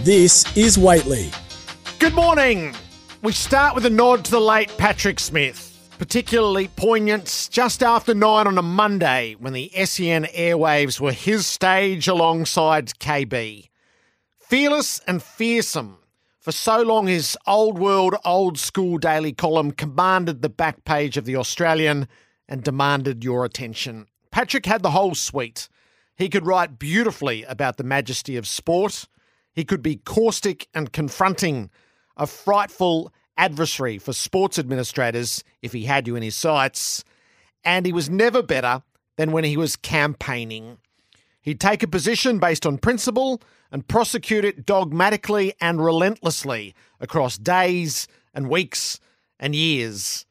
This is Whateley. Good morning. We start with a nod to the late Patrick Smith, particularly poignant just after nine on a Monday when the SEN airwaves were his stage alongside KB. Fearless and fearsome. For so long, his old world, old school daily column commanded the back page of The Australian and demanded your attention. Patrick had the whole suite. He could write beautifully about the majesty of sport. He could be caustic and confronting, a frightful adversary for sports administrators if he had you in his sights. And he was never better than when he was campaigning. He'd take a position based on principle and prosecute it dogmatically and relentlessly across days and weeks and years.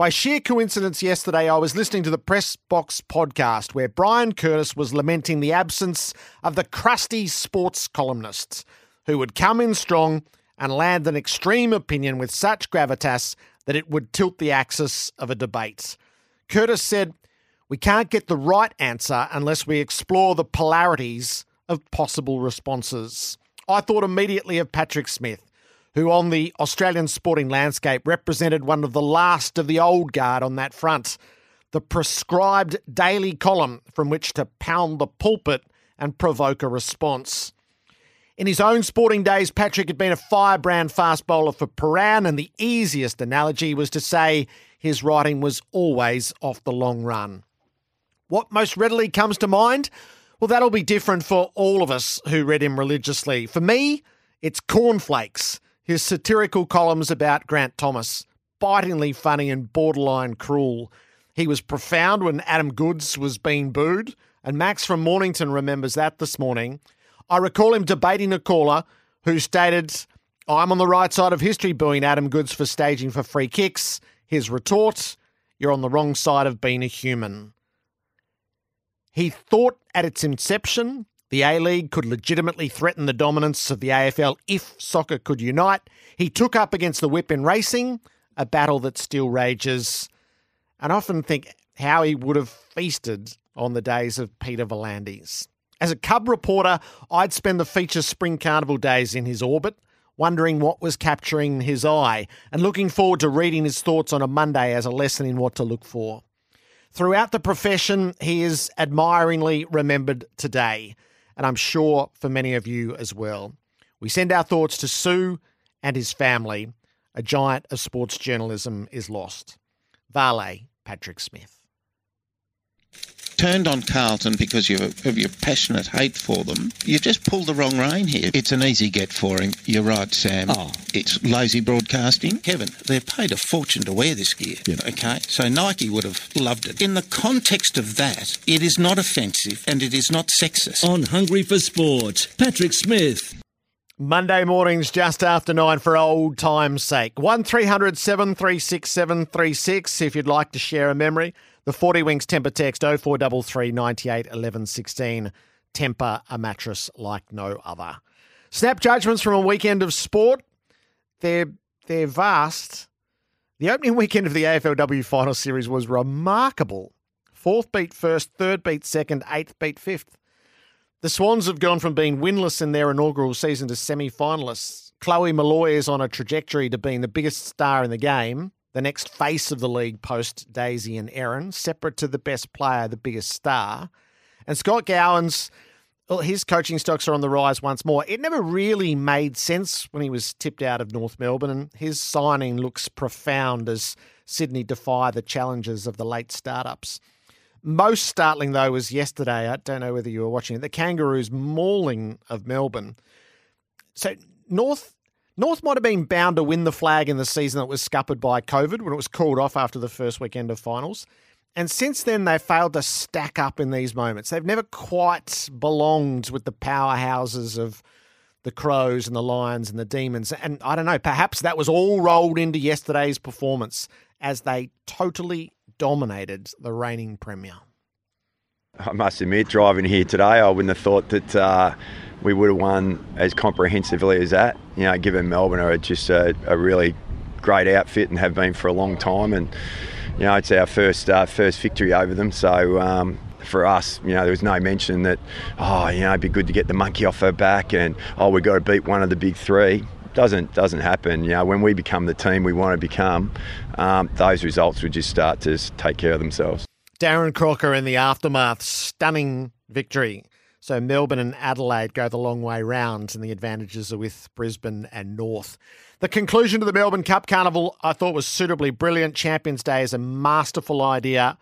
By sheer coincidence, yesterday I was listening to the Press Box podcast where Brian Curtis was lamenting the absence of the crusty sports columnists who would come in strong and land an extreme opinion with such gravitas that it would tilt the axis of a debate. Curtis said, we can't get the right answer unless we explore the polarities of possible responses. I thought immediately of Patrick Smith, who on the Australian sporting landscape represented one of the last of the old guard on that front, the prescribed daily column from which to pound the pulpit and provoke a response. In his own sporting days, Patrick had been a firebrand fast bowler for Prahran, and the easiest analogy was to say his writing was always off the long run. What most readily comes to mind? Well, that'll be different for all of us who read him religiously. For me, it's Cornflakes, his satirical columns about Grant Thomas, bitingly funny and borderline cruel. He was profound when Adam Goodes was being booed, and Max from Mornington remembers that this morning. I recall him debating a caller who stated, I'm on the right side of history booing Adam Goodes for staging for free kicks. His retort, You're on the wrong side of being a human. He thought at its inception the A League could legitimately threaten the dominance of the AFL if soccer could unite. He took up against the whip in racing, a battle that still rages. And often think how he would have feasted on the days of Peter V'landys. As a Cub reporter, I'd spend the feature Spring Carnival days in his orbit, wondering what was capturing his eye, and looking forward to reading his thoughts on a Monday as a lesson in what to look for. Throughout the profession, he is admiringly remembered today, and I'm sure for many of you as well. We send our thoughts to Sue and his family. A giant of sports journalism is lost. Vale, Patrick Smith turned on Carlton because of your passionate hate for them, you just pulled the wrong rein here. It's an easy get for him. You're right, Sam. Oh. It's lazy broadcasting. Kevin, they're paid a fortune to wear this gear. Yep. Okay, so Nike would have loved it. In the context of that, it is not offensive and it is not sexist. On Hungry for Sport, Patrick Smith. Monday mornings just after nine for old time's sake. 1300 736 736 if you'd like to share a memory. The 40 Winks Tempur text 0433 98 11 16. Tempur, a mattress like no other. Snap judgments from a weekend of sport. They're, they're vast. The opening weekend of the AFLW final series was remarkable. Fourth beat first, third beat second, eighth beat fifth. The Swans have gone from being winless in their inaugural season to semi finalists. Chloe Molloy is on a trajectory to being the biggest star in the game the next face of the league post Daisy and Erin, separate to the best player, the biggest star. And Scott Gowans, well, his coaching stocks are on the rise once more. It never really made sense when he was tipped out of North Melbourne, and his signing looks profound as Sydney defy the challenges of the late startups. Most startling, though, was yesterday. I don't know whether you were watching it. The Kangaroos mauling of Melbourne. So North North might have been bound to win the flag in the season that was scuppered by COVID when it was called off after the first weekend of finals. And since then, they've failed to stack up in these moments. They've never quite belonged with the powerhouses of the Crows and the Lions and the Demons. And I don't know, perhaps that was all rolled into yesterday's performance as they totally dominated the reigning Premier. I must admit, driving here today, I wouldn't have thought that. Uh we would have won as comprehensively as that. You know, given Melbourne are just a, a really great outfit and have been for a long time, and you know it's our first uh, first victory over them. So um, for us, you know, there was no mention that, oh, you know, it'd be good to get the monkey off her back and, oh, we've got to beat one of the big three. Doesn't doesn't happen. You know, when we become the team we want to become, um, those results would just start to take care of themselves. Darren Crocker in the aftermath, stunning victory. So Melbourne and Adelaide go the long way round, and the advantages are with Brisbane and North. The conclusion to the Melbourne Cup Carnival I thought was suitably brilliant. Champions Day is a masterful idea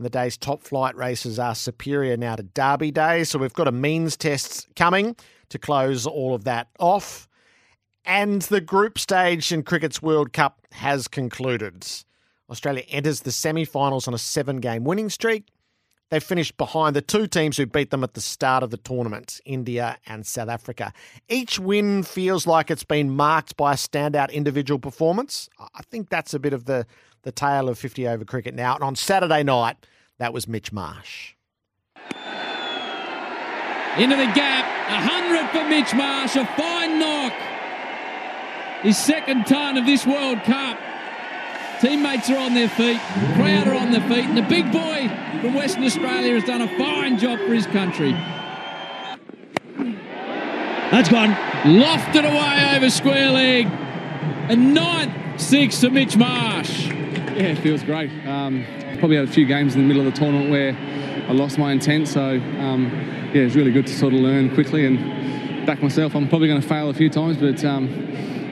and the day's top flight races are superior now to Derby Day. So we've got a means test coming to close all of that off. And the group stage in Cricket's World Cup has concluded. Australia enters the semi finals on a seven game winning streak. They finished behind the two teams who beat them at the start of the tournament, India and South Africa. Each win feels like it's been marked by a standout individual performance. I think that's a bit of the, the tale of 50 over cricket now. And on Saturday night, that was Mitch Marsh. Into the gap, a hundred for Mitch Marsh, a fine knock. His second ton of this World Cup. Teammates are on their feet, crowd are on their feet, and the big boy from Western Australia has done a fine job for his country. That's gone. Lofted away over square leg. A ninth six to Mitch Marsh. Yeah, it feels great. Um, probably had a few games in the middle of the tournament where I lost my intent, so um, yeah, it's really good to sort of learn quickly and back myself. I'm probably going to fail a few times, but um,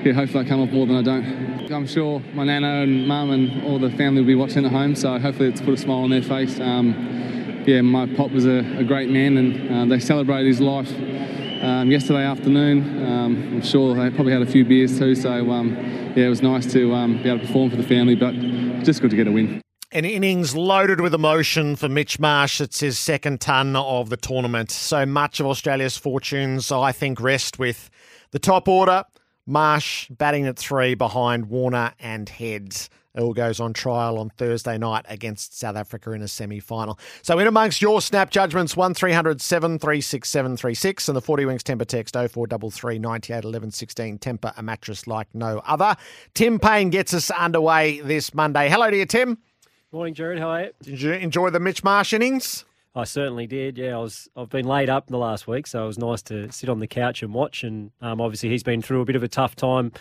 yeah, hopefully I come off more than I don't. I'm sure my nana and mum and all the family will be watching at home, so hopefully it's put a smile on their face. Um, yeah, my pop was a, a great man, and uh, they celebrated his life um, yesterday afternoon. Um, I'm sure they probably had a few beers too, so um, yeah, it was nice to um, be able to perform for the family, but just good to get a win. An innings loaded with emotion for Mitch Marsh. It's his second ton of the tournament. So much of Australia's fortunes, I think, rest with the top order. Marsh batting at three behind Warner and Heads. It all goes on trial on Thursday night against South Africa in a semi final. So, in amongst your snap judgments, 1300 736 736 and the 40 Winks Tempur text 0433 98 11 16. Tempur, a mattress like no other. Tim Paine gets us underway this Monday. Hello to you, Tim. Morning, Gerard. How are you? Did you enjoy the Mitch Marsh innings? I certainly did. Yeah, I was. I've been laid up in the last week, so it was nice to sit on the couch and watch. And um, obviously, he's been through a bit of a tough time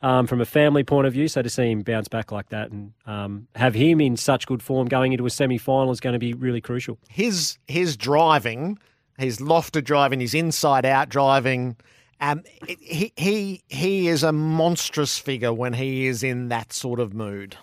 um, from a family point of view. So to see him bounce back like that and um, have him in such good form going into a semi final is going to be really crucial. His his driving, his lofted driving, his inside out driving. Um, he he he is a monstrous figure when he is in that sort of mood.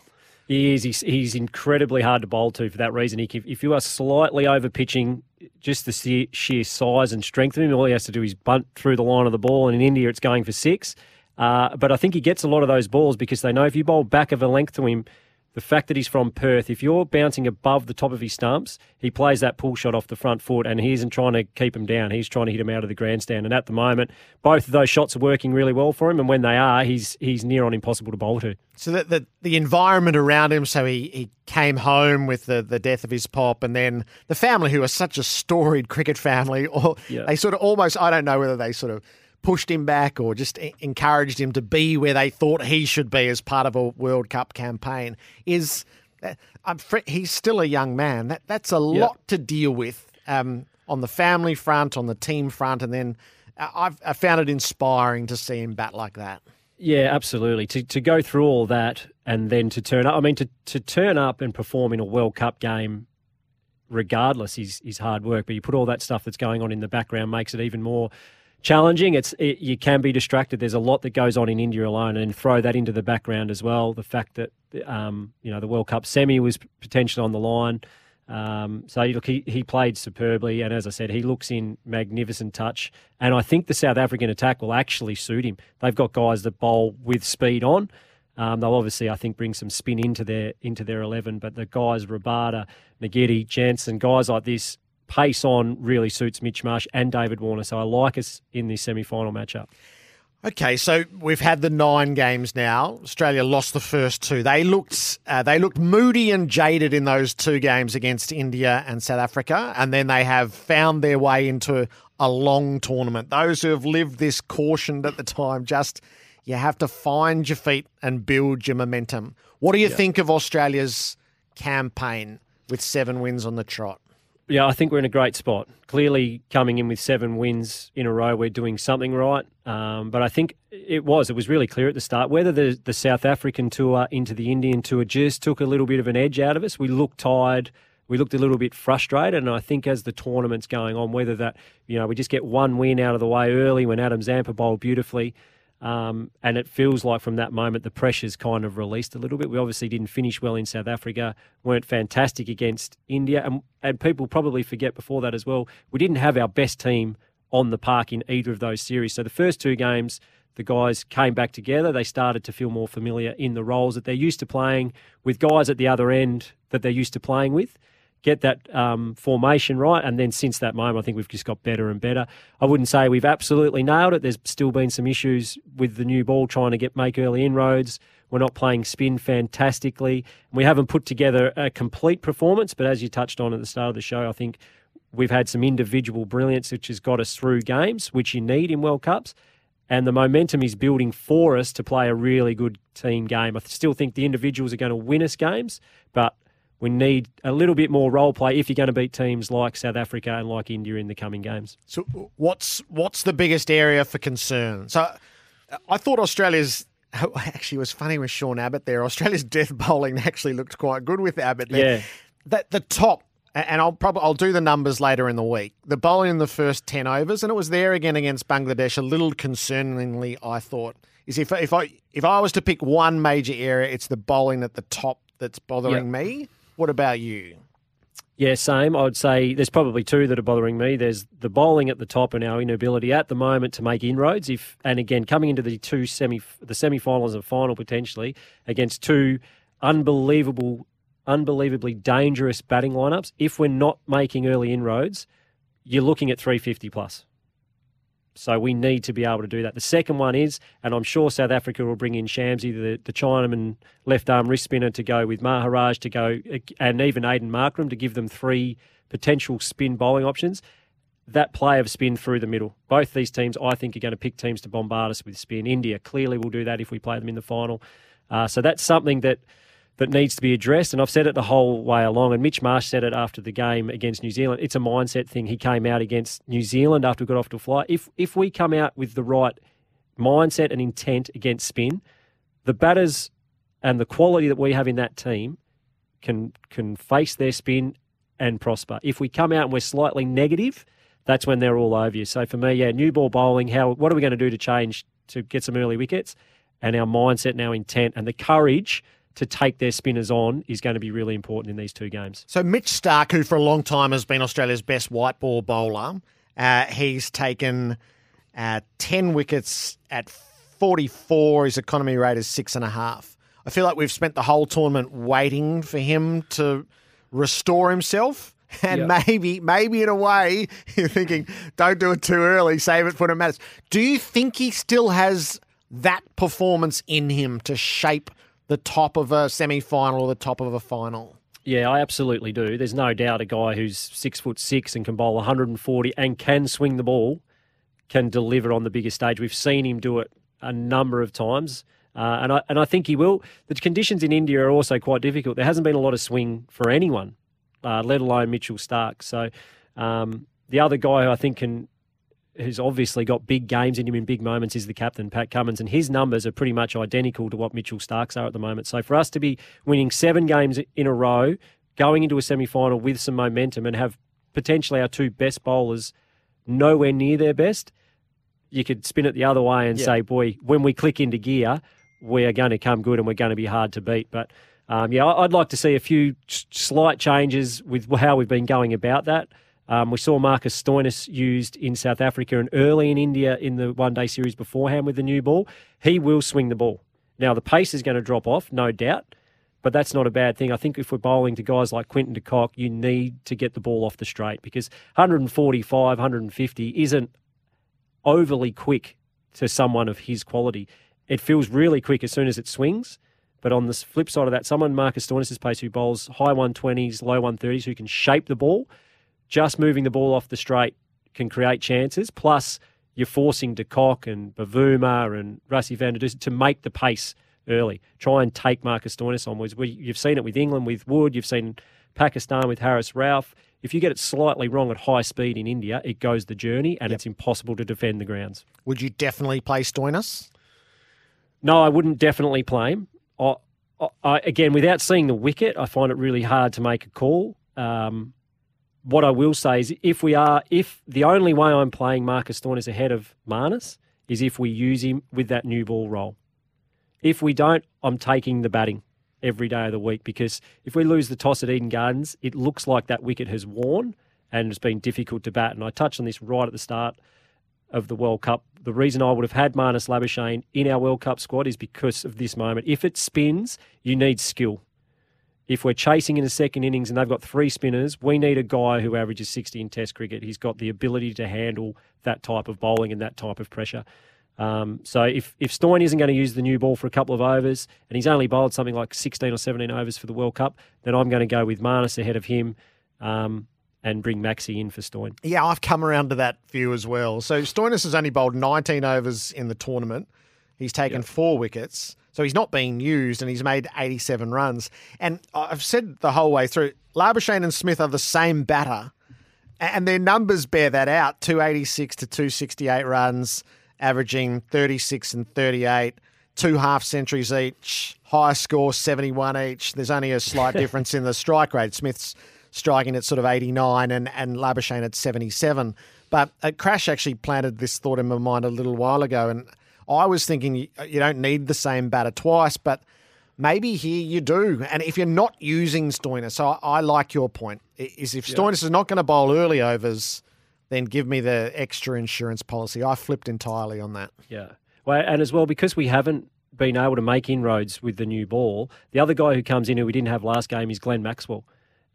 He is. He's, he's incredibly hard to bowl to for that reason. He, if you are slightly over pitching, just the sheer size and strength of him, all he has to do is bunt through the line of the ball. And in India, it's going for six. Uh, but I think he gets a lot of those balls because they know if you bowl back of a length to him, the fact that he's from Perth, if you're bouncing above the top of his stumps, he plays that pull shot off the front foot and he isn't trying to keep him down. He's trying to hit him out of the grandstand. And at the moment, both of those shots are working really well for him. And when they are, he's he's near on impossible to bowl to. So the, the, the environment around him, so he, he came home with the, the death of his pop and then the family, who are such a storied cricket family, or yeah. they sort of almost, I don't know whether they sort of pushed him back or just encouraged him to be where they thought he should be as part of a World Cup campaign is uh, he's still a young man. That that's a lot to deal with um, on the family front, on the team front, and then uh, I've I found it inspiring to see him bat like that. Yeah, absolutely. To to go through all that and then to turn up. I mean, to to turn up and perform in a World Cup game, regardless, is is hard work. But you put all that stuff that's going on in the background makes it even more challenging. It's it, you can be distracted. There's a lot that goes on in India alone, and throw that into the background as well. The fact that um, you know the World Cup semi was potentially on the line. Um, so look, he, he played superbly, and as I said, he looks in magnificent touch. And I think the South African attack will actually suit him. They've got guys that bowl with speed on. Um, they'll obviously, I think, bring some spin into their into their eleven. But the guys, Rabada, Ngidi, Jansen, guys like this, pace on really suits Mitch Marsh and David Warner. So I like us in this semi final matchup. Okay, so we've had the nine games now. Australia lost the first two. They looked uh, they looked moody and jaded in those two games against India and South Africa, and then they have found their way into a long tournament. Those who have lived this cautioned at the time, just you have to find your feet and build your momentum. What do you think of Australia's campaign with seven wins on the trot? Yeah, I think we're in a great spot. Clearly, coming in with seven wins in a row, we're doing something right. Um, but I think it was. It was really clear at the start. Whether the, the South African tour into the Indian tour just took a little bit of an edge out of us, we looked tired. We looked a little bit frustrated. And I think as the tournament's going on, whether that, you know, we just get one win out of the way early when Adam Zampa bowled beautifully. Um, and it feels like from that moment the pressure's kind of released a little bit. We obviously didn't finish well in South Africa, weren't fantastic against India, and, and people probably forget before that as well. We didn't have our best team on the park in either of those series. So the first two games, the guys came back together. They started to feel more familiar in the roles that they're used to playing with guys at the other end that they're used to playing with get that um, formation right. And then since that moment, I think we've just got better and better. I wouldn't say we've absolutely nailed it. There's still been some issues with the new ball trying to get make early inroads. We're not playing spin fantastically. We haven't put together a complete performance, but as you touched on at the start of the show, I think we've had some individual brilliance which has got us through games, which you need in World Cups. And the momentum is building for us to play a really good team game. I still think the individuals are going to win us games, but we need a little bit more role play if you're going to beat teams like South Africa and like India in the coming games. So, what's what's the biggest area for concern? So, I thought Australia's actually it was funny with Sean Abbott there. Australia's death bowling actually looked quite good with Abbott. There. Yeah, that the top. And I'll probably I'll do the numbers later in the week. The bowling in the first ten overs, and it was there again against Bangladesh. A little concerningly, I thought is if if I if I was to pick one major area, it's the bowling at the top that's bothering yep. me. What about you? Yeah, same. I would say there's probably two that are bothering me. There's the bowling at the top and our inability at the moment to make inroads. If and again coming into the two semi the semi-finals and final potentially against two unbelievable, unbelievably dangerous batting lineups. If we're not making early inroads, you're looking at 350 plus. So we need to be able to do that. The second one is, and I'm sure South Africa will bring in Shamsi, the, the Chinaman left arm wrist spinner, to go with Maharaj to go, and even Aiden Markram to give them three potential spin bowling options. That play of spin through the middle. Both these teams, I think, are going to pick teams to bombard us with spin. India clearly will do that if we play them in the final. Uh, so that's something that that needs to be addressed. And I've said it the whole way along. And Mitch Marsh said it after the game against New Zealand. It's a mindset thing. He came out against New Zealand after we got off to a fly. If if we come out with the right mindset and intent against spin, the batters and the quality that we have in that team can can face their spin and prosper. If we come out and we're slightly negative, that's when they're all over you. So for me, yeah, new ball bowling. How what are we going to do to change to get some early wickets? And our mindset and our intent and the courage to take their spinners on is going to be really important in these two games. So Mitch Starc, who for a long time has been Australia's best white ball bowler, uh, he's taken uh, ten wickets at forty-four. His economy rate is six and a half. I feel like we've spent the whole tournament waiting for him to restore himself. And yep. maybe, maybe in a way, you're thinking, don't do it too early, save it for the matters. Do you think he still has that performance in him to shape the top of a semi final or the top of a final? Yeah, I absolutely do. There's no doubt a guy who's six foot six and can bowl 140 and can swing the ball can deliver on the biggest stage. We've seen him do it a number of times. Uh, and I and I think he will. The conditions in India are also quite difficult. There hasn't been a lot of swing for anyone, uh, let alone Mitchell Starc. So um, the other guy who I think can who's obviously got big games in him in big moments, is the captain, Pat Cummins, and his numbers are pretty much identical to what Mitchell Starc's are at the moment. So for us to be winning seven games in a row, going into a semi final with some momentum, and have potentially our two best bowlers nowhere near their best, you could spin it the other way and yeah. say, boy, when we click into gear, we are going to come good and we're going to be hard to beat. But um, yeah, I'd like to see a few slight changes with how we've been going about that. Um, we saw Marcus Stoinis used in South Africa and early in India in the one day series beforehand with the new ball. He will swing the ball. Now, the pace is going to drop off, no doubt, but that's not a bad thing. I think if we're bowling to guys like Quinton de Kock, you need to get the ball off the straight because 145, 150 isn't overly quick to someone of his quality. It feels really quick as soon as it swings. But on the flip side of that, someone Marcus Stoinis' pace who bowls high 120s, low 130s, who can shape the ball just moving the ball off the straight can create chances. Plus, you're forcing De Kock and Bavuma and Rassie van der Dussen to make the pace early. Try and take Marcus Stoinis onwards. We, you've seen it with England with Wood. You've seen Pakistan with Haris Rauf. If you get it slightly wrong at high speed in India, it goes the journey and it's impossible to defend the grounds. Would you definitely play Stoinis? No, I wouldn't definitely play him. I, I, again, without seeing the wicket, I find it really hard to make a call. Um, what I will say is, if we are, if the only way I'm playing Marcus Stoinis ahead of Marnus is if we use him with that new ball role. If we don't, I'm taking the batting every day of the week because if we lose the toss at Eden Gardens, it looks like that wicket has worn and it's been difficult to bat. And I touched on this right at the start of the World Cup. The reason I would have had Marnus Labuschagne in our World Cup squad is because of this moment. If it spins, you need skill. If we're chasing in the second innings and they've got three spinners, we need a guy who averages 60 in Test cricket. He's got the ability to handle that type of bowling and that type of pressure. Um, so if if Stoin isn't going to use the new ball for a couple of overs and he's only bowled something like 16 or 17 overs for the World Cup, then I'm going to go with Marnus ahead of him. Um, and bring Maxi in for Stoin. Yeah, I've come around to that view as well. So Stoinis has only bowled 19 overs in the tournament. He's taken yep. four wickets. So he's not being used and he's made 87 runs. And I've said the whole way through, Labuschagne and Smith are the same batter. And their numbers bear that out 286 to 268 runs, averaging 36 and 38, two half centuries each, high score 71 each. There's only a slight difference in the strike rate. Smith's striking at sort of 89 and, and Labuschagne at 77. But Crash actually planted this thought in my mind a little while ago. And I was thinking you, don't need the same batter twice, but maybe here you do. And if you're not using Stoinis, so I, I like your point, is if Stoinis yeah. is not going to bowl early overs, then give me the extra insurance policy. I flipped entirely on that. Yeah. Well, and as well, because we haven't been able to make inroads with the new ball, the other guy who comes in who we didn't have last game is Glenn Maxwell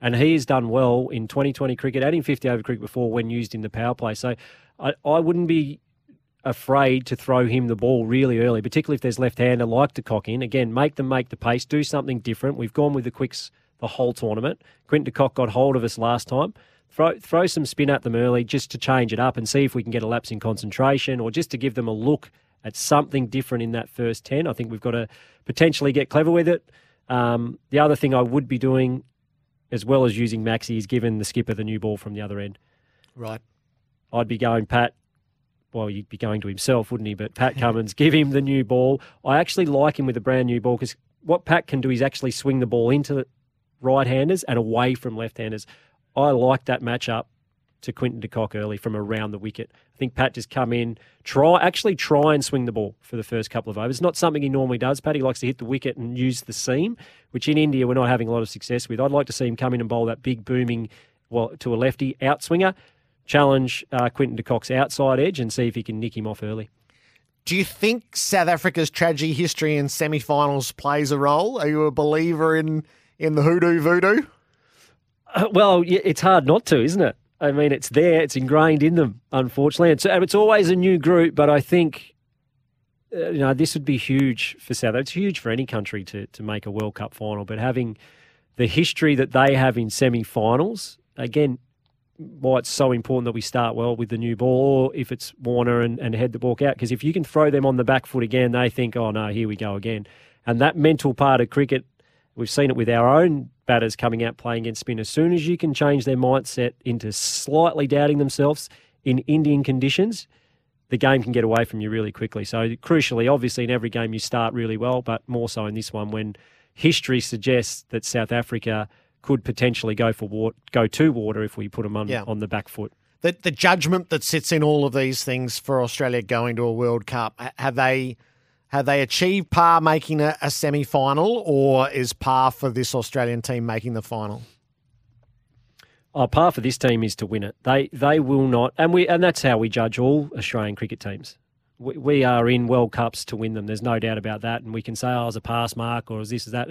and he has done well in 2020 cricket and in 50 over cricket before when used in the power play. So I, I wouldn't be afraid to throw him the ball really early, particularly if there's left-hander like de Kock in. Again, make them make the pace, do something different. We've gone with the quicks the whole tournament. Quinton de Kock got hold of us last time. Throw, throw some spin at them early just to change it up and see if we can get a lapse in concentration or just to give them a look at something different in that first 10. I think we've got to potentially get clever with it. Um, the other thing I would be doing as well as using Maxi, he's given the skipper the new ball from the other end. Right. I'd be going Pat. Well, he'd be going to himself, wouldn't he? But Pat Cummins, give him the new ball. I actually like him with a brand new ball because what Pat can do is actually swing the ball into right-handers and away from left-handers. I like that matchup to Quinton de Kock early from around the wicket. I think Pat just come in, try actually try and swing the ball for the first couple of overs. Not something he normally does. Pat he likes to hit the wicket and use the seam, which in India we're not having a lot of success with. I'd like to see him come in and bowl that big booming, well to a lefty outswinger, challenge uh, Quinton de Kock's outside edge and see if he can nick him off early. Do you think South Africa's tragic history in semi-finals plays a role? Are you a believer in in the hoodoo voodoo? Uh, well, it's hard not to, isn't it? I mean, it's there, it's ingrained in them, unfortunately. It's, it's always a new group, but I think, uh, you know, this would be huge for South It's huge for any country to, to make a World Cup final, but having the history that they have in semi finals, again, why it's so important that we start well with the new ball, or if it's Warner and, and head the ball out. Because if you can throw them on the back foot again, they think, oh no, here we go again. And that mental part of cricket, we've seen it with our own batters coming out playing against spin. As soon as you can change their mindset into slightly doubting themselves in Indian conditions, the game can get away from you really quickly. So, crucially, obviously, in every game you start really well, but more so in this one when history suggests that South Africa could potentially go for water, go to water if we put them on, yeah. on the back foot. The, the judgment that sits in all of these things for Australia going to a World Cup, have they have they achieved par making a, a semi final, or is par for this Australian team making the final? Oh, par for this team is to win it. They they will not, and we and that's how we judge all Australian cricket teams. We, we are in World Cups to win them. There's no doubt about that. And we can say, oh, as a pass mark or as this, as that.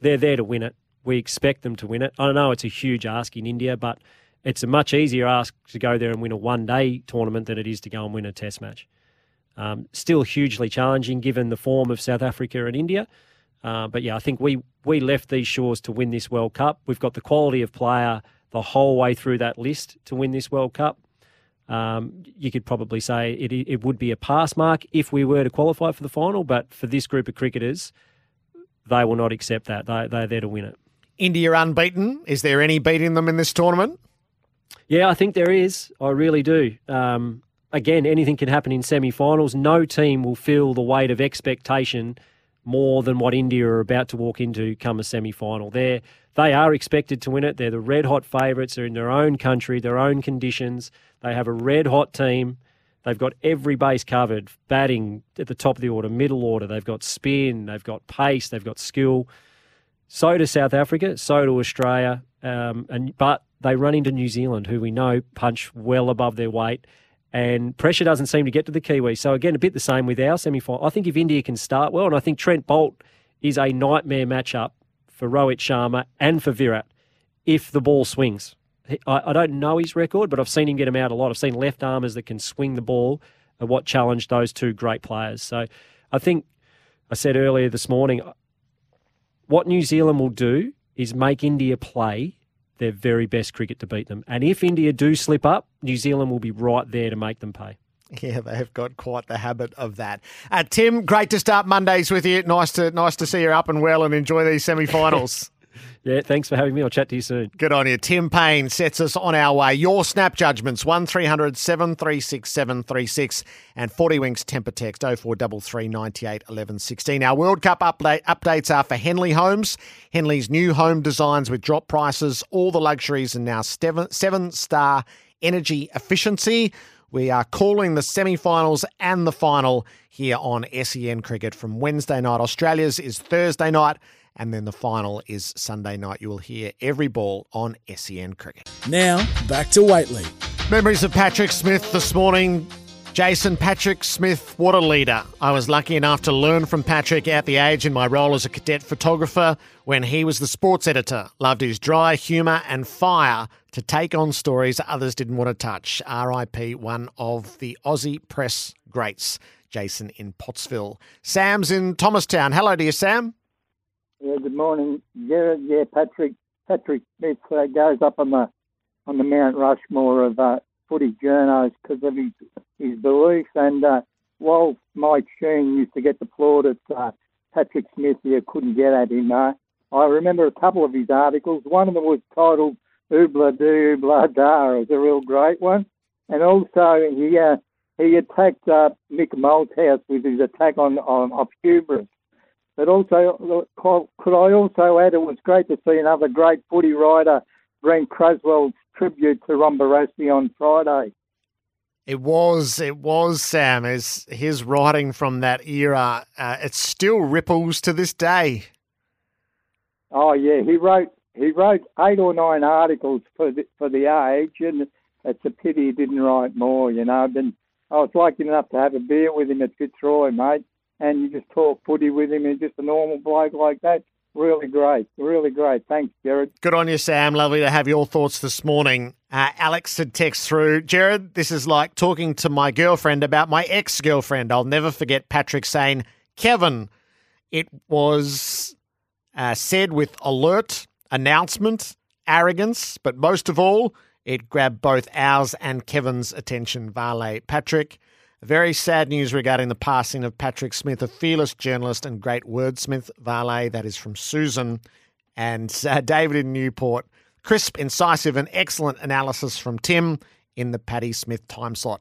They're there to win it. We expect them to win it. I don't know it's a huge ask in India, but it's a much easier ask to go there and win a one day tournament than it is to go and win a test match. Um, still hugely challenging given the form of South Africa and India. Uh, but yeah, I think we we left these shores to win this World Cup. We've got the quality of player the whole way through that list to win this World Cup. Um, you could probably say it, it would be a pass mark if we were to qualify for the final, but for this group of cricketers, they will not accept that. They, they're there to win it. India unbeaten. Is there any beating them in this tournament? Yeah, I think there is. I really do. Um, again, anything can happen in semi-finals. No team will feel the weight of expectation more than what India are about to walk into come a semi-final. They're they are expected to win it. They're the red hot favourites. They're in their own country, their own conditions. They have a red hot team. They've got every base covered, batting at the top of the order, middle order. They've got spin, they've got pace, they've got skill. So does South Africa, so do Australia. Um, and but they run into New Zealand, who we know punch well above their weight, and pressure doesn't seem to get to the Kiwis. So again, a bit the same with our semi final. I think if India can start well, and I think Trent Boult is a nightmare matchup for Rohit Sharma and for Virat if the ball swings. I, I don't know his record, but I've seen him get him out a lot. I've seen left armers that can swing the ball and what challenged those two great players. So I think I said earlier this morning, what New Zealand will do is make India play their very best cricket to beat them. And if India do slip up, New Zealand will be right there to make them pay. Yeah, they have got quite the habit of that. Uh, Tim, great to start Mondays with you. Nice to nice to see you up and well and enjoy these semi-finals. yeah, thanks for having me. I'll chat to you soon. Good on you. Tim Paine sets us on our way. Your snap judgments, 1300 736 736 and 40 Winks Tempur text 0433 98 11 16. Our World Cup update, updates are for Henley Homes. Henley's new home designs with drop prices, all the luxuries and now seven, seven star energy efficiency. We are calling the semi finals and the final here on SEN Cricket from Wednesday night. Australia's is Thursday night, and then the final is Sunday night. You will hear every ball on SEN Cricket. Now, back to Whateley. Memories of Patrick Smith this morning. Jason Patrick Smith, what a leader. I was lucky enough to learn from Patrick at the age in my role as a cadet photographer when he was the sports editor. Loved his dry humour and fire to take on stories others didn't want to touch. RIP, one of the Aussie press greats, Jason in Pottsville. Sam's in Thomastown. Hello to you, Sam. Yeah, good morning. Yeah, yeah, Patrick. Patrick Smith uh, goes up on the on the Mount Rushmore of uh, footy journos because of his his beliefs. And uh, while Mike Sheahan used to get the plaudits, uh, Patrick Smith here couldn't get at him. Uh, I remember a couple of his articles. One of them was titled "Oobla Doo Da." It was a real great one. And also he uh, he attacked uh, Mick Malthouse with his attack on, on hubris. But also, could I also add, it was great to see another great footy writer, Brent Crosswell's tribute to Ron Barassi on Friday. It was, it was Sam. As his writing from that era, uh, it still ripples to this day. Oh yeah, he wrote he wrote eight or nine articles for the, for the age, and it's a pity he didn't write more. You know, but I was lucky enough to have a beer with him at Fitzroy, mate, and you just talk footy with him, He's just a normal bloke like that. Really great, really great. Thanks, Gerard. Good on you, Sam. Lovely to have your thoughts this morning. Uh, Alex had text through, Gerard, this is like talking to my girlfriend about my ex girlfriend. I'll never forget Patrick saying, Kevin. It was uh, said with alert, announcement, arrogance, but most of all, it grabbed both ours and Kevin's attention. Vale Patrick. Very sad news regarding the passing of Patrick Smith, a fearless journalist and great wordsmith. Vale, that is from Susan. And uh, David in Newport. Crisp, incisive, and excellent analysis from Tim in the Paddy Smith time slot.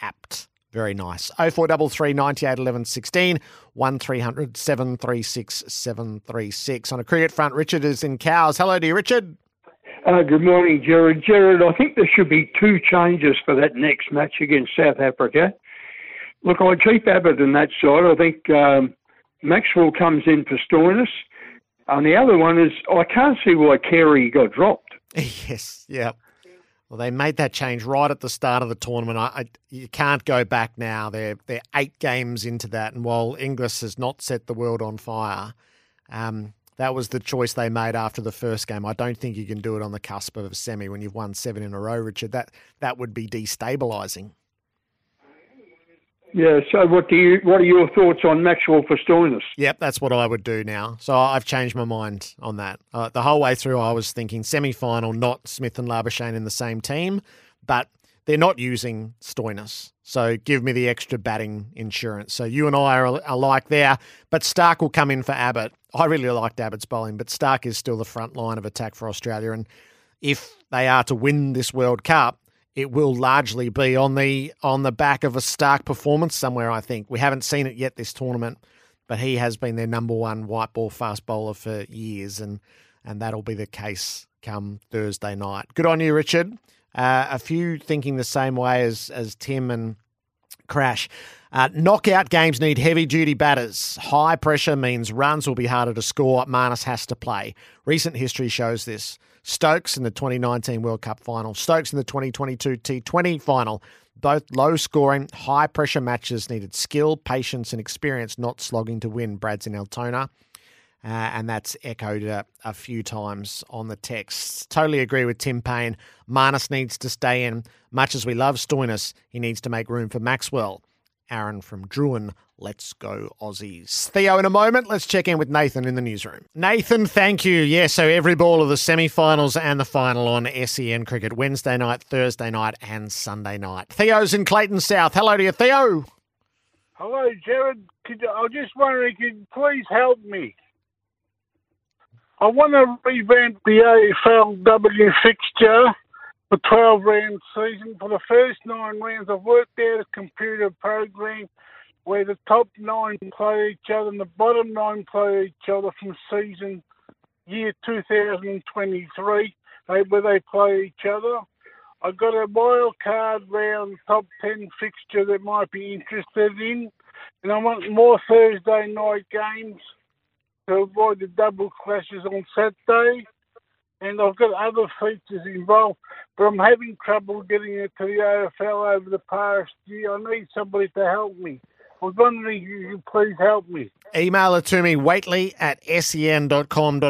Apt. Very nice. 0433 98 11 16 1300 736 736. On a cricket front, Richard is in Cowes. Hello to you, Richard. Uh, good morning, Gerard. Gerard, I think there should be two changes for that next match against South Africa. Look, I keep Abbott in that side. I think um, Maxwell comes in for Stoinis. And the other one is I can't see why Carey got dropped. yes, yeah. Well, they made that change right at the start of the tournament. I, I, you can't go back now. They're they're eight games into that, and while Inglis has not set the world on fire, um, that was the choice they made after the first game. I don't think you can do it on the cusp of a semi when you've won seven in a row, Richard. That that would be destabilising. Yeah. So, what do you? What are your thoughts on Maxwell for Stoinis? Yep, that's what I would do now. So I've changed my mind on that. Uh, the whole way through, I was thinking semi-final, not Smith and Labuschagne in the same team, but they're not using Stoinis. So give me the extra batting insurance. So you and I are alike there, but Starc will come in for Abbott. I really liked Abbott's bowling, but Starc is still the front line of attack for Australia, and if they are to win this World Cup, it will largely be on the on the back of a Starc performance somewhere. I think we haven't seen it yet this tournament, but he has been their number one white ball fast bowler for years, and and that'll be the case come Thursday night. Good on you, Richard. Uh, a few thinking the same way as as Tim and Crash. Uh, knockout games need heavy duty batters. High pressure means runs will be harder to score. Marnus has to play. Recent history shows this. Stokes in the 2019 World Cup final, Stokes in the 2022 T20 final. Both low scoring, high pressure matches needed skill, patience, and experience, not slogging to win. Brad's in Altona. Uh, and that's echoed a, a, few times on the text. Totally agree with Tim Paine. Marnus needs to stay in. Much as we love Stoinis, he needs to make room for Maxwell. Aaron from Drouin. Let's go Aussies. Theo, in a moment, let's check in with Nathan in the newsroom. Nathan, thank you. Yeah, so every ball of the semi finals and the final on SEN Cricket Wednesday night, Thursday night, and Sunday night. Theo's in Clayton South. Hello to you, Theo. Hello, Gerard. Could, I was just wondering, could you please help me? I want to revamp the AFLW fixture for 12 round season. For the first nine rounds, I've worked out a computer program where the top nine play each other and the bottom nine play each other from season year 2023, where they play each other. I've got a wild card round top 10 fixture that might be interested in, and I want more Thursday night games to avoid the double clashes on Saturday and I've got other features involved, but I'm having trouble getting it to the AFL over the past year. I need somebody to help me. Was wondering if you could please help me. Email it to me, Whateley at sen.com.au,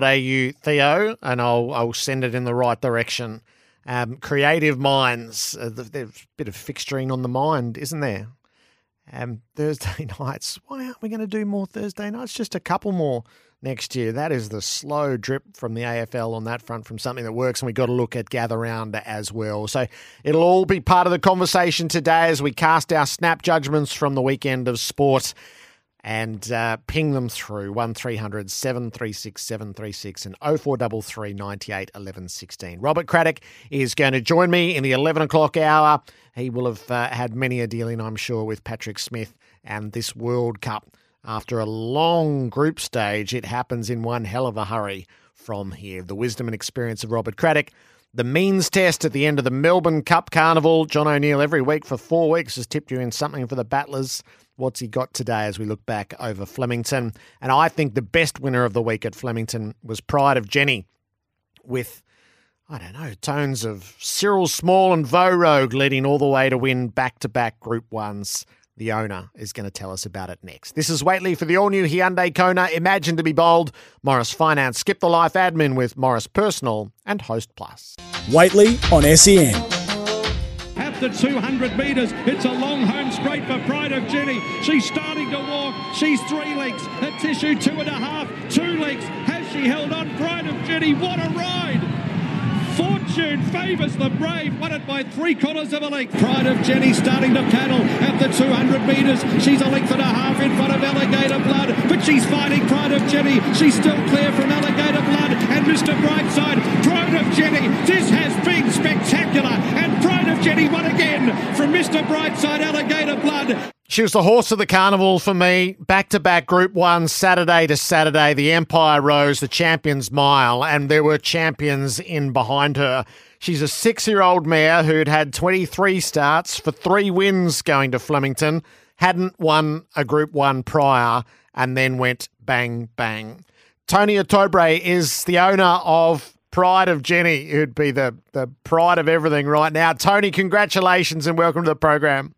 Theo, and I'll, I'll send it in the right direction. Um, creative minds, uh, there's a bit of fixturing on the mind, isn't there? Um, Thursday nights. Why aren't we going to do more Thursday nights? Just a couple more next year. That is the slow drip from the AFL on that front from something that works, and we've got to look at gather round as well. So it'll all be part of the conversation today as we cast our snap judgments from the weekend of sport and uh, ping them through 1300 736 736 and 0433 98 11 16. Robert Craddock is going to join me in the 11 o'clock hour. He will have uh, had many a dealing, I'm sure, with Patrick Smith and this World Cup after a long group stage, it happens in one hell of a hurry from here. The wisdom and experience of Robert Craddock. The means test at the end of the Melbourne Cup Carnival. John O'Neill every week for four weeks has tipped you in something for the Battlers. What's he got today as we look back over Flemington? And I think the best winner of the week at Flemington was Pride of Jenny with, I don't know, tones of Cyril Small and Vo Rogue leading all the way to win back to back Group Ones. The owner is going to tell us about it next. This is Whateley for the all new Hyundai Kona. Imagine to be bold. Morris Finance. Skip the life admin with Morris Personal and Host Plus. Whateley on SEN. At the 200 metres, it's a long home straight for Pride of Jenny. She's starting to walk. She's three legs. A tissue two and a half. Two legs. Has she held on? Pride of Jenny. What a ride! Fortune favours the brave. Won it by three quarters of a length. Pride of Jenny starting to paddle at the 200 metres. She's a length and a half in front of Alligator Blood, but she's fighting Pride of Jenny. She's still clear from Alligator Blood and Mr. Brightside. Pride of Jenny. This has been spectacular. And Pride of Jenny won again from Mr. Brightside, Alligator Blood. She was the horse of the carnival for me. Back to back Group One, Saturday to Saturday. The Empire rose, the Champions Mile, and there were champions in behind her. She's a six year old mare who'd had 23 starts for three wins going to Flemington, hadn't won a Group One prior, and then went bang, bang. Tony Ottobre is the owner of Pride of Jenny, who'd be the, the pride of everything right now. Tony, congratulations and welcome to the program.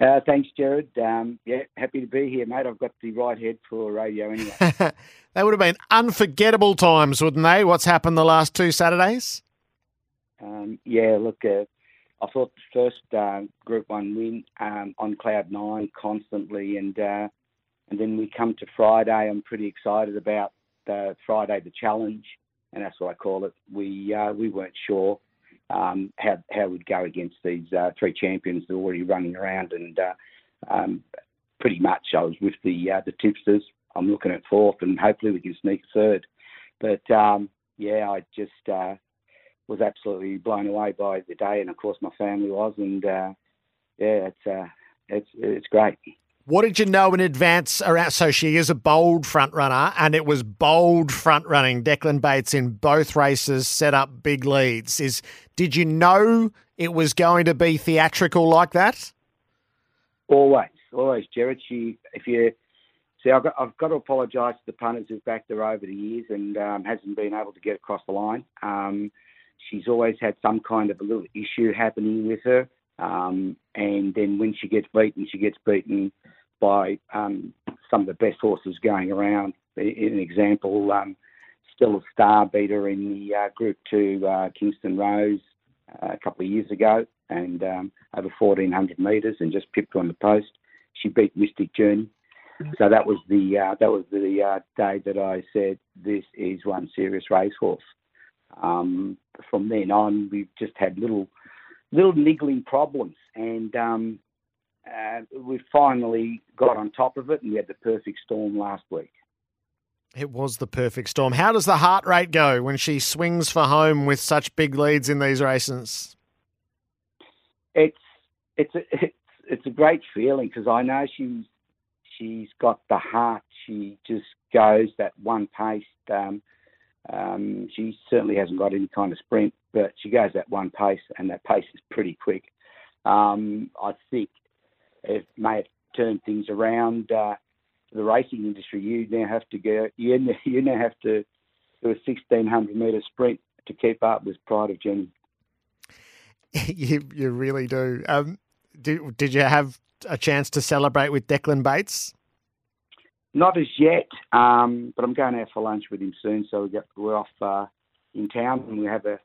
Uh, thanks, Gerard. Um, yeah, happy to be here, mate. I've got the right head for radio anyway. they would have been unforgettable times, wouldn't they? What's happened the last two Saturdays? Um, yeah, look, uh, I thought the first uh, Group One win um, on cloud nine constantly, and uh, and then we come to Friday. I'm pretty excited about the Friday, the challenge, and that's what I call it. We uh, we weren't sure um, how how we'd go against these uh, three champions that are already running around, and uh, um, pretty much I was with the uh, the tipsters. I'm looking at fourth, and hopefully we can sneak third. But um, yeah, I just uh, was absolutely blown away by the day, and of course my family was, and uh, yeah, it's uh, it's it's great. What did you know in advance around? So she is a bold front runner, and it was bold front running. Declan Bates in both races set up big leads. Is did you know it was going to be theatrical like that? Always, always, Gerard. She, if you see, I've got, I've got to apologise to the punters who've backed her over the years and um, hasn't been able to get across the line. Um, she's always had some kind of a little issue happening with her. Um, and then when she gets beaten, she gets beaten by um, some of the best horses going around. In an example, um, a Star beater in the uh, Group 2 uh, Kingston Rose uh, a couple of years ago and um, over 1400 metres and just pipped on the post. She beat Mystic Journey. So that was the uh, that was the uh, day that I said this is one serious racehorse. Um, from then on, we've just had little little niggling problems, and um, uh, we finally got on top of it, and we had the perfect storm last week. It was the perfect storm. How does the heart rate go when she swings for home with such big leads in these races? It's it's a, it's it's a great feeling because I know she's she's got the heart. She just goes that one pace. Um, um, she certainly hasn't got any kind of sprint, but she goes that one pace, and that pace is pretty quick. Um, I think it may have turned things around. Uh, the racing industry, you now have to go. You now, you now have to do a sixteen hundred metre sprint to keep up with Pride of Jenny. you you really do. Um, did did you have a chance to celebrate with Declan Bates? Not as yet, um, but I'm going out for lunch with him soon. So we get, we're off uh, in town and we have a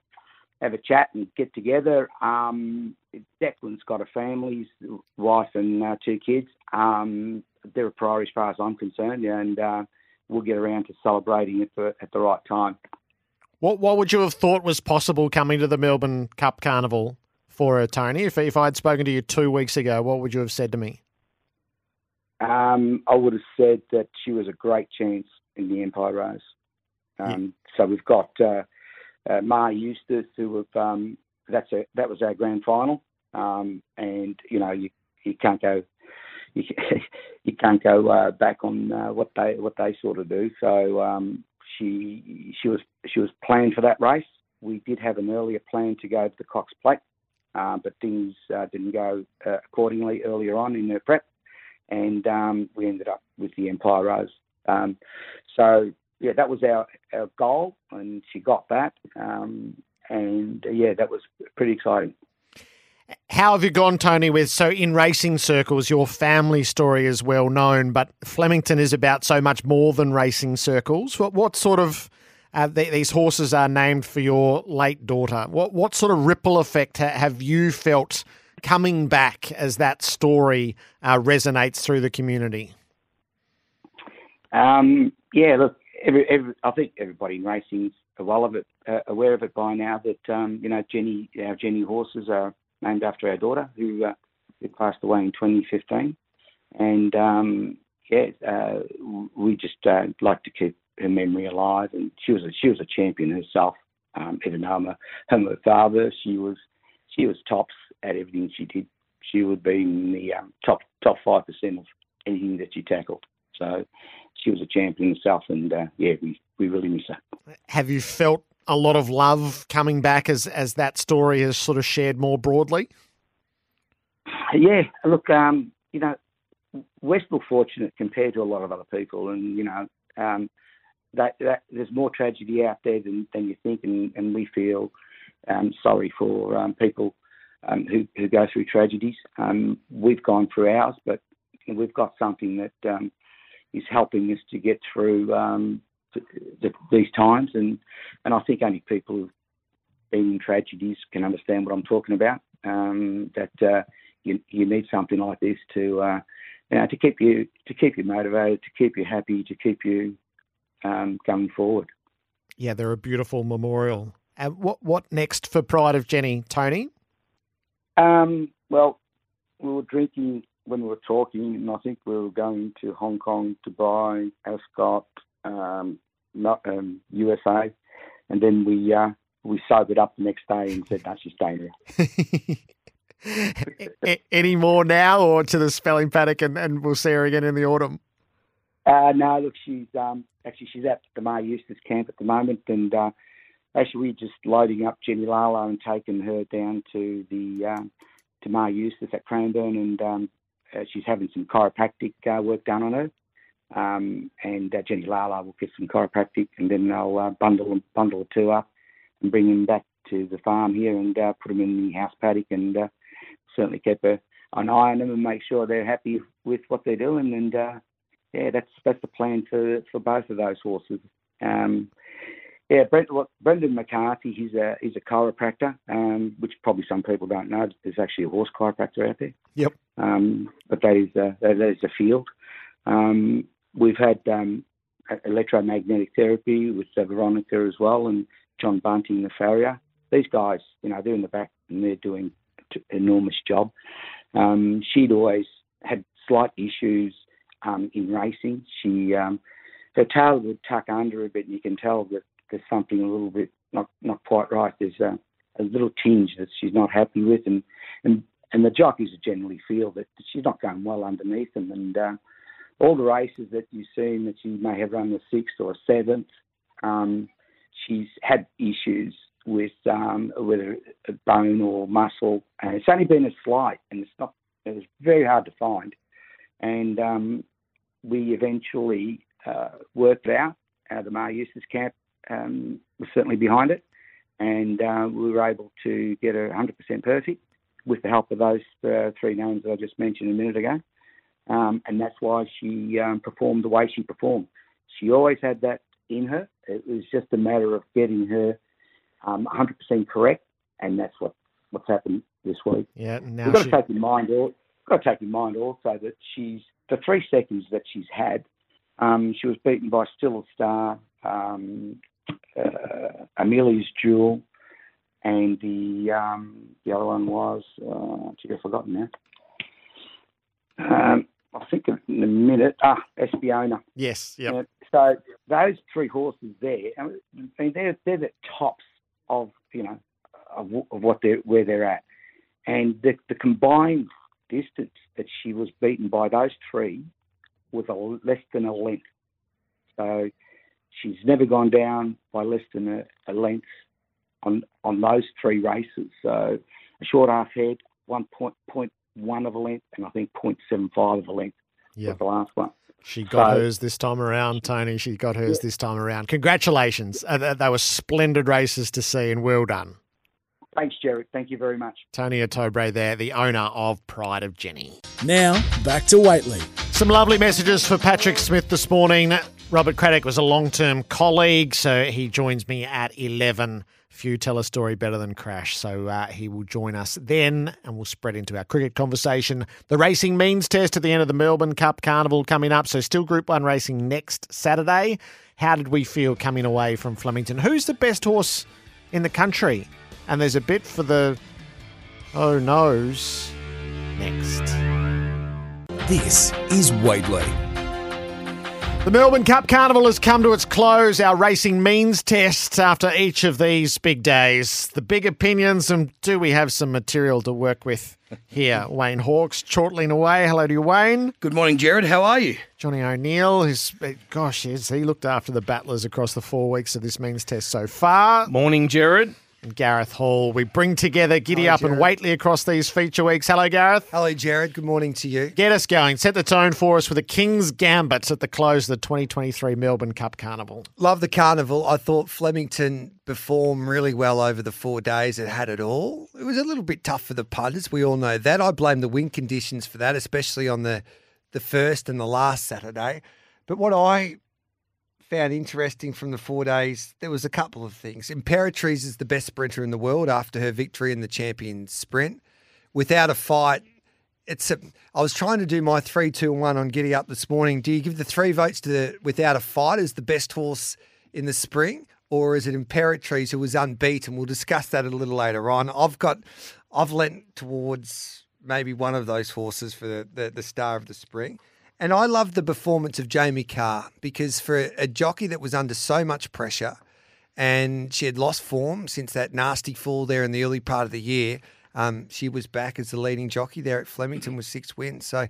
have a chat and get together. Um, Declan's got a family, his wife and uh, two kids. Um, they're a priority as far as I'm concerned, and uh, we'll get around to celebrating it for, at the right time. What what would you have thought was possible coming to the Melbourne Cup Carnival for her, Tony? If if I'd spoken to you two weeks ago, what would you have said to me? Um, I would have said that she was a great chance in the Empire Rose. Um, yeah. So we've got uh, uh, Maher Eustace, who have, um, that's a, that was our grand final, um, and you know you you can't go you, can't go uh, back on uh, what they what they sort of do. So um, she she was she was planned for that race. We did have an earlier plan to go to the Cox Plate, uh, but things uh, didn't go uh, accordingly earlier on in her prep, and um, we ended up with the Empire Rose. Um, so yeah, that was our, our goal, and she got that. Um, and uh, yeah, that was pretty exciting. How have you gone, Tony? With so in racing circles, your family story is well known, but Flemington is about so much more than racing circles. What what sort of uh, th- these horses are named for your late daughter? What what sort of ripple effect ha- have you felt coming back as that story uh, resonates through the community? Um, yeah, look, every, every, I think everybody in racing is well of it, uh, aware of it by now. That um, you know, Jenny, our Jenny horses are named after our daughter who uh, passed away in 2015, and um, yeah, uh, we just uh, like to keep her memory alive. And she was a, she was a champion herself. Um, even though I'm, a, I'm her father, she was she was tops at everything she did. She would be in the um, top top five percent of anything that she tackled. So she was a champion herself, and uh, yeah, we, we really miss her. Have you felt a lot of love coming back as as that story has sort of shared more broadly? Yeah, look, um, you know, we're still fortunate compared to a lot of other people, and you know, um, that, that there's more tragedy out there than, than you think, and, and we feel um, sorry for um, people um, who, who go through tragedies. Um, we've gone through ours, but we've got something that um, is helping us to get through um, these times. And, and I think only people who've been in tragedies can understand what I'm talking about. Um, that uh, you, you need something like this to uh, you know, to keep you to keep you motivated, to keep you happy, to keep you um, going forward. Yeah, they're a beautiful memorial. And what what next for Pride of Jenny, Tony? Um, well, we were drinking when we were talking, and I think we were going to Hong Kong, Dubai, Ascot, um, not, um, USA, and then we uh, we sobered up the next day and said, no, she's staying there. Any more now or to the spelling paddock and, and we'll see her again in the autumn? Uh, no, look, she's um, actually she's at the Maher Eustace camp at the moment, and uh, actually we're just loading up Jenny Lala and taking her down to the um, to Maher Eustace at Cranbourne, and um, uh, she's having some chiropractic uh, work done on her. Um, and uh, Jenny Lala will get some chiropractic, and then they'll uh, bundle bundle the two up and bring him back to the farm here and uh, put him in the house paddock, and uh, certainly keep a, an eye on them and make sure they're happy with what they're doing. And uh, yeah, that's that's the plan for for both of those horses. Um, yeah, Brent, look, Brendan McCarthy, he's a he's a chiropractor, um, which probably some people don't know. There's actually a horse chiropractor out there. Yep. Um, but that is a, that is a field. Um, we've had um, electromagnetic therapy with uh, Veronica as well, and John Bunting, the farrier. These guys, you know, they're in the back and they're doing an enormous job. Um, she'd always had slight issues um, in racing. She um, her tail would tuck under a bit, and you can tell that there's something a little bit not not quite right. There's a, a little tinge that she's not happy with, and and and the jockeys generally feel that she's not going well underneath them. And uh, all the races that you've seen that she may have run the sixth or seventh, um, she's had issues with um, whether bone or muscle, and it's only been a slight, and it's not. It was very hard to find, and um, we eventually uh, worked out. Uh, the Maher Eustace camp um, was certainly behind it, and uh, we were able to get a 100% perfect with the help of those uh, three names that I just mentioned a minute ago. Um, and that's why she um, performed the way she performed. She always had that in her. It was just a matter of getting her um, 100% correct, and that's what what's happened this week. Yeah, now We've got she- to take in mind, got to take in mind also that she's the three seconds that she's had. Um, she was beaten by Still a Star, um, uh, Amelia's Jewel, and the um, the other one was uh, gee, I've forgotten now. Um, I think of in a minute. Ah, Espiona. Yes, yep. Yeah, so those three horses there, I mean, they're they're the tops of you know of, of what they're where they're at, and the the combined distance that she was beaten by those three was a, less than a length. So she's never gone down by less than a, a length on on those three races. So a short half head, one point point one of a length, and I think 0.75 of a length Yeah. was the last one. She got So- hers this time around, Tony. She got hers this time around. Congratulations. Uh, they were splendid races to see and well done. Thanks, Gerard. Thank you very much. Tony Ottobre there, the owner of Pride of Jenny. Now, back to Whateley. Some lovely messages for Patrick Smith this morning. Robert Craddock was a long term colleague, so he joins me at 11. Few tell a story better than Crash, so uh, he will join us then and we'll spread into our cricket conversation. The racing means test at the end of the Melbourne Cup Carnival coming up, so still Group 1 racing next Saturday. How did we feel coming away from Flemington? Who's the best horse in the country? And there's a bit for the oh no's next. This is Whateley. The Melbourne Cup Carnival has come to its close. Our racing means test after each of these big days. The big opinions, and do we have some material to work with here? Wayne Hawkes chortling away. Hello to you, Wayne. Good morning, Gerard. How are you? Johnny O'Neill, who's, gosh, yes, he looked after the battlers across the four weeks of this means test so far. Morning, Gerard. Gareth Hall. We bring together Giddy Hello, Up and Whateley across these feature weeks. Hello, Gareth. Hello, Gerard. Good morning to you. Get us going. Set the tone for us with the King's Gambits at the close of the 2023 Melbourne Cup Carnival. Love the carnival. I thought Flemington performed really well over the four days. It had it all. It was a little bit tough for the punters. We all know that. I blame the wind conditions for that, especially on the the first and the last Saturday. But what I found interesting from the four days, there was a couple of things. Imperatriz is the best sprinter in the world after her victory in the champion sprint. Without a fight, it's a, I was trying to do my three, two, one on Giddy Up this morning. Do you give the three votes to the Without a Fight as the best horse in the spring, or is it Imperatriz who was unbeaten? We'll discuss that a little later on. I've got, I've lent towards maybe one of those horses for the, the, the star of the spring. And I love the performance of Jamie Kah because for a, a jockey that was under so much pressure and she had lost form since that nasty fall there in the early part of the year. Um, she was back as the leading jockey there at Flemington with six wins. So,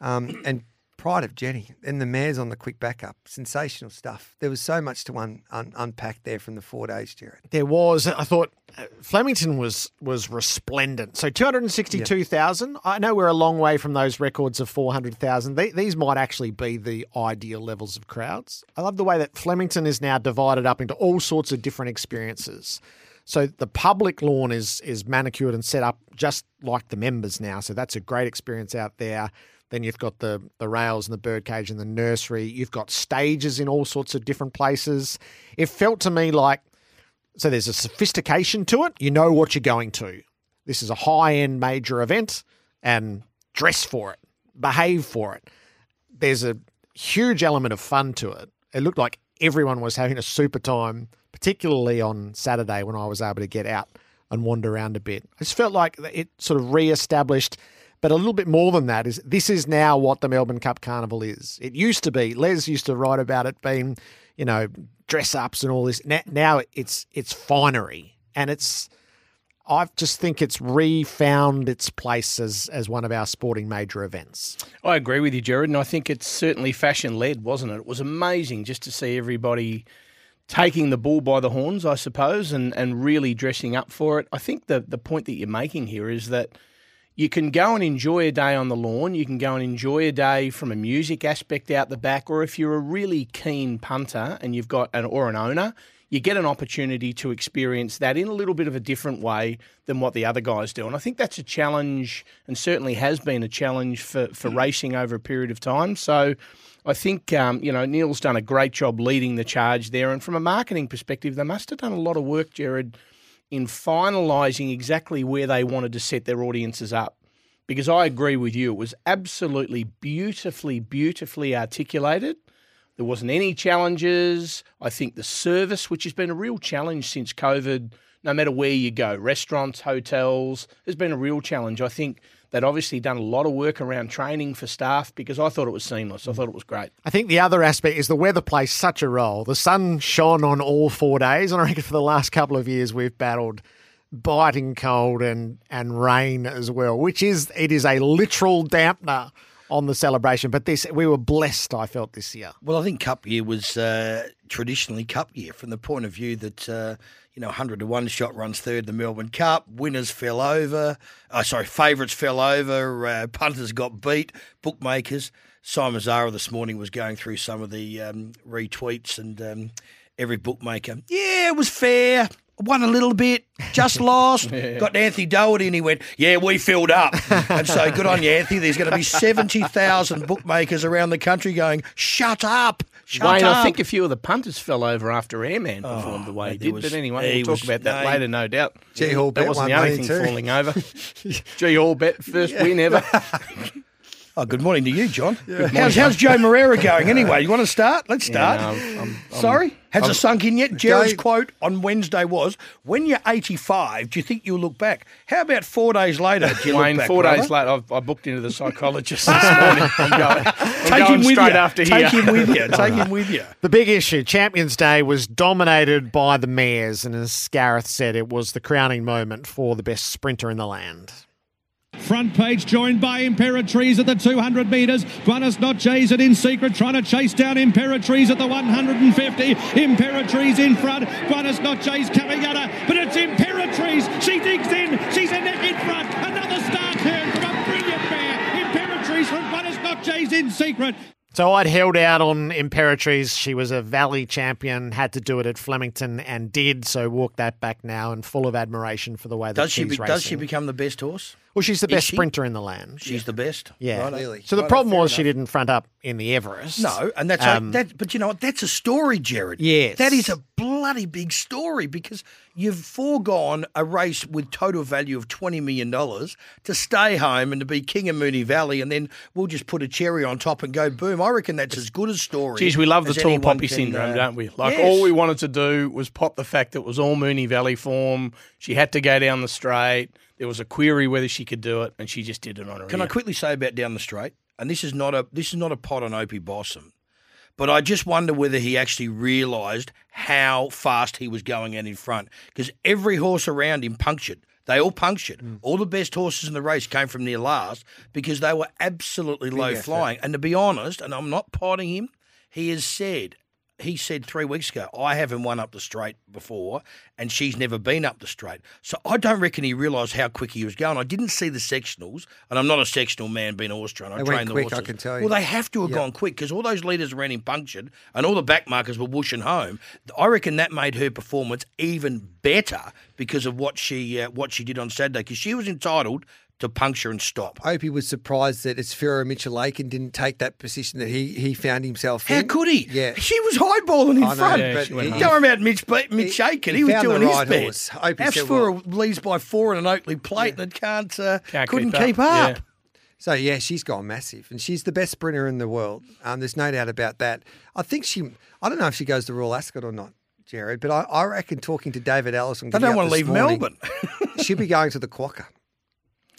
um, and pride of Jenny and the mares on the quick backup, sensational stuff. There was so much to un, un, unpack there from the four days, Gerard. There was. I thought uh, Flemington was was resplendent. So two hundred and sixty two thousand. I know we're a long way from those records of four hundred thousand. These might actually be the ideal levels of crowds. I love the way that Flemington is now divided up into all sorts of different experiences. So the public lawn is is manicured and set up just like the members now. So that's a great experience out there. Then you've got the the rails and the birdcage and the nursery. You've got stages in all sorts of different places. It felt to me like so there's a sophistication to it. You know what you're going to. This is a high end major event and dress for it, behave for it. There's a huge element of fun to it. It looked like everyone was having a super time, particularly on Saturday when I was able to get out and wander around a bit. I just felt like it sort of re established but a little bit more than that is this is now what the Melbourne Cup Carnival is. It used to be. Les used to write about it being, you know, dress ups and all this. Now it's it's finery, and it's. I just think it's refound its place as as one of our sporting major events. I agree with you, Gerard, and I think it's certainly fashion led, wasn't it? It was amazing just to see everybody taking the bull by the horns, I suppose, and, and really dressing up for it. I think the the point that you're making here is that you can go and enjoy a day on the lawn. You can go and enjoy a day from a music aspect out the back, or if you're a really keen punter and you've got an or an owner, you get an opportunity to experience that in a little bit of a different way than what the other guys do. And I think that's a challenge, and certainly has been a challenge for for racing over a period of time. So. I think um, you know Neil's done a great job leading the charge there, and from a marketing perspective, they must have done a lot of work, Gerard, in finalising exactly where they wanted to set their audiences up. Because I agree with you, it was absolutely beautifully, beautifully articulated. There wasn't any challenges. I think the service, which has been a real challenge since COVID, no matter where you go, restaurants, hotels, has been a real challenge. I think They'd obviously done a lot of work around training for staff because I thought it was seamless. I thought it was great. I think the other aspect is the weather plays such a role. The sun shone on all four days, and I reckon for the last couple of years we've battled biting cold and and rain as well, which is it is a literal dampener on the celebration. But this we were blessed. I felt this year. Well, I think Cup year was uh, traditionally Cup year from the point of view that. Uh, you know, 100 to 1 shot runs third the Melbourne Cup. Winners fell over. Oh, sorry, favourites fell over. Uh, punters got beat. Bookmakers. Simon Zara this morning was going through some of the um, retweets and um, every bookmaker. Yeah, it was fair won a little bit, just lost. yeah. Got Anthony Doherty and he went, Yeah, we filled up. and so good on you, Anthony. There's going to be 70,000 bookmakers around the country going, Shut up. Shut Wayne, up. I think a few of the punters fell over after Airman oh, performed the way he did. Was, but anyway, we'll talk was, about that no, later, no doubt. G Hall That wasn't the only thing too. falling over. G Hall bet, first yeah. win ever. Oh, good morning to you, John. Yeah. How's, how's Joe Moreira going anyway? You want to start? Let's start. Yeah, I'm, I'm, Sorry? Has I'm, it sunk in yet? Gerard's quote on Wednesday was, when you're 85, do you think you'll look back? How about four days later? Do you Wayne, look back, four brother? days later, I've, I booked into the psychologist this morning. I'm going, I'm Take going him with straight you. after Take here. him with you. Take him with you. The big issue, Champions Day, was dominated by the mares, and as Gareth said, it was the crowning moment for the best sprinter in the land. Front page joined by Imperatriz at the 200 metres. Buenos Noches and In Secret trying to chase down Imperatriz at the 150. Imperatriz in front. Buenos Noches coming at her, but it's Imperatriz. She digs in. She's a neck in front. Another star turn from a brilliant mare. Imperatriz from Buenos Noches In Secret. So I'd held out on Imperatriz. She was a Valley champion, had to do it at Flemington and did. So walk that back now and full of admiration for the way that does she she's be, racing. Does she become the best horse? Well, she's the Is best she? sprinter in the land. She's the best. Yeah, Right, Really? So the Right, problem fair was she didn't front up in the Everest. No, and that's Um, a, that. But you know what? That's a story, Gerard. Yes. that is a bloody big story because you've foregone a race with total value of twenty million dollars to stay home and to be king of Moonee Valley, and then we'll just put a cherry on top and go boom. I reckon that's as good a story. Geez, we love the tall poppy can, syndrome, uh, don't we? Like yes. all we wanted to do was pop the fact that it was all Moonee Valley form. She had to go down the straight. There was a query whether she could do it, and she just did it on her own. Can ear. I quickly say about down the straight? And this is not a this is not a pot on Opie Bosson, But I just wonder whether he actually realised how fast he was going out in front because every horse around him punctured. They all punctured. Hmm. All the best horses in the race came from near last because they were absolutely Big low effort. flying. And to be honest, and I'm not potting him, he has said he said three weeks ago, I haven't won up the straight before, and she's never been up the straight. So I don't reckon he realised how quick he was going. I didn't see the sectionals, and I'm not a sectional man being horse trainer. I train the quick, I can tell you. Well, they have to have Yep. gone quick because all those leaders ran him punctured, and all the backmarkers were whooshing home. I reckon that made her performance even better because of what she uh, what she did on Saturday because she was entitled to puncture and stop. I hope he was surprised that Esfira Mitchell Aitken didn't take that position that he, he found himself in. How in. could he? Yeah. She was highballing in I know, front. Yeah, she went Don't worry about Mitch, Mitch He- Aitken. he He, was found the doing right his best. horse. Hope he said leads by four in an Oakleigh plate and can't, uh, Can't couldn't keep up. keep up. Yeah. So yeah, she's gone massive, and she's the best sprinter in the world. Um, there's no doubt about that. I think she. I don't know if she goes to Royal Ascot or not, Jared, but I, I reckon talking to David Ellison. They don't wanna leave Melbourne. she'll be going to the Quokka.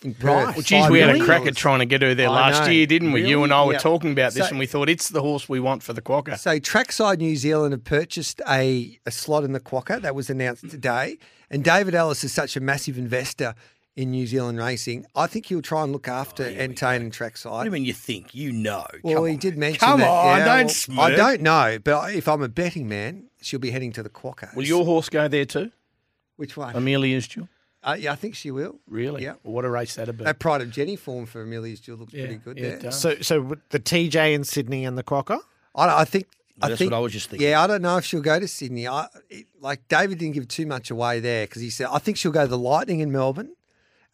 In Right. Well, geez, we had a million cracker trying to get her there I last know. year, didn't we? You and I were Yeah. talking about this, So- and we thought it's the horse we want for the quokka. So Trackside New Zealand have purchased a, a slot in the Quokka that was announced today, and David Ellis is such a massive investor in New Zealand racing. I think he'll try and look oh, after Entain and Trackside. What do you mean you think? You know. Well, he did mention Come that, on, yeah, don't well, I don't know, but if I'm a betting man, she'll be heading to the Quokka. Will your horse go there too? Which one? Amelia's Jewel. Uh, yeah, I think she will. Really? Yeah. Well, what a race that'd be. That Pride of Jenny form for Amelia's Jewel looks Yeah, pretty good yeah, there. So, so the TJ in Sydney and the Crocker. I, I think. I That's think, what I was just thinking. Yeah, I don't know if she'll go to Sydney. I it, like David didn't give too much away there because he said I think she'll go to the Lightning in Melbourne,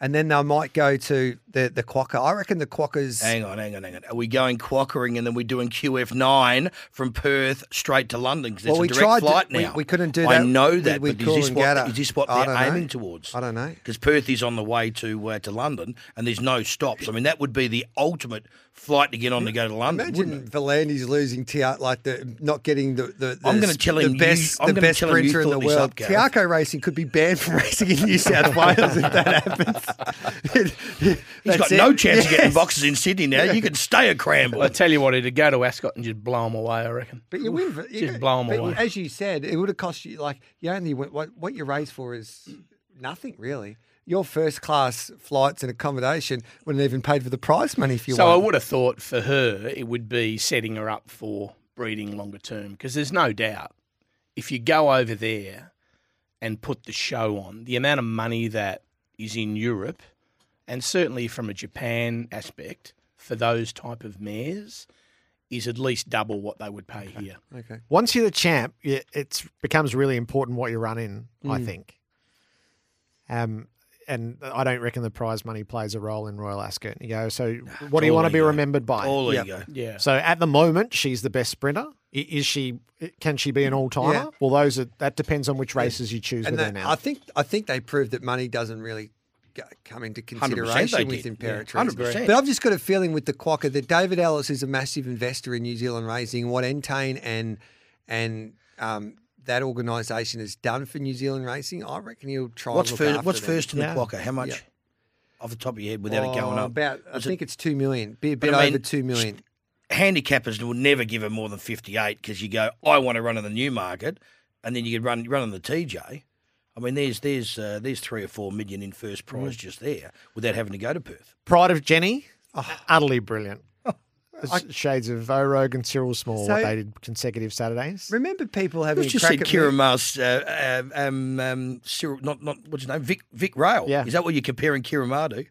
and then they might go to the the Quokka. I reckon the Quokkas. Hang on, hang on, hang on. Are we going quackering and then we're doing QF9 from Perth straight to London? Because Well, we direct tried to- flight we- now. we couldn't do that. I know that, with but is this, what, this what they're know. aiming towards? I don't know. Because Perth is on the way to uh, to London and there's no stops. I mean, that would be the ultimate flight to get on to go to London. Imagine V'landys losing Te Akau, like the not getting the the, the I'm gonna tell him you- best I'm the best you sprinter in the world. Te Akau racing could be banned from racing in New South Wales if that happens. He's That's got it. no chance of getting boxes in Sydney now. You can stay at Cranbourne. I tell you what, it'd go to Ascot and just blow them away. I reckon. But you win. For, Just blow 'em but away. As you said, it would have cost you like you only went, what what you raised for is nothing really. Your first class flights and accommodation wouldn't even paid for the prize money if you So won. I would have thought for her it would be setting her up for breeding longer term because there's no doubt if you go over there and put the show on, the amount of money that is in Europe, and certainly from a Japan aspect for those type of mares, is at least double what they would pay here. Okay. Once you're the champ, it becomes really important what you run in. I Mm. think. Um, and I don't reckon the prize money plays a role in Royal Ascot. You go, so what do you want to be remembered by? All Yep. ego. Yeah. So at the moment, she's the best sprinter. I- Is she? Can she be an all timer? Yeah. Well, those are that depends on which races you choose and with her that- now. I think I think they proved that money doesn't really come into consideration they with did. Imperatriz. Yeah, 100%. But I've just got a feeling with the Quokka that David Ellis is a massive investor in New Zealand racing. What Entain and and um, that organisation has done for New Zealand racing, I reckon he'll try. What's look first? after What's them. first in Yeah. the quokka? How much? Yeah. Off the top of your head, without it going Oh, up. About, I Was it- think it's two million. Be a But bit I mean, over two million. Handicappers will never give her more than 58 because you go, I want to run in the new market. and then you could run run on the TJ. I mean, there's there's uh, there's three or four million in first prize Mm. just there without having to go to Perth. Pride of Jenny, Oh. utterly brilliant. It's Shades of Vo Rogue and Cyril Small, what they did consecutive Saturdays. Remember people having Let's a just crack said at me? Kira Mars, uh, uh, um, um, Cyril, not not what's his name, Vic Vic Rail. Yeah. Is that what you're comparing Kira Mar to?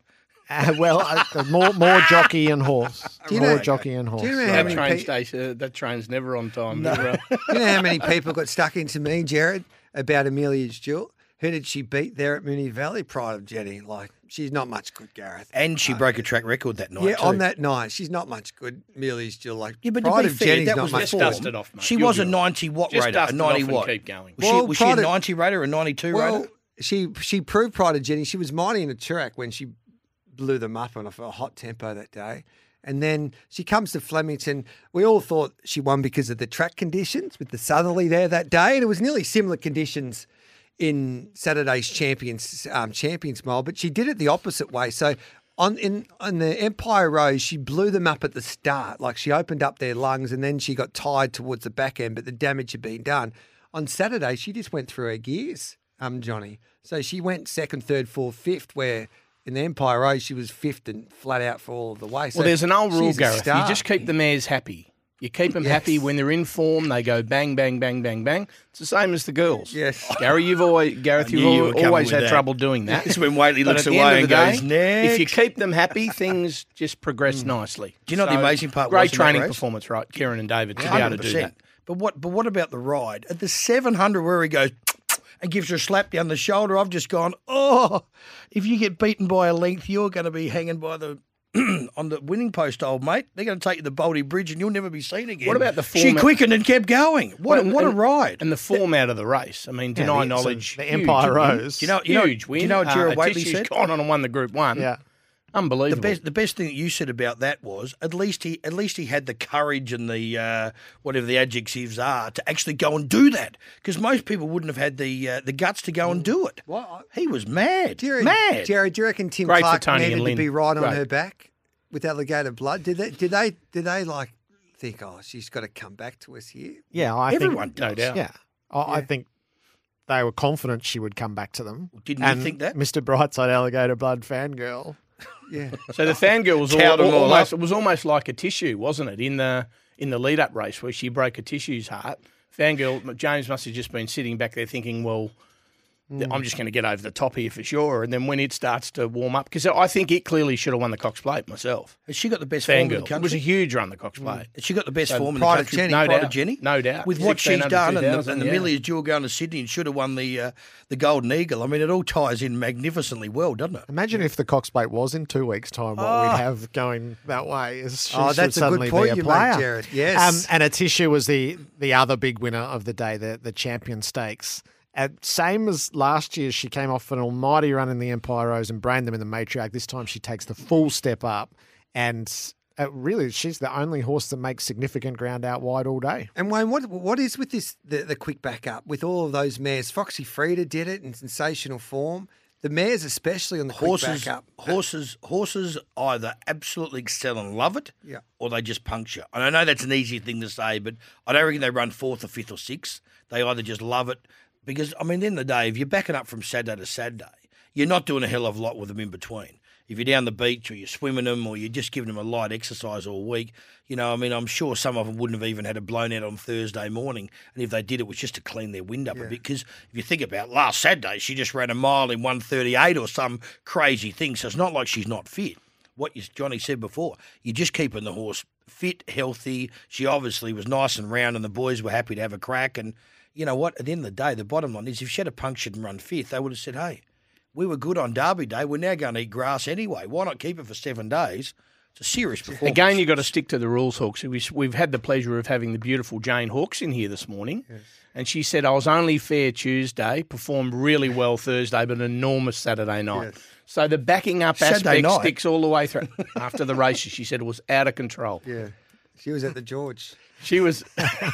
Uh, well, uh, more more jockey and horse. Do you more know- jockey and horse. do you know how That many train pe- station, that train's never on time. No. never. you know how many people got stuck into me, Gerard, about Amelia's Jewel? Who did she beat there at Moonee Valley? Pride of Jenny. Like, she's not much good, Gareth. And she broke a track record that night. yeah, too. on that night, she's not much good. Amelia's Jewel. Like, Yeah, but to Pride be of fair, Jenny's that not was much the good. form. Dust it off, mate. She You'll was a 90 watt Just rater, a dust it 90 off and watt. keep going. Was, Well, she, was she Pride a of- 90 rater or a 92 Well, rater? she she proved Pride of Jenny. She was mighty in a track when she blew them up on a, a hot tempo that day. And then she comes to Flemington. We all thought she won because of the track conditions with the southerly there that day, and it was nearly similar conditions in Saturday's champions um, champions mile. But she did it the opposite way. So on in on the Empire Rose, she blew them up at the start. Like she opened up their lungs, and then she got tired towards the back end. But the damage had been done. On Saturday, she just went through her gears, um, Johnny. So she went second, third, fourth, fifth. Where in the Empire Rose, she was fifth and flat out for all of the way. So well, there's an old rule, Gareth. You just keep the mares happy. You keep them happy when they're in form. They go bang, bang, bang, bang, bang. It's the same as the girls. Yes, Gary, you've always Gareth, you've knew you al- were coming always had that. trouble doing that. It's when Whateley looks away and the goes, day, If you keep them happy, things just progress mm. nicely. Do you know what the amazing part Great was training performance, right, Ciaron and David, to be able to do that. But what? But what about the ride at the 700 where he goes and gives her a slap down the shoulder? I've just gone. Oh, if you get beaten by a length, you're going to be hanging by the. on the winning post, old mate, they're going to take you to the Baldy Bridge, and you'll never be seen again. What about the She quickened and kept going. What? Well, a, what a ride! And the form out of the race. I mean, Yeah, deny so knowledge. the huge Empire win. Rose. You know- you know- huge do you know what Gerard uh, Atishu's said? gone on and won the Group One. Yeah. Unbelievable. The best, the best thing that you said about that was at least he, at least he had the courage and the uh, whatever the adjectives are to actually go and do that. Because most people wouldn't have had the uh, the guts to go and do it. What? He was mad, Do you, mad. Gerard, do you reckon Tim Great Clark Tony needed to be right on Great. her back with alligator blood? Did they? Did they? Did they like think? Oh, she's got to come back to us here. Yeah, I Everyone think, does. No doubt. Yeah, I, I think they were confident she would come back to them. Didn't you think that? Mr. Brightside Alligator Blood fangirl? Yeah. So the fangirl was all, all almost, it was almost like Atishu, wasn't it? In the in the lead up race where she broke Atishu's heart. Fangirl James must have just been sitting back there thinking, well. Th- I'm just going to get over the top here for sure. And then when it starts to warm up, because I think it clearly should have won the Cox Plate myself. Has she got the best form in the country? It was a huge run, the Cox Plate. Has she got the best So form in Pride the of country? Jenny. No doubt. Jenny. No doubt. With what she's done and the, 2000, and the yeah. millions dual going to Sydney and should have won the uh, the Golden Eagle. I mean, it all ties in magnificently well, doesn't it? Imagine if the Cox Plate was in two weeks' time, what Oh. we'd have going that way. Is she Oh, should that's a good point be a you make. Jared. Yes. Um, and Atishu was the the other big winner of the day, the the Champion Stakes. And same as last year, she came off an almighty run in the Empire Rose and brained them in the matriarch. This time, she takes the full step up, and uh, really, she's the only horse that makes significant ground out wide all day. And Wayne, what what is with this the, the quick backup with all of those mares? Foxy Frida did it in sensational form. The mares, especially on the quick Horses, backup. horses, horses either absolutely excel and love it, Yeah. or they just puncture. And I know that's an easy thing to say, but I don't reckon they run fourth or fifth or sixth. They either just love it because I mean, at the end of the day, if you're backing up from Saturday to Saturday, you're not doing a hell of a lot with them in between. If you're down the beach or you're swimming them or you're just giving them a light exercise all week, you know, I mean, I'm sure some of them wouldn't have even had a blown out on Thursday morning. And if they did, it was just to clean their wind up a bit. Because if you think about it, last Saturday, she just ran a mile in 138 or some crazy thing. So it's not like she's not fit. What you, Johnny said before, you're just keeping the horse fit, healthy. She obviously was nice and round, and the boys were happy to have a crack. And you know what? At the end of the day, the bottom line is if she had a punctured and run fifth, they would have said, hey, we were good on Derby Day. We're now going to eat grass anyway. Why not keep it for seven days? It's a serious performance. Again, you've got to stick to the rules, Hawkes. We- We've had the pleasure of having the beautiful Jane Hawkes in here this morning. And she said, I was only fair Tuesday, performed really well Thursday, but an enormous Saturday night. So the backing up Saturday aspect night? sticks all the way through. After the races, she said it was out of control. Yeah. She was at the George. She was.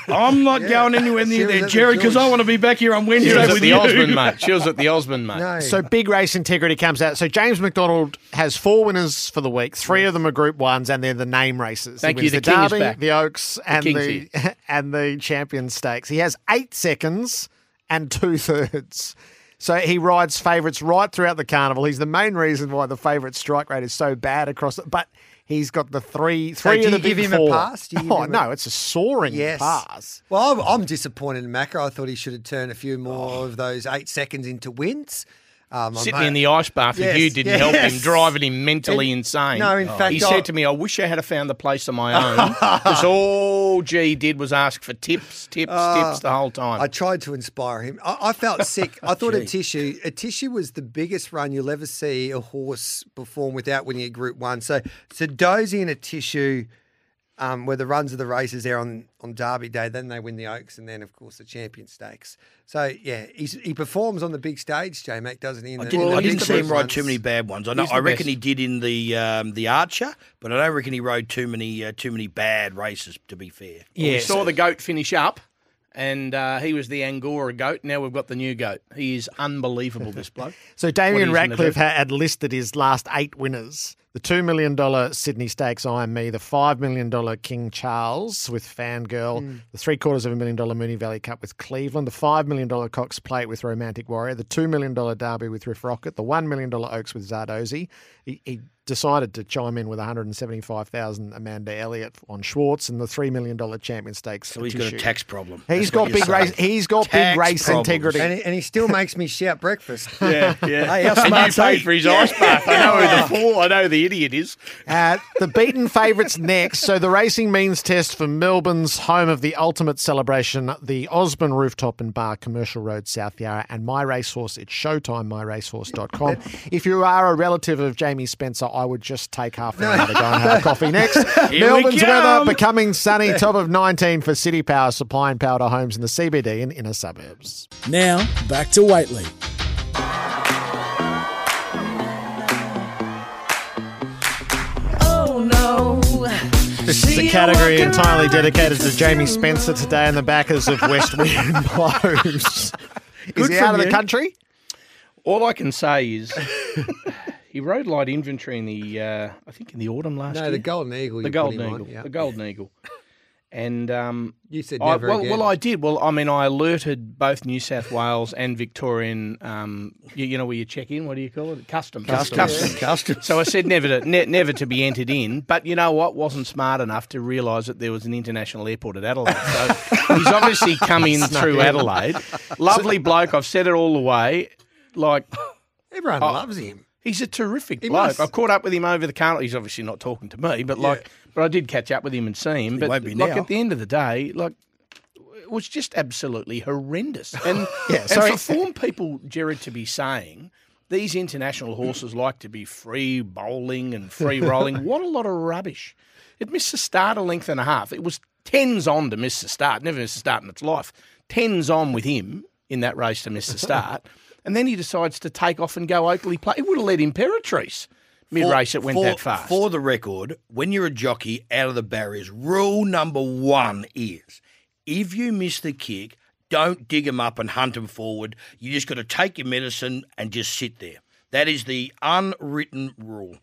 I'm not Yeah. going anywhere near there, Jerry, because I want to be back here on Wednesday She Wednesday was at with the you. Osmond, mate. She was at the Osmond, mate. No. So big race integrity comes out. So James McDonald has four winners for the week. Three of them are Group Ones, and they're the name races. Thank he you, the the king is Derby, back. the Oaks, and king's the and the Champion Stakes. He has eight seconds and two thirds. So he rides favourites right throughout the carnival. He's the main reason why the favourite strike rate is so bad across it. But he's got the three So three do of the you give big him a pass? Do you oh, give oh him a- no, it's a soaring Yes. pass. Well, I'm, I'm disappointed in Macca. I thought he should have turned a few more of those eight seconds into wins. Um, Sitting in the ice bath Yes, with you didn't help him, driving him mentally And- insane. No, in fact, he I- said to me, "I wish I had found the place on my own because all G did was ask for tips, tips, Ah, tips the whole time." I tried to inspire him. I, I felt sick. I thought Atishu, a tissue was the biggest run you'll ever see a horse perform without winning a Group One. So, so Dozy and Atishu, um, where the runs of the races there on on Derby Day, then they win the Oaks, and then of course the Champion Stakes. So yeah, he's, he performs on the big stage, J Mac, doesn't he? in I didn't, in I didn't see him ride ones? too many bad ones. I know. I reckon best. he did in the um, the Archer, but I don't reckon he rode too many uh, too many bad races. To be fair, we saw the goat finish up, and uh, he was the Angora goat. Now we've got the new goat. He is unbelievable. This bloke. So What Damien he's gonna Ratcliffe had listed his last eight winners. The $2 million Sydney Stakes I'm Me, the $5 million King Charles with Fangirl, Mm. the three quarters of a million dollar Moonee Valley Cup with Cleveland, the $5 million Cox Plate with Romantic Warrior, the $2 million Derby with Riff Rocket, the $1 million Oaks with Zardozi. He, he decided to chime in with 175000 Amanda Elliott on Schwartz and the $3 million Champion Stakes. So he's got a tax problem. He's That's what got big race. He's got Tax big race problems. integrity. And he, and he still makes me shout breakfast. Yeah, yeah. Hey, how and you smart's paid for his ice bath. I know who the fool. I know who the idiot is. Uh, the beaten favourites next. So the racing means test for Melbourne's home of the ultimate celebration, the Osborne Rooftop and Bar, Commercial Road, South Yarra, and My Racehorse. It's Showtime, myracehorse.com. if you are a relative of Jamie Spencer, I would just take half an hour to go and have a coffee next. Here we Melbourne's weather becoming sunny, top of 19 for City Power, supplying power to homes in the CBD and inner suburbs. Now, back to Whateley. Oh no. This is a category entirely dedicated to Jamie Spencer today and the backers of West Wind Blows. Is Good he out of the country? All I can say is he rode Light Infantry in the, uh, I think in the autumn last No, year. No, the Golden Eagle The you put Golden him on, Eagle. yeah. The Golden Eagle. And um, You said I- never well, again. well, I did. Well, I mean, I alerted both New South Wales and Victorian. Um, you, you know where you check in. What do you call it? Customs. Customs. Customs. So I said never to ne- never to be entered in. But you know what? Wasn't smart enough to realise that there was an international airport at Adelaide. So he's obviously come in through in. Adelaide. Lovely bloke. I've said it all the way. Like Everyone Oh, loves him. He's a terrific He bloke. must. I caught up with him over the counter. He's obviously not talking to me, but like, but I did catch up with him and see him. He But won't be like now. at the end of the day, like it was just absolutely horrendous. And, Yeah, and for form people, Gerard, to be saying these international horses like to be free bowling and free rolling. what a lot of rubbish! It missed the start a length and a half. It was tens on to miss the start. Never missed the start in its life. Tens on with him in that race to miss the start. And then he decides to take off and go Oakleigh play. It would have led Imperatriz mid race. It went for, that fast. For the record, when you're a jockey out of the barriers, rule number one is if you miss the kick, don't dig them up and hunt them forward. You just got to take your medicine and just sit there. That is the unwritten rule.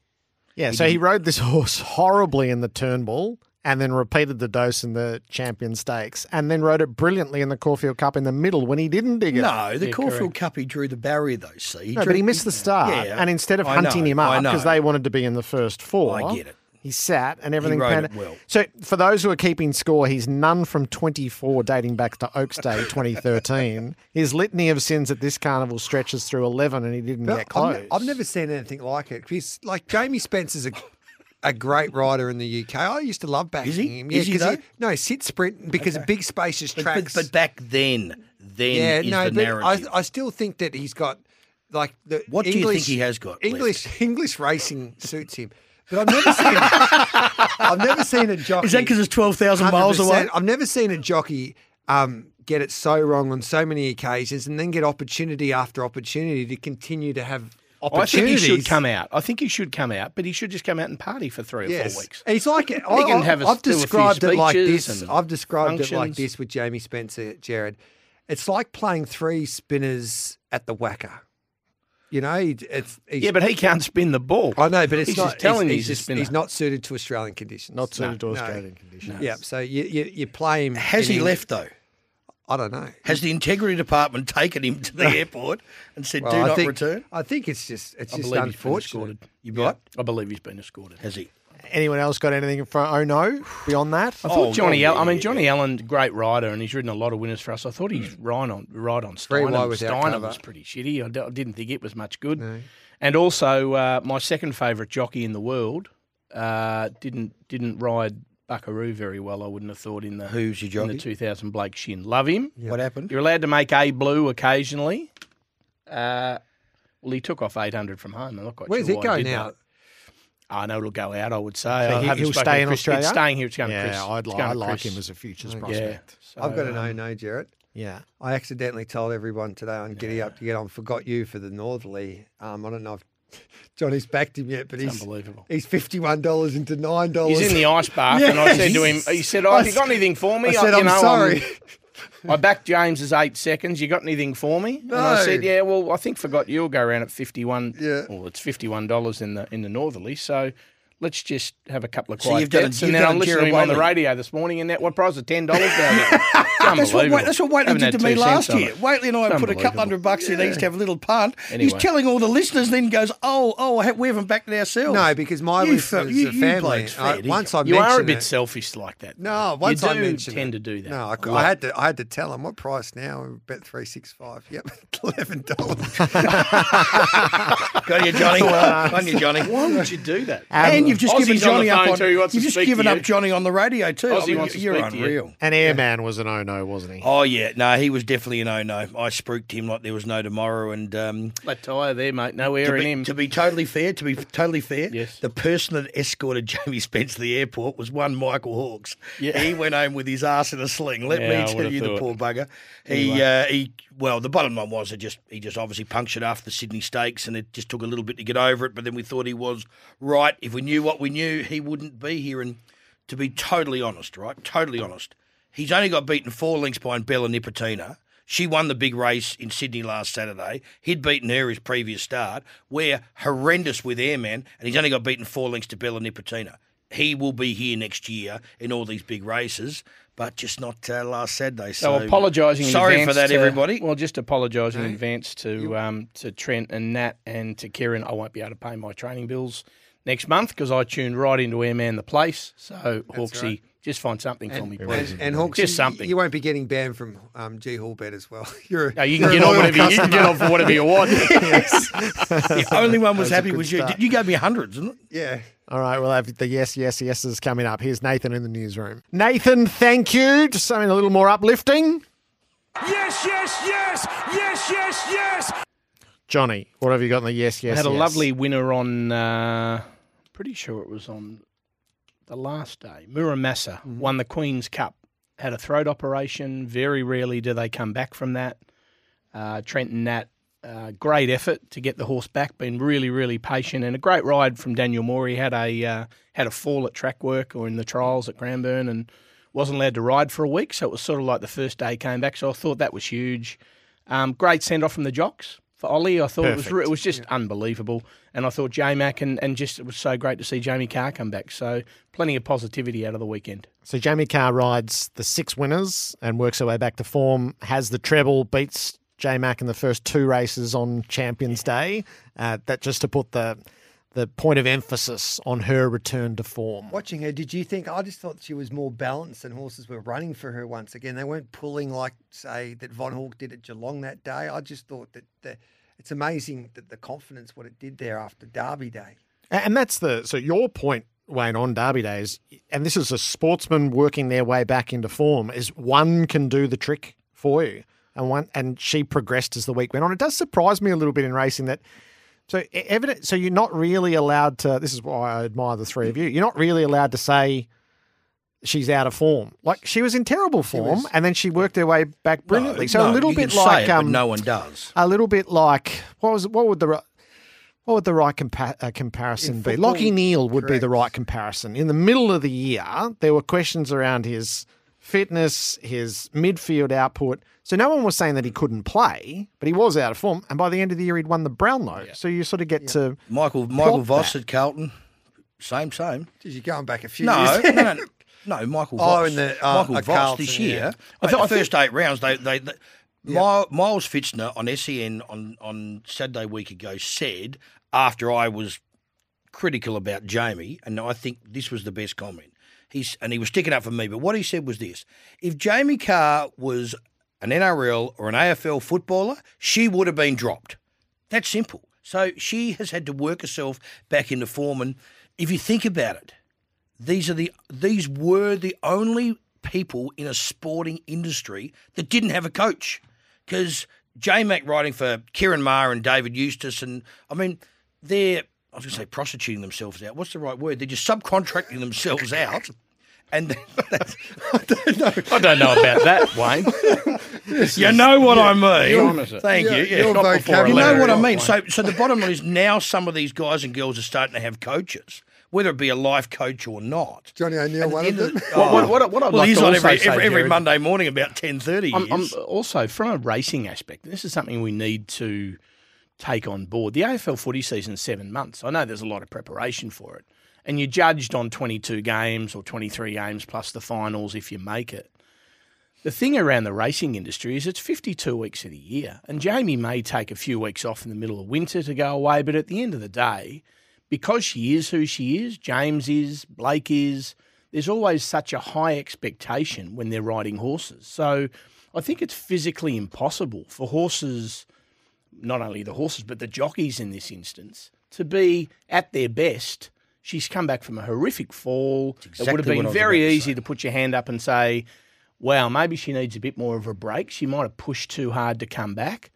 Yeah, so he rode this horse horribly in the Turnbull and then repeated the dose in the Champion Stakes and then rode it brilliantly in the Caulfield Cup in the middle when he didn't dig it. No, the Caulfield Cup, he drew the barrier, though, see? No, drew- but he missed the start. Yeah, and instead of I hunting know, him up because they wanted to be in the first four, I get it. He sat and everything. rode panned- it well. So for those who are keeping score, he's none from 24 dating back to Oaks Day 2013. His litany of sins at this carnival stretches through 11 and he didn't But get I've, close. ne- I've never seen anything like it. He's like Jamie Spencer's a, a great rider in the UK. I used to love backing Is he? him. Is he though? no, sit sprint because of big spacious But, but, tracks. but back then, then yeah, is no, the narrative. I, I still think that he's got like the What do you English, think he has got English English racing suits him. But I've never seen I've never seen a jockey. Is that because it's 12,000 miles 100%. away? I've never seen a jockey um, get it so wrong on so many occasions and then get opportunity after opportunity to continue to have Oh, I think he should come out. I think he should come out, but he should just come out and party for three or Yes. four weeks. He's like He I, can have a- I've do a described it like this. I've described it like this with Jamie Spencer, Gerard. It's like playing three spinners at the whacker. You know, he- it's he's, Yeah, but he can't spin the ball. I know, but it's He's not. just telling he's, you he's, he's a he's not suited to Australian conditions. Not suited No, to no. Australian conditions. Yeah, so you, you you play him. Has in he left though? I don't know. Has the integrity department taken him to the airport and said, Well, "Do I not think, return"? I think it's just it's I just believe he's been unfortunate. escorted. You what? I believe he's been escorted. Has he? Anyone else got anything for Oh No beyond that? I thought Oh, Johnny. oh, Allen, I yeah, mean, yeah, Johnny Allen, great rider, and he's ridden a lot of winners for us. I thought he's right on right on Very Steinem. wide without Steinem cover. was pretty shitty. I, d- I didn't think it was much good. And also, uh, my second favourite jockey in the world uh, didn't didn't ride Buckaroo very well. I wouldn't have thought in the Who's your in the 2000 Blake Shinn. Love him. What happened? You're allowed to make a blue occasionally. Uh, well, he took off 800 from home. I'm not quite Where's sure it he going did now? that. I know it'll go out. I would say. So I he, will stay in Chris. Australia. It's staying here. It's going to Chris. Yeah, I'd It's li- going I to like him as a futures Okay. prospect. So, I've got a no um, no, Gerard. Yeah. I accidentally told everyone today on Giddy Up to get on. Forgot you for the Northerly. Um, I don't know if Johnny's backed him yet, but It's he's unbelievable. He's fifty one dollars into nine dollars. He's in the ice bath, and I said to him, "He said, oh, have you got anything for me?" I said, "I'm know, sorry." I backed James as eight seconds. You got anything for me? And I said, yeah. Well, I think forgot you'll go around at fifty one. Yeah. Well, it's fifty one dollars in the in the northerly. So. Let's just have a couple of So quiet you've done a- bets, you've and then done I a listened to him on the radio this morning, and that what price of ten dollars? That's what, Wa- that's what Whateley did to me last year. it. Whateley and I put a couple unbelievable. hundred bucks in each to have a little punt. He's telling all the listeners, then goes, "Oh, oh, we haven't backed it ourselves." No, because my You listeners fe- you- are you family. blokes I- fair, once you? I You are a bit it- selfish like that. No, once you I do mentioned tend it- to do that. No, I, a I lot. had to. I had to tell him what price now. Bet three six five. Yep, eleven dollars. Got you, Johnny. On you, Johnny. Why would you do that? And you've just Aussie's given Johnny up on. too, You've to just given to up. Johnny on the radio too. I mean, wants to you're speak to you. unreal. And Airman was an oh no, wasn't he? Oh yeah, no, he was definitely an oh no. I spooked him like there was no tomorrow, and um, Flat tyre there, mate. No air in him. to be totally fair, to be totally fair, Yes. the person that escorted Jamie Spence to the airport was one Michael Hawkes. Yeah. He went home with his ass in a sling. Let Yeah, me tell would've you, the poor bugger. He, Anyway. uh, he, well, the bottom line was it just he just obviously punctured after the Sydney Stakes, and it just took a little bit to get over it. But then we thought he was right. If we knew what we knew, he wouldn't be here. And to be totally honest, right, totally honest, he's only got beaten four lengths behind Bella Nipotina. She won the big race in Sydney last Saturday. He'd beaten her his previous start. We're horrendous with Airman, and he's only got beaten four lengths to Bella Nipotina. He will be here next year in all these big races, but just not uh, last Saturday. So So apologising. in Sorry for that, to- everybody. Well, just apologising in advance to um, to Trent and Nat and to Ciaron. I won't be able to pay my training bills next month because I tuned right into Airman the place. So Hawksy, right. just find something for me, please. And, and Hawkes, just you- something. You won't be getting banned from um, G Hall bet as well. You're. No, you can you're get a on whatever you, you can get on for whatever you want. Yes. the only one was was happy was you. start. You gave me hundreds, didn't it? Yeah. All right, we'll have the yes, yes, yeses coming up. Here's Nathan in the newsroom. Nathan, thank you. Just something a little more uplifting. Yes, yes, yes, yes, yes, yes. Johnny, what have you got in the yes, I yes, had a yes? lovely winner on. Uh, pretty sure it was on the last day. Muramasa Mm-hmm. won the Queen's Cup. Had a throat operation. Very rarely do they come back from that. Uh, Trent and Nat, uh, great effort to get the horse back. Been really, really patient and a great ride from Daniel Moor. He had a uh, had a fall at track work or in the trials at Cranbourne and wasn't allowed to ride for a week. So it was sort of like the first day he came back. So I thought that was huge. Um, great send off from the jocks for Ollie. I thought it was it was just unbelievable. And I thought J Mac and, and just it was so great to see Jamie Kah come back. So plenty of positivity out of the weekend. So Jamie Kah rides the six winners and works her way back to form, has the treble, beats J Mac in the first two races on Champions Day. Uh, that just to put the the point of emphasis on her return to form. Watching her, did you think? I just thought she was more balanced and horses were running for her once again. They weren't pulling like, say, that Von Hawk did at Geelong that day. I just thought that the, it's amazing that the confidence, what it did there after Derby Day. And that's the so your point, Wayne, on Derby Days, and this is a sportsman working their way back into form, is one can do the trick for you. And one and she progressed as the week went on. It does surprise me a little bit in racing that so evident so you're not really allowed to this is why I admire the three of you. You're not really allowed to say she's out of form. Like she was in terrible form and then she worked her way back brilliantly. so no, a little bit like it, um no one does. a little bit like what was what would the what would the right compa- uh, comparison In be? football, Lachie Neale would be the right comparison. In the middle of the year, there were questions around his fitness, his midfield output. So no one was saying that he couldn't play, but he was out of form. And by the end of the year, he'd won the Brownlow. So you sort of get to Michael Michael Voss that. at Carlton, same same. Did you going back a few No, years? no, no, no, Michael Oh, in the, uh, Michael Voss Carlton, this year. I I thought- I the first eight rounds, they they. they Mi- Miles Fitzner on SEN on, on Saturday week ago said after I was critical about Jamie, and I think this was the best comment. He's and he was sticking up for me, but what he said was this: if Jamie Kah was an NRL or an AFL footballer, she would have been dropped. That's simple. So she has had to work herself back into form, and if you think about it, these are the these were the only people in a sporting industry that didn't have a coach because J Mac writing for Ciaron Maher and David Eustace and I mean they're I was going to say prostituting themselves out. What's the right word? They're just subcontracting themselves out. And that's, I don't know. I don't know about that, Wayne. You know what I mean. You're honest. Thank Yeah, you. Yeah. your Not before you know what I mean. Wayne. So, so the bottom line is now some of these guys and girls are starting to have coaches. whether it be a life coach or not. Johnny O'Neill, one of them. What- what- what- what I'd well, like he's to on every, say, every, every Monday morning about ten thirty. I'm, I'm also from a racing aspect. This is something we need to take on board. The AFL footy season seven months. I know there's a lot of preparation for it, and you're judged on 22 games or 23 games plus the finals if you make it. The thing around the racing industry is it's 52 weeks of the year, and Jamie may take a few weeks off in the middle of winter to go away, but at the end of the day, because she is who she is, James is, Blake is, there's always such a high expectation when they're riding horses. So I think it's physically impossible for horses, not only the horses, but the jockeys in this instance, to be at their best. She's come back from a horrific fall. it would have been very about to easy to put your hand up and say, wow, maybe she needs a bit more of a break. She might have pushed too hard to come back.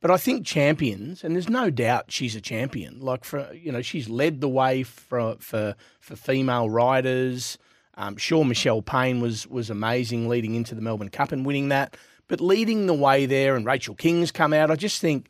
But I think champions, and there's no doubt she's a champion. Like for you know, she's led the way for for for female riders. Um, sure, Michelle Payne was was amazing leading into the Melbourne Cup and winning that. But leading the way there, and Rachel King's come out. I just think,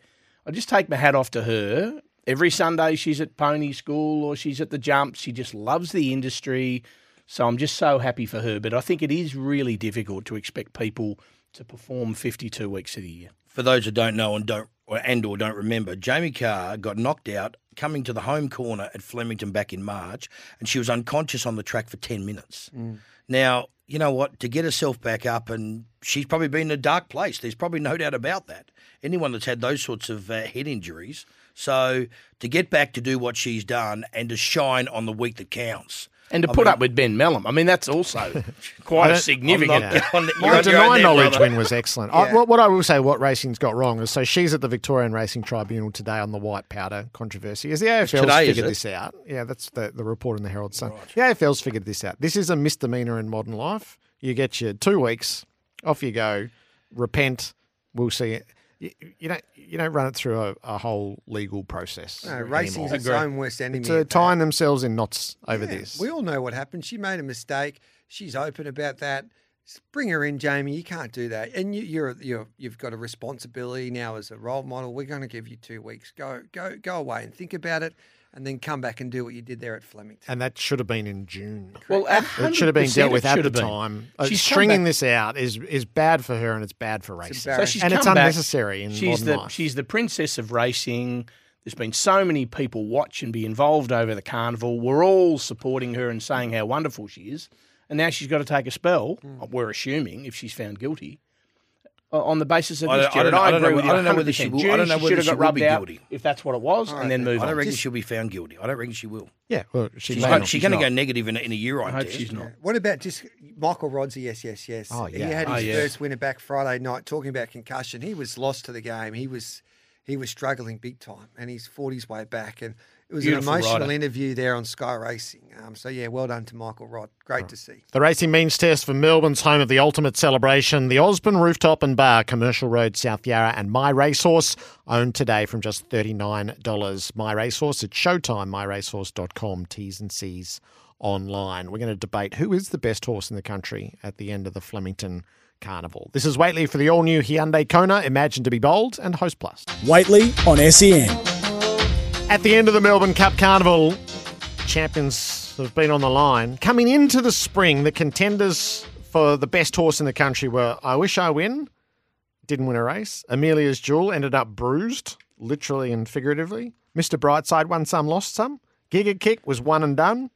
I just take my hat off to her. Every Sunday she's at pony school or she's at the jumps. She just loves the industry. So I'm just so happy for her. But I think it is really difficult to expect people to perform 52 weeks of the year. For those who don't know and don't or, and or don't remember, Jamie Kah got knocked out coming to the home corner at Flemington back in March, and she was unconscious on the track for ten minutes. Mm. Now, you know what? To get herself back up, and she's probably been in a dark place. There's probably no doubt about that. Anyone that's had those sorts of uh, head injuries. So to get back to do what she's done and to shine on the week that counts. And to I put mean- up with Ben Melham, I mean, that's also quite a significant. I'm not- My you're on your own deny knowledge brother. win was excellent. I, what, what I will say, what racing's got wrong is so she's at the Victorian Racing Tribunal today on the white powder controversy. Is the AFL's today, figured this out? Yeah, that's the, the report in the Herald Sun. The AFL's figured this out. This is a misdemeanor in modern life. You get your two weeks, off you go, repent. We'll see it. You, you don't you don't run it through a, a whole legal process. No, racing's its own worst enemy. It's uh, tying themselves in knots over Yeah, this. We all know what happened. She made a mistake. She's open about that. Bring her in, Jamie. You can't do that. And you, you're you're you've got a responsibility now as a role model. We're going to give you two weeks. Go go go away and think about it, and then come back and do what you did there at Flemington. and that should have been in June. Well, it should have been dealt with at the been. time. Uh, She's stringing this out is is bad for her and it's bad for racing, So she's and it's come back. unnecessary in she's modern the life. she's the princess of racing. There's been so many people watch and be involved over the carnival. We're all supporting her and saying how wonderful she is. And now she's got to take a spell. Hmm. We're assuming if she's found guilty Uh, on the basis of I this. don't- I Gerard, don't know- I agree know with you whether- I don't know whether she 100%. will- I don't know she whether should have she got will rubbed be out guilty. if that's what it was, and then move on. I don't on. reckon she'll be found guilty. I don't reckon she will. yeah, well, she She's, may going, not. she's going to go negative in a, in a urine I hope test. she's not. What about just Michael Rodzi? Yes, yes, yes. Oh, yeah, He yeah. had Oh, his yeah. first winner back Friday night. Talking about concussion, he was lost to the game. He was he was struggling big time, and he's fought his way back. And it was Beautiful an emotional rider. interview there on Sky Racing. Um, so yeah, well done to Michael Rodd. Great to see. The racing means test for Melbourne's home of the ultimate celebration, the Osborne Rooftop and Bar, Commercial Road, South Yarra, and My Racehorse, owned today from just $39. My Racehorse at Showtime, myracehorse.com, T's and C's online. We're going to debate who is the best horse in the country at the end of the Flemington Carnival. This is Whateley for the all new Hyundai Kona, Imagine to be Bold, and Host Plus. Whateley on SEN. At the end of the Melbourne Cup Carnival, champions have been on the line. Coming into the spring, the contenders for the best horse in the country were I Wish I Win, didn't win a race. Amelia's Jewel ended up bruised, literally and figuratively. Mr. Brightside won some, lost some. Giga Kick was one and done.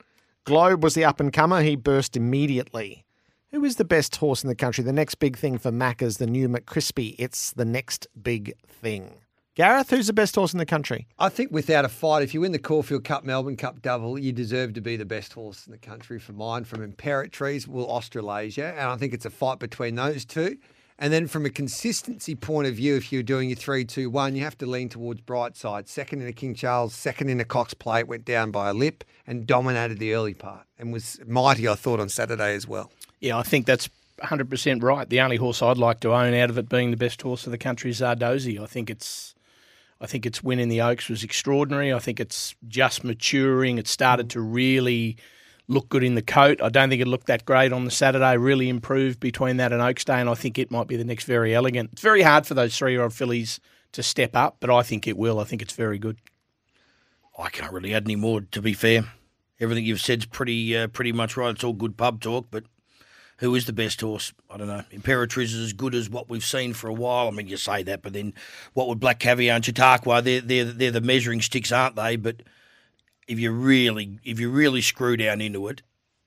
Globe was the up and comer. He burst immediately. Who is the best horse in the country? The next big thing for Macca's, the new McCrispy. It's the next big thing. Gareth, who's the best horse in the country? I think without a fight, if you win the Caulfield Cup, Melbourne Cup double, you deserve to be the best horse in the country for mine. From Imperatriz, well, Australasia, and I think it's a fight between those two. And then from a consistency point of view, if you're doing your three, two, one, you have to lean towards Brightside. Second in a King Charles, second in a Cox Plate, went down by a lip and dominated the early part and was mighty, I thought, on Saturday as well. Yeah, I think that's 100% right. The only horse I'd like to own out of it being the best horse of the country is Zardozi. I think it's I think its win in the Oaks was extraordinary. I think it's just maturing. It started to really look good in the coat. I don't think it looked that great on the Saturday. Really improved between that and Oaks Day, and I think it might be the next very elegant. It's very hard for those three-year-old fillies to step up, but I think it will. I think it's very good. I can't really add any more, to be fair. everything you've said's pretty uh, pretty much right. It's all good pub talk, but who is the best horse? I don't know. Imperatriz is as good as what we've seen for a while. I mean, you say that, but then what would Black Caviar and Chautauqua? They're they're they're the measuring sticks, aren't they? But if you really if you really screw down into it,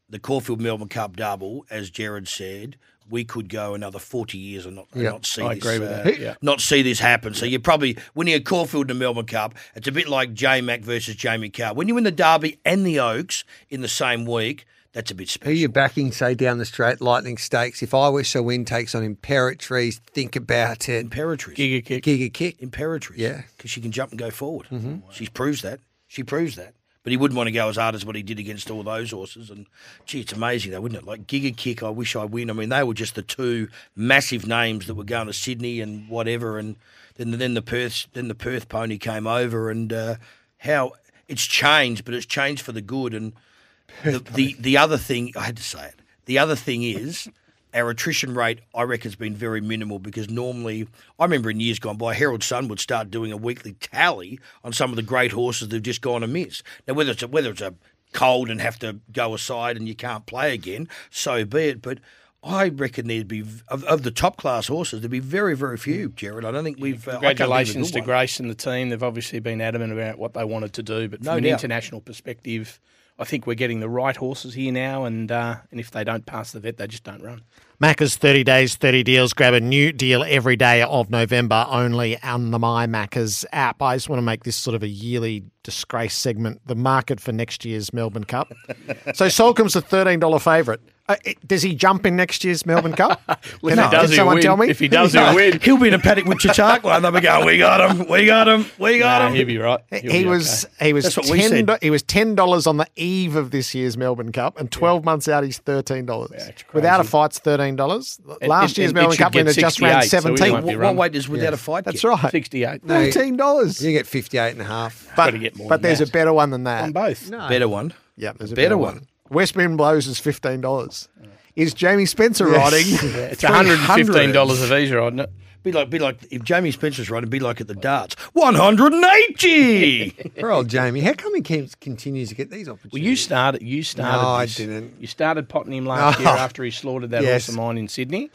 the Caulfield Melbourne Cup double, as Gerard said, we could go another forty years and not, and not see I this, agree with uh, that, yeah. not see this happen. So you're probably winning a Caulfield and Melbourne Cup, it's a bit like J Mac versus Jamie Kah. When you win the Derby and the Oaks in the same week, that's a bit special. Who you backing, say, down the straight, Lightning Stakes? If I Wish I Win takes on Imperatriz, think about it. Imperatriz. Giga kick. Giga Kick. Imperatriz. Yeah. Because she can jump and go forward. Mhm. She proves that. She proves that. But he wouldn't want to go as hard as what he did against all those horses. And gee, it's amazing though, wouldn't it? Like Giga Kick, I wish I win. I mean, they were just the two massive names that were going to Sydney and whatever. And then then the Perth then the Perth pony came over and uh, how it's changed, but it's changed for the good. And the, the the other thing I had to say it. The other thing is our attrition rate, I reckon, has been very minimal because normally, I remember in years gone by, Herald Sun would start doing a weekly tally on some of the great horses that've just gone amiss. Now, whether it's a, whether it's a cold and have to go aside and you can't play again, so be it. But I reckon there'd be of, of the top class horses, there'd be very, very few. Gerard, I don't think we've. Uh, can't think Congratulations good to. Grace and the team. They've obviously been adamant about what they wanted to do, but from No an doubt. international perspective, I think we're getting the right horses here now, and uh, and if they don't pass the vet, they just don't run. Macca's 30 days, 30 deals. Grab a new deal every day of November only on the My Macca's app. I just want to make this sort of a yearly disgrace segment, the market for next year's Melbourne Cup. so Soulcombe's a $13 favourite. Uh, it- does he jump in next year's Melbourne Cup? Well, Can, if he does, can he'll someone win. tell me? If he does, he'll win. He'll be in a paddock with Chautauqua, and they'll be going, "We got him, we got him, we got Nah, him." he'll be right. He'll he be was okay. he was That's what we ten said. do- he was ten dollars on the eve of this year's Melbourne Cup, and twelve months out he's thirteen dollars. Without a fight's thirteen dollars. Last and- year's it Melbourne should Cup get winner just ran 68, so seventeen. won't What, what weight is without a fight? That's get? right. Sixty-eight. No, you- Thirteen dollars. You get 58 and a half. But, Gotta get more but there's a better one than that. on both. Better one. Yeah, there's a Better better, one. One. West Wind Blows is fifteen dollars. Is Jamie Spencer riding? It's one hundred and fifteen dollars a visa, isn't it? Be like, be like if Jamie Spencer's riding, be like at the darts, one hundred and eighty. Poor old Jamie. How come he keeps, continues to get these opportunities? Well, you started. You started. No, I this. didn't. You started potting him last Oh. year after he slaughtered that Yes. horse of mine in Sydney.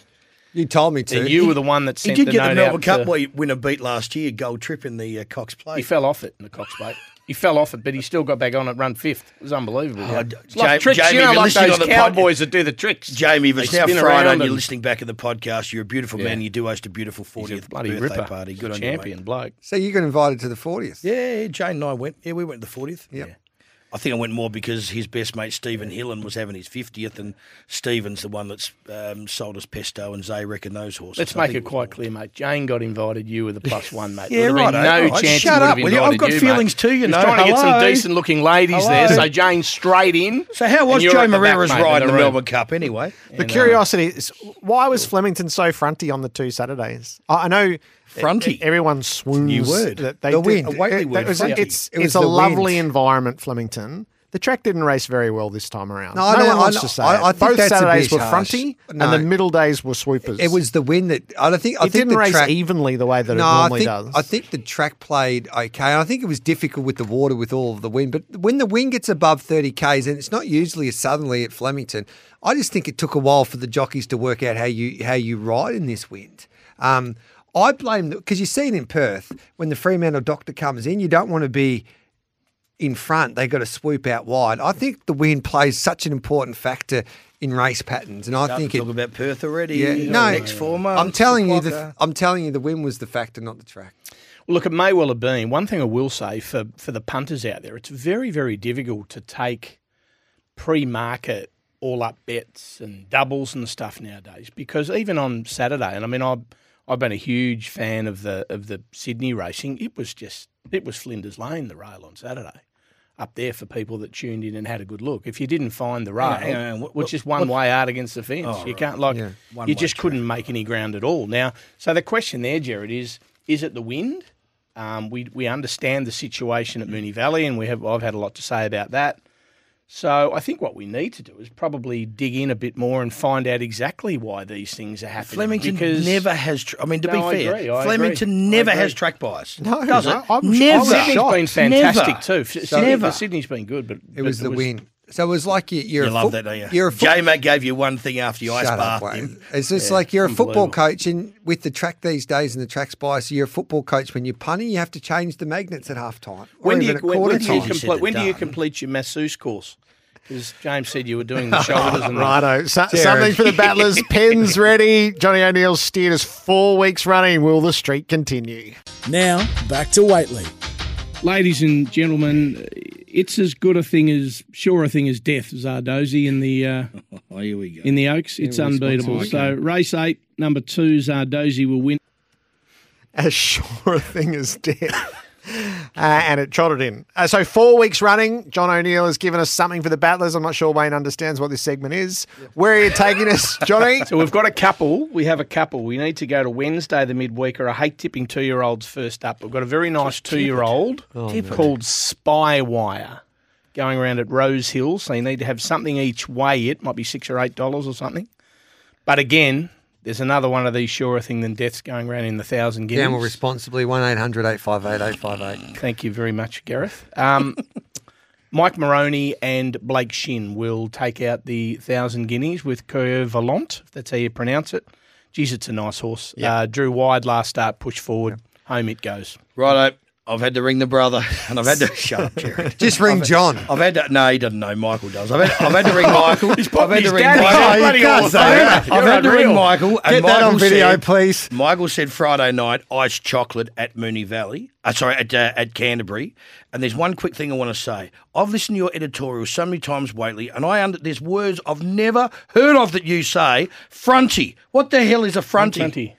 You told me to. And you were the one that He sent did the get the note Melbourne out Cup to- boy winner beat last year, gold trip in the uh, Cox Plate. He fell off it in the Cox Plate. He fell off it, but he still got back on it, run fifth. It was unbelievable. Oh, it's like tricks, Jamie, you know, if you're like listening those on the pod- cowboys that do the tricks. Jamie, if it's They now spin Friday and you're listening back in the podcast, you're a beautiful Yeah. man. You do host a beautiful 40th bloody birthday ripper. party. Good on Champion you, mate. bloke. So you got invited to the 40th? Yeah, Jane and I went. Yeah, we went to the 40th. Yep. Yeah. I think I went more because his best mate Stephen Hillen was having his 50th, and Stephen's the one that's um, sold us pesto, and Zay reckon those horses. Let's I make it quite clear, mate. Jane got invited. You were the plus one, mate. Yeah, There would been right, No right. chance Shut he would up, have will you? I've got you, feelings mate. too, you He know. trying to get some decent looking ladies there, so Jane straight in. So how was Joe at the back, mate, ride in in the room. Melbourne Cup anyway? The curiosity is why was Flemington so fronty on the two Saturdays? I I know Fronty. Everyone swoons. New word. That they The did- wind. A Whateley it- word, was- fronty. It's, It was it's a lovely wind. environment, Flemington. The track didn't race very well this time around. No, No, I know- one wants I to know- say I- it. I think Both Saturdays were fronty, No. and the middle days were swoopers. It was the wind that I don't think. I It think didn't the race track, evenly the way that no, it I normally think, does. I think the track played okay. And I think it was difficult with the water with all of the wind. But when the wind gets above 30 k's, and it's not usually as suddenly at Flemington, I just think it took a while for the jockeys to work out how you how you ride in this wind. Um, I blame because you see it in Perth when the Fremantle doctor comes in, you don't want to be in front. They got to swoop out wide. I think the wind plays such an important factor in race patterns, and I Starting think to it. talk about Perth already. Yeah, you know, no, next four months. I'm telling you, the, Clocker. I'm telling you, the wind was the factor, not the track. Well, look, it may well have been. One thing I will say for, for the punters out there, it's very, very difficult to take pre market all up bets and doubles and stuff nowadays because even on Saturday, and I mean, I've, I've been a huge fan of the of the Sydney racing. It was just, it was Flinders Lane, the rail on Saturday. Up there for people that tuned in and had a good look. If you didn't find the rail, Hang on. What- which is one what- way out against the fence, Oh, you right. can't like Yeah. You way just couldn't make any ground at all. Now, so the question there, Gerard, is is it the wind? Um, we we understand the situation at Moonee Valley, and we have I've had a lot to say about that. So I think what we need to do is probably dig in a bit more and find out exactly why these things are happening. Flemington because never has. Tr- I mean, to No, be fair, agree, Flemington agree. never has track bias. No, does no, it? I'm- never. Sydney's been fantastic Never. too. Sydney, Sydney's been good, but It was the win. So it was like you, you're You a love foot- that, don't you? You're a foot- J Mac gave you one thing after you ice Shut up, bathed Wayne. him. It's just Yeah, like you're a football coach, and with the track these days and the track's bias, you're a football coach. When you're punting, you have to change the magnets at half time. When do you, when, when do you time. complete, when do you complete your masseuse course? Because James said you were doing the shoulders and the- Righto. So, something for the battlers. Pens ready. Johnny O'Neill's steered us four weeks running. Will the streak continue? Now, back to Whateley. Ladies and gentlemen, it's as good a thing as sure a thing as death, Zardozi in the uh, Oh, here we go. in the Oaks. It's Here we go. unbeatable. So race eight, number two, Zardozi will win. As sure a thing as death. Uh, and it trotted in. Uh, so four weeks running, John O'Neill has given us something for the battlers. I'm not sure Wayne understands what this segment is. Where are you taking us, Johnny? So we've got a couple. We have a couple. We need to go to Wednesday, the midweek, or I hate tipping two year olds first up. We've got a very nice two year old Oh, Tip it. called Spywire going around at Rosehill. So you need to have something each way. It might be six or eight dollars or something. But again, there's another one of these surer thing than deaths going around in the thousand guineas. Gamble responsibly. One 858 858 Thank you very much, Gareth. Um, Mike Moroney and Blake Shinn will take out the thousand guineas with Coeur Volant, if that's how you pronounce it. Geez, it's a nice horse. Uh, drew wide last start, push forward, home it goes. Righto. I've had to ring the brother, and I've had to shut up, Gerard. Just ring I've- John. I've had to. No, he doesn't know. Michael does. I've had, I've had to ring Michael. He's I've putting had to ring daddy Michael. on bloody you can't say that. I've had to You're ring unreal. Michael. And Get that Michael on video, said, please. Michael said Friday night iced chocolate at Moonee Valley. Uh, sorry, at uh, at Canterbury. And there's one quick thing I want to say. I've listened to your editorial so many times, Whateley, and I under there's words I've never heard of that you say. Fronty. What the hell is a fronty? Plenty.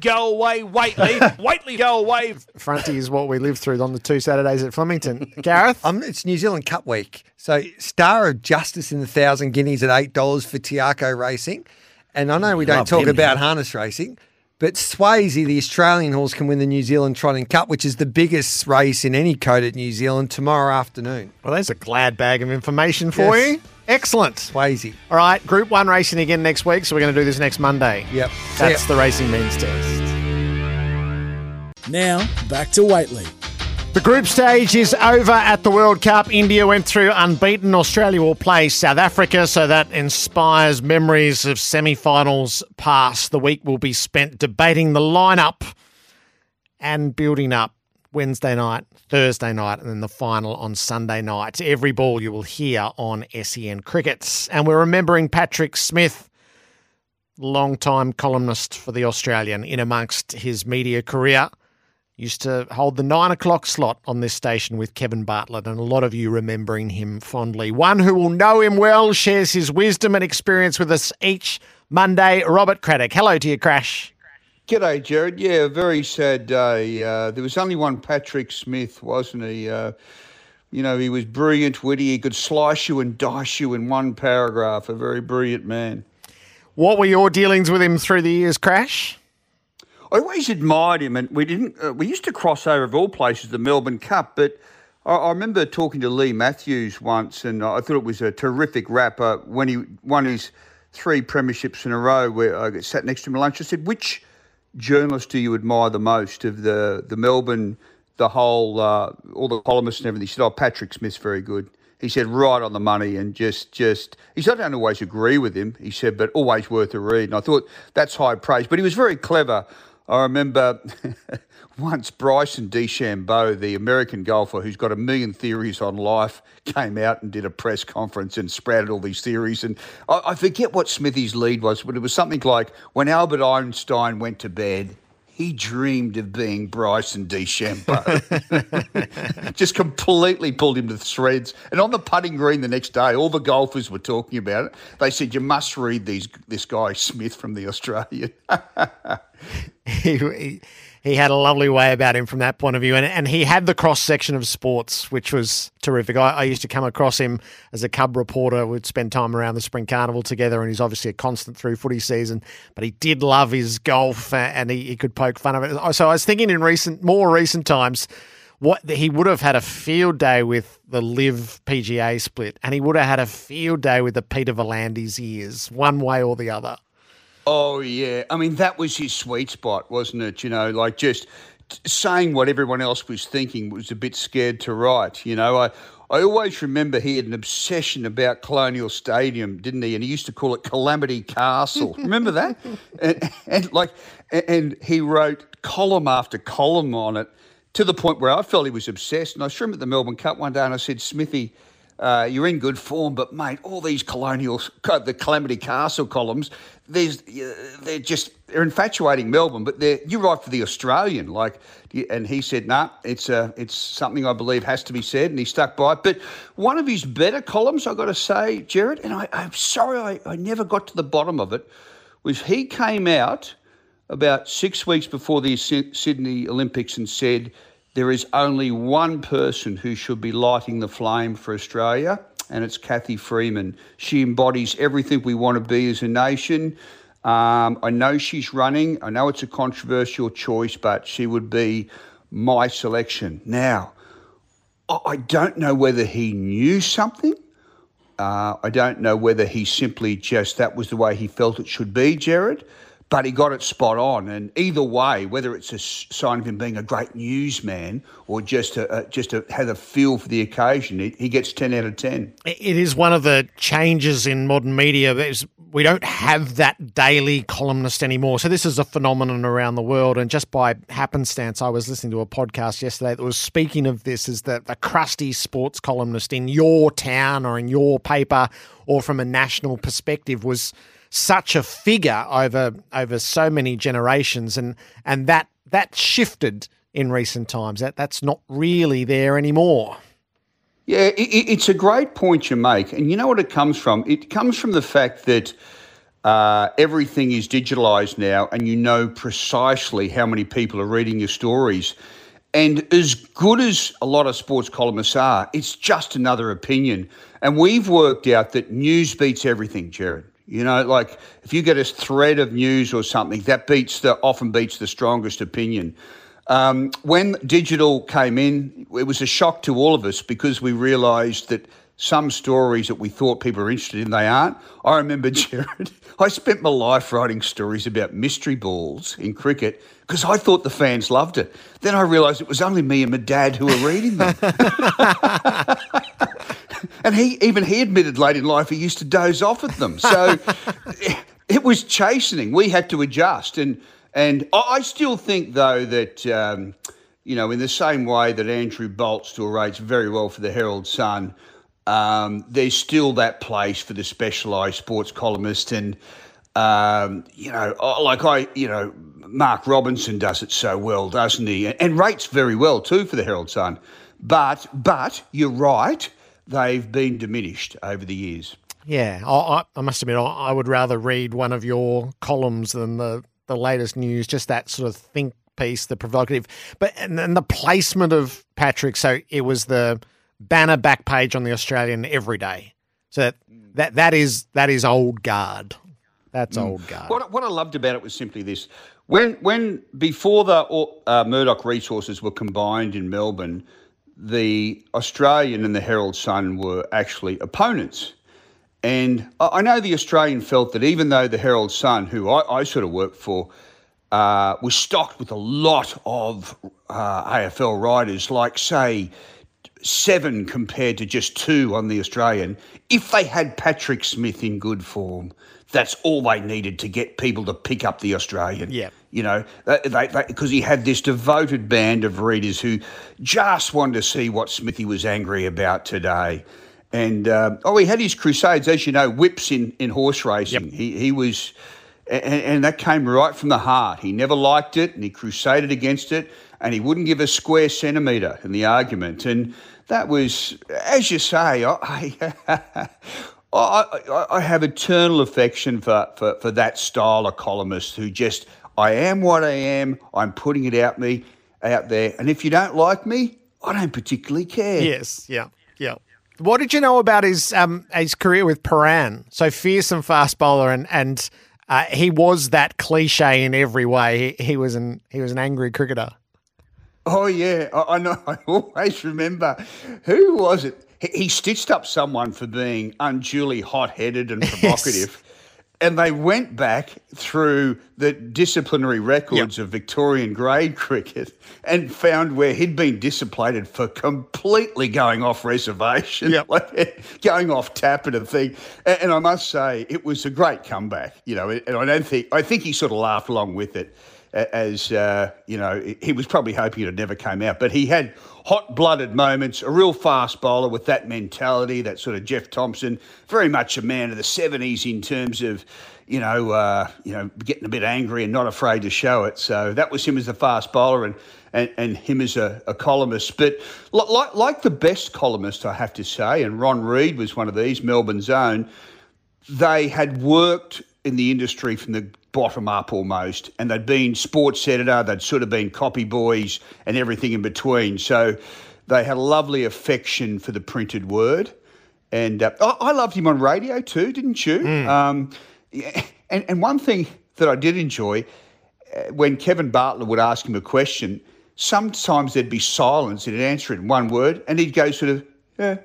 Go away, Whateley. Whateley, go away. Fronty is what we lived through on the two Saturdays at Flemington. Gareth? Um, it's New Zealand Cup week. So Star of Justice in the thousand guineas at eight dollars for Te Akau Racing. And I know we don't Love talk him, about harness racing, but Swayze, the Australian horse, can win the New Zealand Trotting Cup, which is the biggest race in any code at New Zealand tomorrow afternoon. Well, there's a glad bag of information for Yes. you. Excellent. Swayze. All right, Group 1 racing again next week, so we're going to do this next Monday. Yep. That's See the Racing Means Test. Now, back to Whateley. The group stage is over at the World Cup. India went through unbeaten. Australia will play South Africa, so that inspires memories of semi finals past. The week will be spent debating the lineup and building up Wednesday night, Thursday night, and then the final on Sunday night. Every ball you will hear on SEN Crickets. And we're remembering Patrick Smith, long-time columnist for The Australian, in amongst his media career used to hold the nine o'clock slot on this station with Kevin Bartlett, and a lot of you remembering him fondly. One who will know him well shares his wisdom and experience with us each Monday. Robert Craddock. Hello to you, Crash. G'day, Gerard. Yeah, a very sad day. Uh, there was only one Patrick Smith, wasn't he? Uh, you know, he was brilliant, witty. He could slice you and dice you in one paragraph. A very brilliant man. What were your dealings with him through the years, Crash? I always admired him, and we didn't. Uh, we used to cross over of all places the Melbourne Cup, but I, I remember talking to Leigh Matthews once, and I thought it was a terrific rapper when he won his three premierships in a row. Where I sat next to him at lunch, I said, "Which journalist do you admire the most of the the Melbourne, the whole, uh, all the columnists and everything?" He said, "Oh, Patrick Smith's very good." He said, "Right on the money," and just, just. He said, "I don't always agree with him." He said, "But always worth a read." And I thought that's high praise. But he was very clever. I remember once Bryson DeChambeau, the American golfer who's got a million theories on life, came out and did a press conference and sprouted all these theories. And I, I forget what Smithy's lead was, but it was something like when Albert Einstein went to bed, he dreamed of being Bryson DeChambeau. Just completely pulled him to the threads. And on the putting green the next day, all the golfers were talking about it. They said, "You must read these this guy Smith from the Australian." he, he, had a lovely way about him from that point of view. And, and he had the cross section of sports, which was terrific. I, I used to come across him as a cub reporter. We'd spend time around the Spring Carnival together, and he's obviously a constant through footy season. But he did love his golf, uh, and he, he could poke fun of it. So I was thinking in recent, more recent times, what he would have had a field day with the LIV PGA split, and he would have had a field day with the Peter V'landys ears, one way or the other. Oh yeah, I mean that was his sweet spot, wasn't it? You know, like just saying what everyone else was thinking was a bit scared to write. You know, I I always remember he had an obsession about Colonial Stadium, didn't he? And he used to call it Calamity Castle. remember that? And, and like, and he wrote column after column on it to the point where I felt he was obsessed. And I saw him at the Melbourne Cup one day, and I said, Smithy. Uh, you're in good form, but mate, all these colonial, the Calamity Castle columns, there's, they're just they're infatuating Melbourne, but you write for the Australian, like, and he said, "Nah, it's a, it's something I believe has to be said," and he stuck by it. But one of his better columns, I got to say, Gerard, and I, I'm sorry I, I never got to the bottom of it, was he came out about six weeks before the Sydney Olympics and said there is only one person who should be lighting the flame for Australia, and it's Cathy Freeman. She embodies everything we want to be as a nation. Um, I know she's running. I know it's a controversial choice, but she would be my selection. Now, I don't know whether he knew something. Uh, I don't know whether he simply just that was the way he felt it should be, Gerard but he got it spot on. And either way, whether it's a sign of him being a great newsman or just a, a just a, had a feel for the occasion, he, he, gets ten out of ten. It is one of the changes in modern media. There's, we don't have that daily columnist anymore. So this is a phenomenon around the world. And just by happenstance, I was listening to a podcast yesterday that was speaking of this: is that the crusty sports columnist in your town or in your paper or from a national perspective was such a figure over over so many generations, and and that that shifted in recent times. That that's not really there anymore. Yeah, it, it's a great point you make, and you know what it comes from. It comes from the fact that. Uh, everything is digitalized now, and you know precisely how many people are reading your stories. And as good as a lot of sports columnists are, it's just another opinion. And we've worked out that news beats everything, Gerard. You know, like if you get a thread of news or something, that beats the often beats the strongest opinion. Um, when digital came in, it was a shock to all of us because we realised that some stories that we thought people were interested in, they aren't. I remember, Gerard, I spent my life writing stories about mystery balls in cricket because I thought the fans loved it. Then I realised it was only me and my dad who were reading them. and he even he admitted late in life he used to doze off at them. So it was chastening. We had to adjust, and and I still think though that. Um, you know, in the same way that Andrew Bolt still rates very well for the Herald Sun, um, there's still that place for the specialised sports columnist. And, um, you know, like I, you know, Mark Robinson does it so well, doesn't he? And, and rates very well too for the Herald Sun. But, but you're right they've been diminished over the years. Yeah, I, I must admit, I would rather read one of your columns than the, the latest news, just that sort of think piece, the provocative. But and then the placement of Patrick, so it was the banner back page on the Australian every day. So that that, that is that is old guard. That's mm. old guard. What, what I loved about it was simply this: when when before the uh, Murdoch resources were combined in Melbourne, the Australian and the Herald Sun were actually opponents. And I know the Australian felt that even though the Herald Sun, who I, I sort of worked for, uh, was stocked with a lot of uh, AFL writers, like, say, seven compared to just two on the Australian, if they had Patrick Smith in good form, that's all they needed to get people to pick up the Australian. Yeah. You know, because he had this devoted band of readers who just wanted to see what Smithy was angry about today. And uh, oh, he had his crusades, as you know, whips in, in horse racing. Yep. He he was, and, and that came right from the heart. He never liked it, and he crusaded against it, and he wouldn't give a square centimetre in the argument. And that was, as you say, I, I, I, have eternal affection for, for, for that style of columnist who just I am what I am. I'm putting it out me out there, and if you don't like me, I don't particularly care. Yes, yeah, yeah. What did you know about his um his career with Prahran? So fearsome fast bowler, and and uh, he was that cliche in every way. He, he was an he was an angry cricketer. Oh yeah, I, I know. I always remember. Who was it? He, he stitched up someone for being unduly hot-headed and provocative. And they went back through the disciplinary records of Victorian grade cricket and found where he'd been disciplined for completely going off reservation, like going off tap and a thing. And, and I must say, it was a great comeback, you know. And I don't think I think he sort of laughed along with it, as uh, you know, he was probably hoping it never came out. But he had hot-blooded moments, a real fast bowler with that mentality, that sort of Jeff Thomson, very much a man of the '70s in terms of, you know, uh, you know, getting a bit angry and not afraid to show it. So that was him as a fast bowler, and and, and him as a, a columnist. But like like the best columnist, I have to say, and Ron Reed was one of these, Melbourne's own. They had worked in the industry from the bottom up almost, and they'd been sports editor, they'd sort of been copy boys, and everything in between. So they had a lovely affection for the printed word. And uh, I, I loved him on radio too, didn't you? Um, and, and one thing that I did enjoy uh, when Kevin Bartlett would ask him a question, sometimes there'd be silence, and he'd answer it in one word, and he'd go sort of, yeah,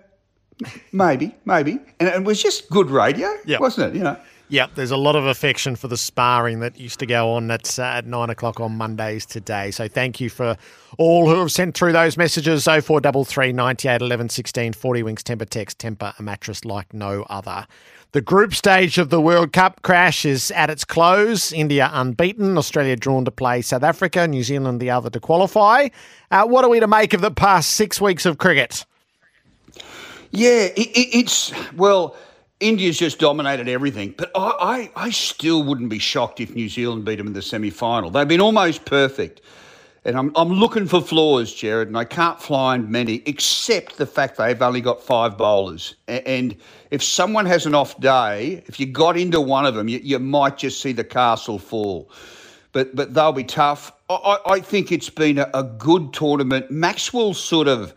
maybe, maybe. And it was just good radio, wasn't it? You know. Yep, there's a lot of affection for the sparring that used to go on at, uh, at nine o'clock on Mondays today. So thank you for all who have sent through those messages. 0433 98 11 16 40 Winks Tempur Text, Tempur, a mattress like no other. The group stage of the World Cup crash is at its close. India unbeaten, Australia drawn to play South Africa, New Zealand the other to qualify. Uh, what are we to make of the past six weeks of cricket? Yeah, it, it, it's well. India's just dominated everything, but I, I, I still wouldn't be shocked if New Zealand beat them in the semi final. They've been almost perfect. And I'm, I'm looking for flaws, Gerard, and I can't find many except the fact they've only got five bowlers. And if someone has an off day, if you got into one of them, you, you might just see the castle fall. But but they'll be tough. I, I think it's been a, a good tournament. Maxwell sort of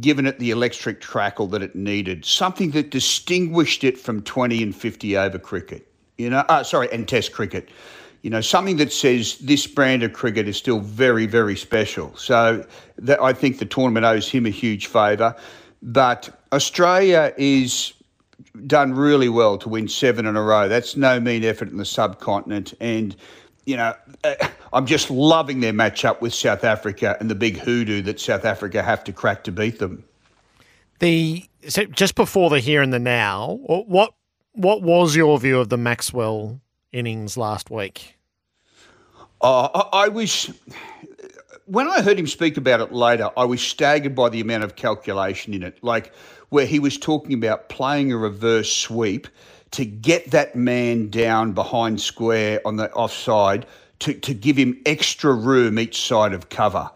given it the electric crackle that it needed, something that distinguished it from 20 and 50 over cricket, you know, uh, sorry, and test cricket. You know, something that says this brand of cricket is still very, very special. So that, I think the tournament owes him a huge favour. But Australia is done really well to win seven in a row. That's no mean effort in the subcontinent. And, you know, uh, I'm just loving their matchup with South Africa and the big hoodoo that South Africa have to crack to beat them. The so just before the here and the now, what what was your view of the Maxwell innings last week? Uh, I, I was, when I heard him speak about it later, I was staggered by the amount of calculation in it. Like where he was talking about playing a reverse sweep to get that man down behind square on the offside to, to give him extra room each side of cover.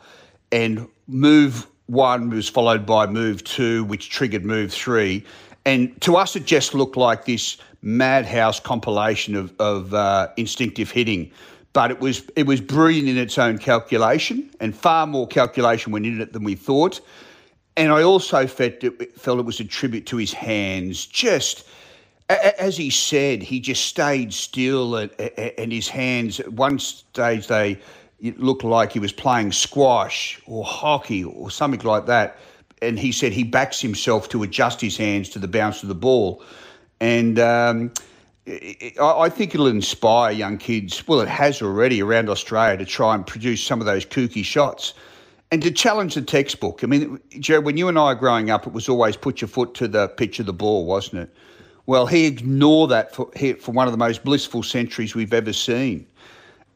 And move one was followed by move two, which triggered move three. And to us, it just looked like this madhouse compilation of, of uh, instinctive hitting. But it was it was brilliant in its own calculation, and far more calculation went in it than we thought. And I also felt it, felt it was a tribute to his hands. Just as he said, he just stayed still, and, and his hands. At one stage, they looked like he was playing squash or hockey or something like that. And he said he backs himself to adjust his hands to the bounce of the ball. And um, I think it'll inspire young kids. Well, it has already around Australia to try and produce some of those kooky shots and to challenge the textbook. I mean, Gerard, when you and I were growing up, it was always put your foot to the pitch of the ball, wasn't it? Well, he ignored that for, for one of the most blissful centuries we've ever seen.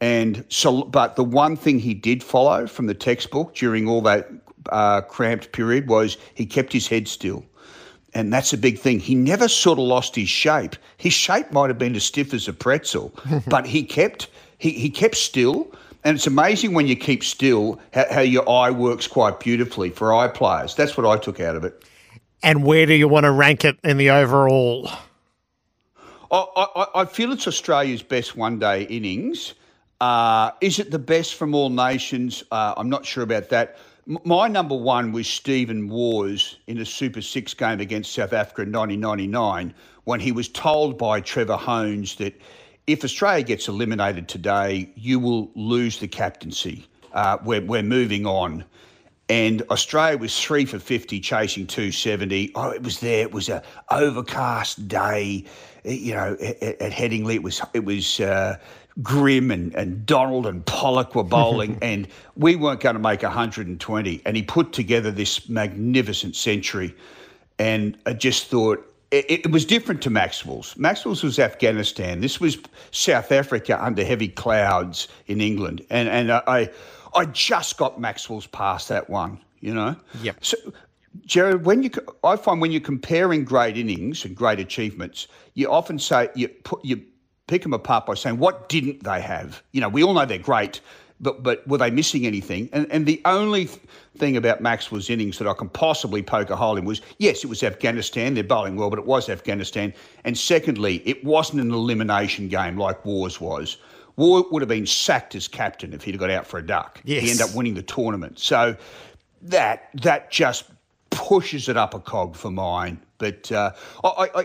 And so, but the one thing he did follow from the textbook during all that uh, cramped period was he kept his head still. And that's a big thing. He never sort of lost his shape. His shape might have been as stiff as a pretzel, but he kept he, he kept still. And it's amazing when you keep still how, how your eye works quite beautifully for eye players. That's what I took out of it. And where do you want to rank it in the overall? I, I, I feel it's Australia's best one day innings. Uh, is it the best from all nations? Uh, I'm not sure about that. My number one was Stephen Waugh in a Super Six game against South Africa in 1999 when he was told by Trevor Hohns that if Australia gets eliminated today, you will lose the captaincy. uh, we're, we're moving on. And Australia was three for 50, chasing 270. Oh, it was there. It was a overcast day, you know, at, at Headingley. It was, it was uh, grim and, and Donald and Pollock were bowling and we weren't going to make 120. And he put together this magnificent century. And I just thought, it, it was different to Maxwell's. Maxwell's was Afghanistan. This was South Africa under heavy clouds in England. And, and I, I just got Maxwell's past that one, you know? Yep. So, Gerard, when you, I find when you're comparing great innings and great achievements, you often say you put you pick them apart by saying what didn't they have. You know, we all know they're great, but but were they missing anything? And and the only thing about Maxwell's innings that I can possibly poke a hole in was yes, it was Afghanistan. They're bowling well, but it was Afghanistan. And secondly, it wasn't an elimination game like Waugh's was. Waugh would have been sacked as captain if he'd got out for a duck. Yes. He ended up winning the tournament. So that that just pushes it up a cog for mine. But uh, I, I,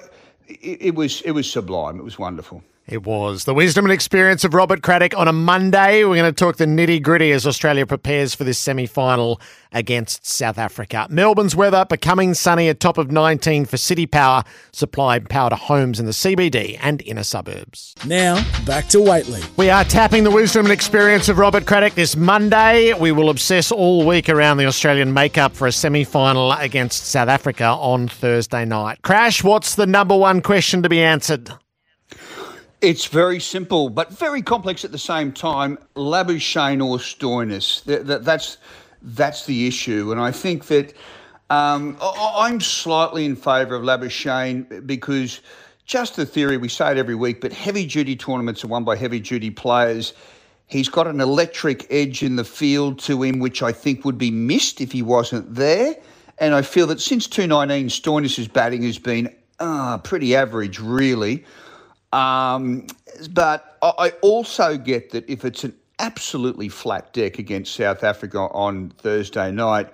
it, it was it was sublime. It was wonderful. It was the wisdom and experience of Robert Craddock on a Monday. We're going to talk the nitty gritty as Australia prepares for this semi final against South Africa. Melbourne's weather becoming sunny at top of 19 for CitiPower, supplying power to homes in the CBD and inner suburbs. Now, back to Whateley. We are tapping the wisdom and experience of Robert Craddock this Monday. We will obsess all week around the Australian makeup for a semi final against South Africa on Thursday night. Crash, what's the number one question to be answered? It's very simple, but very complex at the same time. Labuschagne or Stoinis, that, that, that's that's the issue, and I think that um, I'm slightly in favour of Labuschagne because just the theory we say it every week, but heavy duty tournaments are won by heavy duty players. He's got an electric edge in the field to him, which I think would be missed if he wasn't there. And I feel that since 219, Stoinis' batting has been uh, pretty average, really. Um, but I also get that if it's an absolutely flat deck against South Africa on Thursday night,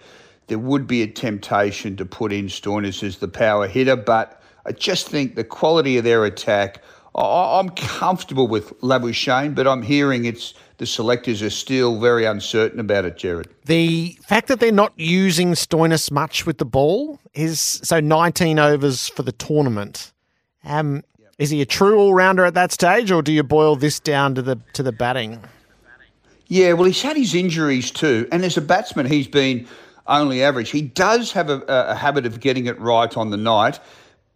there would be a temptation to put in Stoinis as the power hitter. But I just think the quality of their attack, I'm comfortable with Labuschagne, but I'm hearing it's the selectors are still very uncertain about it, Gerard. The fact that they're not using Stoinis much with the ball is so 19 overs for the tournament. Um, is he a true all rounder at that stage, or do you boil this down to the to the batting? Yeah, well, he's had his injuries too, and as a batsman, he's been only average. He does have a, a habit of getting it right on the night,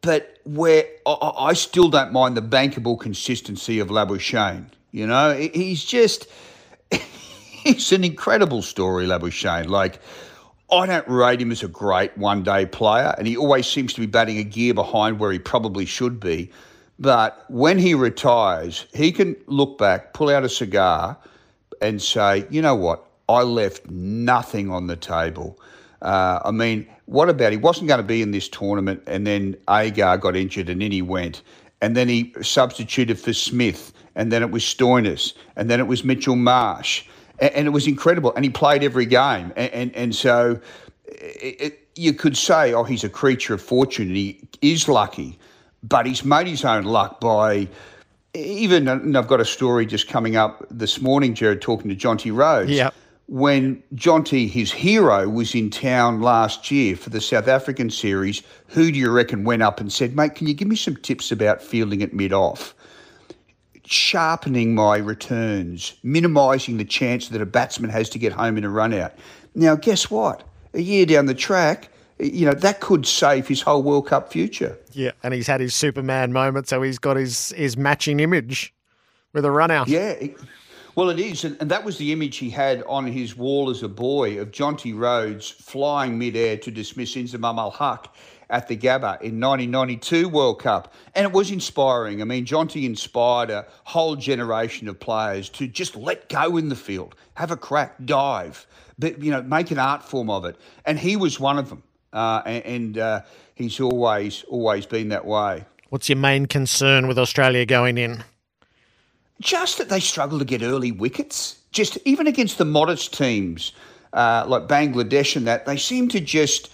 but where I, I still don't mind the bankable consistency of Labuschagne. You know, he's just he's an incredible story, Labuschagne. Like. I don't rate him as a great one day player, and he always seems to be batting a gear behind where he probably should be. But when he retires, he can look back, pull out a cigar, and say, you know what? I left nothing on the table. Uh, I mean, what about he wasn't going to be in this tournament, and then Agar got injured, and in he went, and then he substituted for Smith, and then it was Stoinis, and then it was Mitchell Marsh, and, and it was incredible. And he played every game, and and, and so it, it, you could say, oh, he's a creature of fortune, and he is lucky, but he's made his own luck by even and I've got a story just coming up this morning, Gerard, talking to Jonty Rhodes. Yeah. When Jonty, his hero, was in town last year for the South African series, who do you reckon went up and said, mate, can you give me some tips about fielding at mid off? Sharpening my returns, minimising the chance that a batsman has to get home in a run out. Now, guess what? A year down the track, you know, that could save his whole World Cup future. Yeah, and he's had his Superman moment, so he's got his, his matching image with a run out. Yeah. Well, it is. And, and, that was the image he had on his wall as a boy of Jonty Rhodes flying midair to dismiss Inzamam ul Haq at the Gabba in 1992 World Cup. And it was inspiring. I mean, Jonty inspired a whole generation of players to just let go in the field, have a crack, dive, but, you know, make an art form of it. And he was one of them. Uh, and, and uh, he's always always been that way. What's your main concern with Australia going in? Just that they struggle to get early wickets. Just even against the modest teams uh, like Bangladesh and that, they seem to just.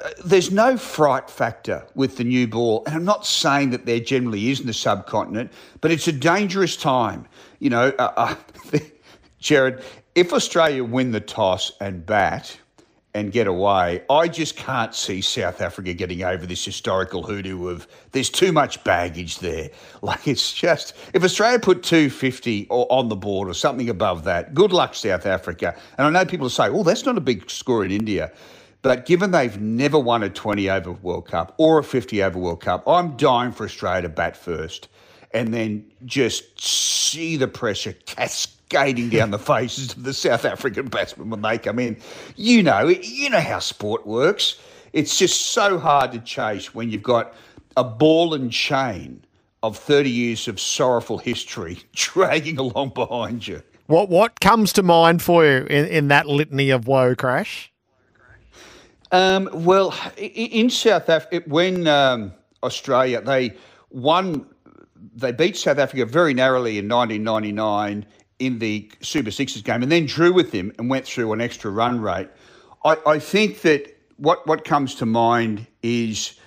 Uh, there's no fright factor with the new ball, and I'm not saying that there generally is in the subcontinent, but it's a dangerous time. You know, uh, uh, Gerard, if Australia win the toss and bat and get away, I just can't see South Africa getting over this historical hoodoo of there's too much baggage there. Like it's just if Australia put 250 or on the board or something above that, good luck South Africa. And I know people say, "Oh, that's not a big score in India." But given they've never won a 20 over World Cup or a 50 over World Cup, I'm dying for Australia to bat first and then just see the pressure cascading down the faces of the South African batsmen when they come in. You know, you know how sport works. It's just so hard to chase when you've got a ball and chain of 30 years of sorrowful history dragging along behind you. What what comes to mind for you in, in that litany of woe crash? Um, well, in South Africa, when um, Australia they won, they beat South Africa very narrowly in 1999 in the Super Sixes game, and then drew with them and went through an extra run rate. I, I think that what what comes to mind is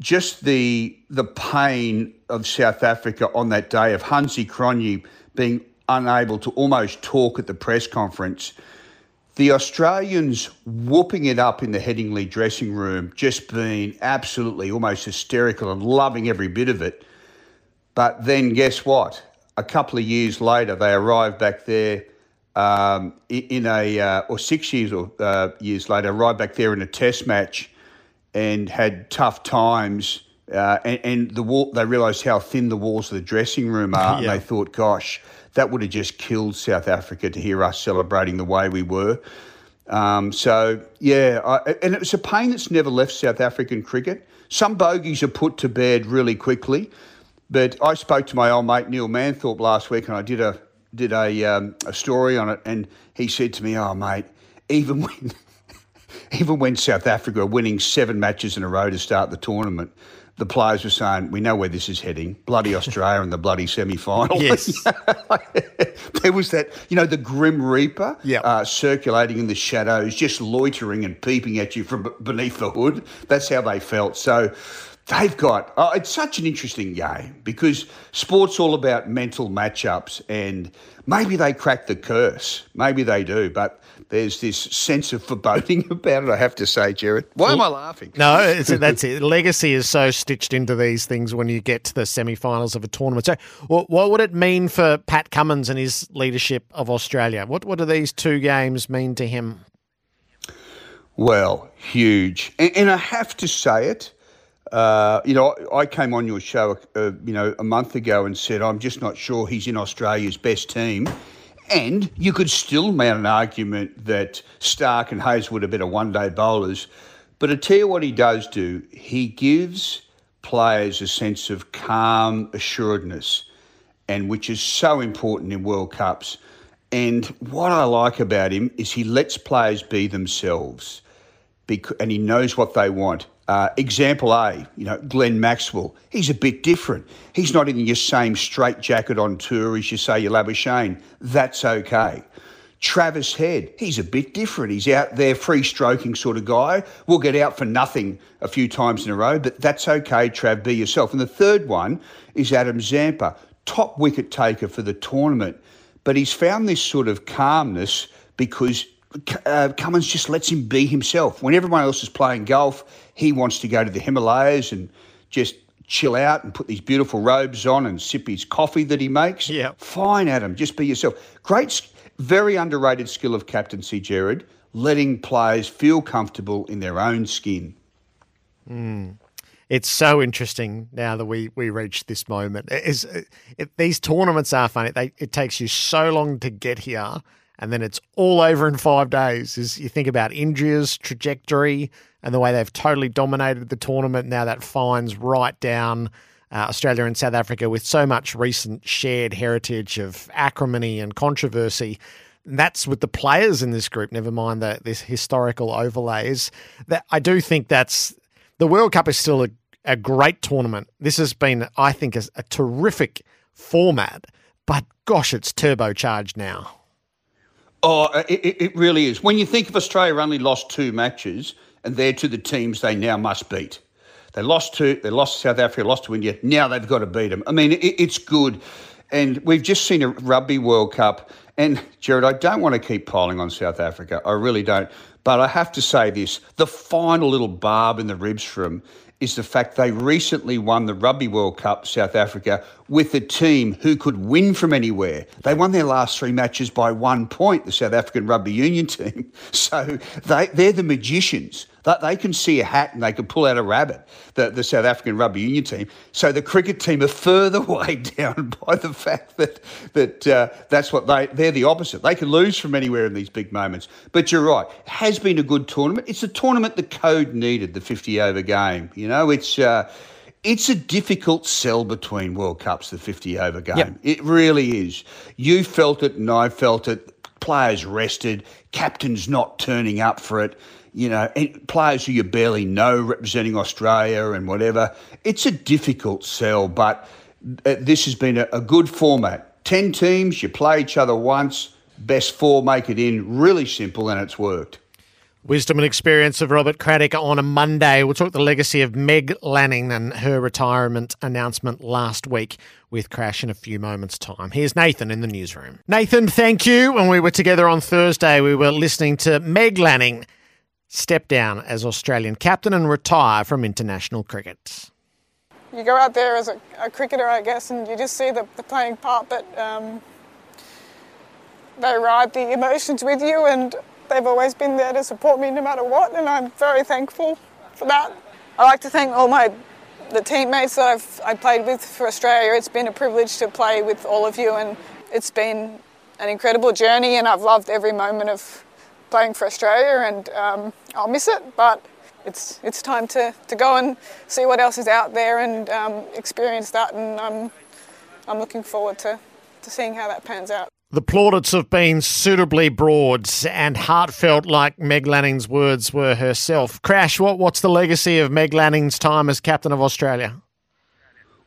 just the the pain of South Africa on that day of Hansi Cronje being unable to almost talk at the press conference the Australians whooping it up in the Headingley dressing room, just being absolutely almost hysterical and loving every bit of it. But then guess what? A couple of years later, they arrived back there um, in a, uh, or six years or uh, years later, arrived back there in a test match and had tough times. Uh, and, and, the wall, they realised how thin the walls of the dressing room are, yeah. and they thought, "Gosh, that would have just killed South Africa to hear us celebrating the way we were. Um, so, yeah, I, and it was a pain that's never left South African cricket. Some bogeys are put to bed really quickly, but I spoke to my old mate Neil Manthorp last week and I did a did a, um, a story on it, and he said to me, "Oh, mate, even when." even when South Africa are winning seven matches in a row to start the tournament, the players were saying, "We know where this is heading. Bloody Australia in the bloody semi-final." Yes, there was that, you know, the Grim Reaper yep. uh, circulating in the shadows, just loitering and peeping at you from beneath the hood. That's how they felt. So they've got. Oh, it's such an interesting game because sport's all about mental matchups, and maybe they crack the curse. Maybe they do, but there's this sense of foreboding about it. I have to say, Gerard. Why am I laughing? No, that's it. Legacy is so stitched into these things when you get to the semi-finals of a tournament. So, what, what would it mean for Pat Cummins and his leadership of Australia? What what do these two games mean to him? Well, huge, and, and I have to say it. Uh, you know, I came on your show, uh, you know, a month ago and said I'm just not sure he's in Australia's best team. And you could still mount an argument that Starc and Hazlewood are better one day bowlers. But I tell you what he does do, he gives players a sense of calm assuredness, and which is so important in World Cups. And what I like about him is he lets players be themselves, and he knows what they want. Uh, example A, you know, Glenn Maxwell. He's a bit different. He's not in your same straight jacket on tour as you say your Labuschagne. That's okay. Travis Head, he's a bit different. He's out there free stroking sort of guy. We'll get out for nothing a few times in a row, but that's okay, Trav, be yourself. And the third one is Adam Zampa, top wicket taker for the tournament. But he's found this sort of calmness because uh, Cummins just lets him be himself. When everyone else is playing golf, he wants to go to the Himalayas and just chill out and put these beautiful robes on and sip his coffee that he makes. Yeah. Fine, Adam, just be yourself. Great, very underrated skill of captaincy, Gerard, letting players feel comfortable in their own skin. Mm. It's so interesting now that we we reached this moment. It is it, these tournaments are funny. They, it takes you so long to get here and then it's all over in five days. As you think about India's trajectory and the way they've totally dominated the tournament, now that finds right down uh, Australia and South Africa with so much recent shared heritage of acrimony and controversy. And that's with the players in this group. Never mind the this historical overlays. That I do think that's the World Cup is still a, a great tournament. This has been, I think, a, a terrific format. But gosh, it's turbocharged now. Oh, it, it really is. When you think of Australia only lost two matches, and they're to the teams they now must beat. They lost to they lost South Africa, lost to India. Now they've got to beat them. I mean, it, it's good. And we've just seen a Rugby World Cup. And, Gerard, I don't want to keep piling on South Africa. I really don't. But I have to say this the final little barb in the ribs for them is the fact they recently won the Rugby World Cup, South Africa, with a team who could win from anywhere. They won their last three matches by one point, the South African Rugby Union team. So they, they're the magicians. That they can see a hat and they can pull out a rabbit, the, the South African rugby union team. So the cricket team are further weighed down by the fact that that uh, that's what they they're the opposite. They can lose from anywhere in these big moments. But you're right, it has been a good tournament. It's a tournament the code needed, the 50 over game. You know, it's. Uh, it's a difficult sell between World Cups, the 50 over game. Yep. It really is. You felt it and I felt it. Players rested, captains not turning up for it you know, players who you barely know representing Australia and whatever. It's a difficult sell, but uh, this has been a, a good format. 10 teams, you play each other once, best four make it in. Really simple, and it's worked. Wisdom and experience of Robert Craddock on a Monday. We'll talk the legacy of Meg Lanning and her retirement announcement last week with Crash in a few moments' time. Here's Nathan in the newsroom. Nathan, thank you. When we were together on Thursday, we were listening to Meg Lanning step down as Australian captain and retire from international cricket. You go out there as a, a cricketer, I guess, and you just see the, the playing part, but um, they ride the emotions with you, and they've always been there to support me no matter what, and I'm very thankful for that. I like to thank all my the teammates that I've I played with for Australia. It's been a privilege to play with all of you, and it's been an incredible journey, and I've loved every moment of playing for Australia, and um, I'll miss it. But it's it's time to, to go and see what else is out there and um, experience that, and um, I'm looking forward to, to seeing how that pans out. The plaudits have been suitably broad and heartfelt, like Meg Lanning's words were herself. Crash, what, what's the legacy of Meg Lanning's time as captain of Australia?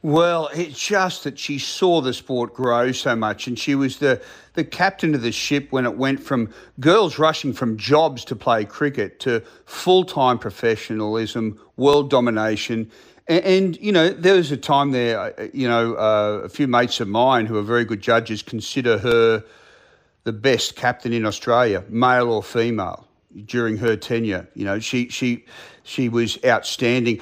Well, it's just that she saw the sport grow so much, and she was the, the captain of the ship when it went from girls rushing from jobs to play cricket to full time professionalism, world domination. And, and, you know, there was a time there, uh, you know, uh, a few mates of mine who are very good judges consider her the best captain in Australia, male or female, during her tenure. You know, she, she, she was outstanding.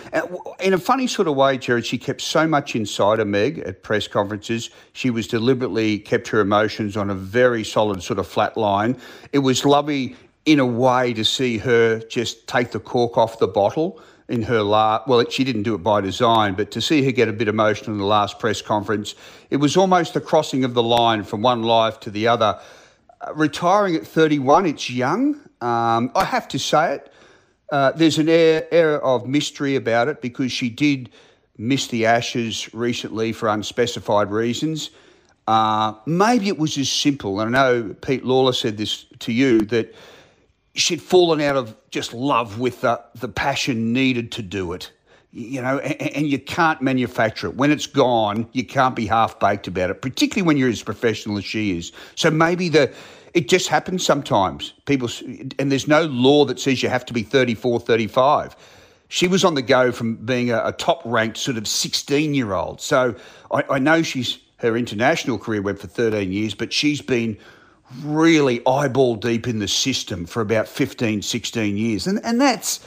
In a funny sort of way, Gerard, she kept so much inside of Meg at press conferences. She was deliberately kept her emotions on a very solid sort of flat line. It was lovely in a way to see her just take the cork off the bottle in her last. Well, she didn't do it by design, but to see her get a bit emotional in the last press conference, it was almost the crossing of the line from one life to the other. Uh, retiring at 31, it's young. Um, I have to say it. Uh, there's an air, air of mystery about it because she did miss the Ashes recently for unspecified reasons. Uh, maybe it was as simple, I know Pete Lawler said this to you, that she'd fallen out of just love with the, the passion needed to do it. You know, and, and you can't manufacture it. When it's gone, you can't be half baked about it, particularly when you're as professional as she is. So maybe the it just happens sometimes. People, and there's no law that says you have to be 34, 35. She was on the go from being a, a top ranked sort of 16 year old. So I, I know she's her international career went for 13 years, but she's been really eyeball deep in the system for about 15, 16 years. And, and that's,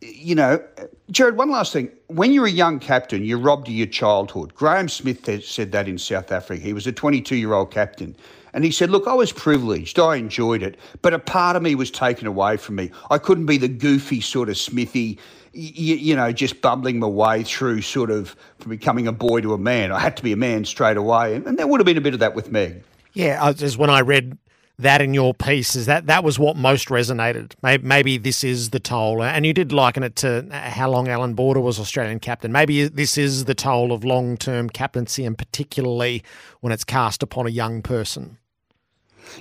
you know, Gerard, one last thing. When you're a young captain, you're robbed of your childhood. Graeme Smith said that in South Africa. He was a 22 year old captain. And he said, Look, I was privileged. I enjoyed it. But a part of me was taken away from me. I couldn't be the goofy sort of smithy, you, you know, just bumbling my way through sort of from becoming a boy to a man. I had to be a man straight away. And, and there would have been a bit of that with Meg. Yeah, as when I read that in your piece is that that was what most resonated. Maybe, maybe, this is the toll, and you did liken it to uh, how long Allan Border was Australian captain. Maybe this is the toll of long term captaincy, and particularly when it's cast upon a young person.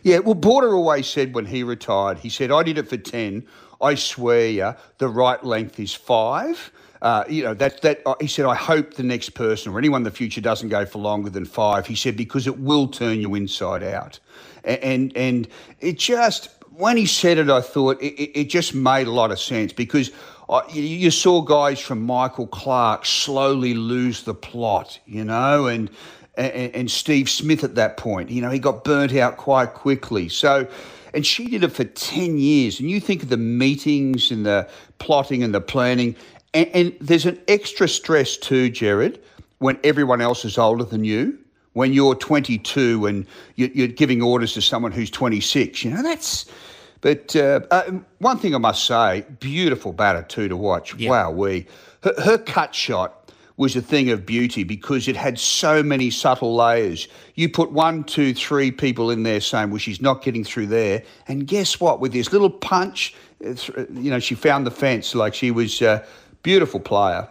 Yeah, well, Border always said when he retired, he said, I did it for 10. I swear you, the right length is five. Uh, you know, that, that, uh, he said, I hope the next person or anyone in the future doesn't go for longer than five. He said, because it will turn you inside out. And, and, and it just, when he said it, I thought it, it just made a lot of sense because uh, you saw guys from Michael Clarke slowly lose the plot, you know, and and, and Steve Smith at that point. You know, he got burnt out quite quickly. So, and she did it for 10 years. And you think of the meetings and the plotting and the planning. And, and there's an extra stress too, Gerard, when everyone else is older than you. When you're 22 and you- you're giving orders to someone who's 26, you know, that's. But uh, uh, one thing I must say, beautiful batter too to watch. Wow, we her, her cut shot was a thing of beauty because it had so many subtle layers. You put one, two, three people in there saying, "Well, she's not getting through there," and guess what? With this little punch, uh, you know, she found the fence. Like she was a beautiful player.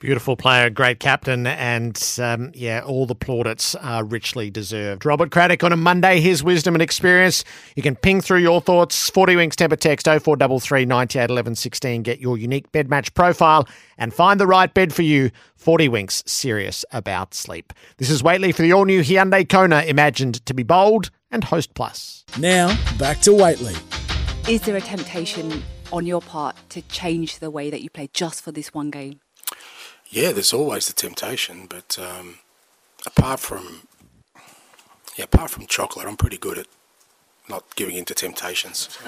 Beautiful player, great captain, and um, yeah, all the plaudits are richly deserved. Robert Craddock on a Monday, his wisdom and experience. You can ping through your thoughts. 40 Winks Tempur Text 0433 98 11 16. Get your unique bed match profile and find the right bed for you. 40 Winks, serious about sleep. This is Whateley for the all new Hyundai Kona, imagined to be bold and Host Plus. Now, back to Whateley. Is there a temptation on your part to change the way that you play just for this one game? Yeah, there's always the temptation, but um, apart from yeah, apart from chocolate, I'm pretty good at not giving into temptations.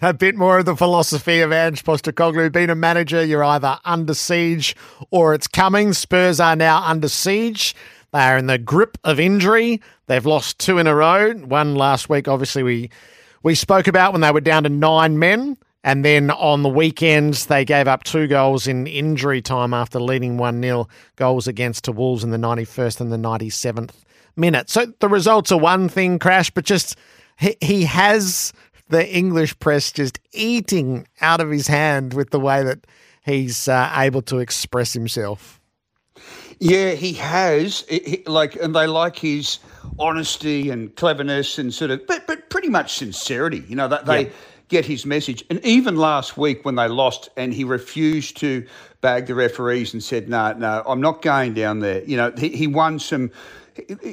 A bit more of the philosophy of Ange Postecoglou. Being a manager, you're either under siege or it's coming. Spurs are now under siege. They are in the grip of injury. They've lost two in a row. One last week, obviously, we we spoke about when they were down to nine men. And then on the weekends, they gave up two goals in injury time after leading 1 0 goals against to Wolves in the 91st and the 97th minute. So the results are one thing, Crash, but just he, he has the English press just eating out of his hand with the way that he's uh, able to express himself. Yeah, he has. He- he- like, and they like his honesty and cleverness and sort of, but but pretty much sincerity. You know, that they Yeah. Get his message. And even last week when they lost, and he refused to bag the referees and said, "No, no, I'm not going down there." You know, he, he won some.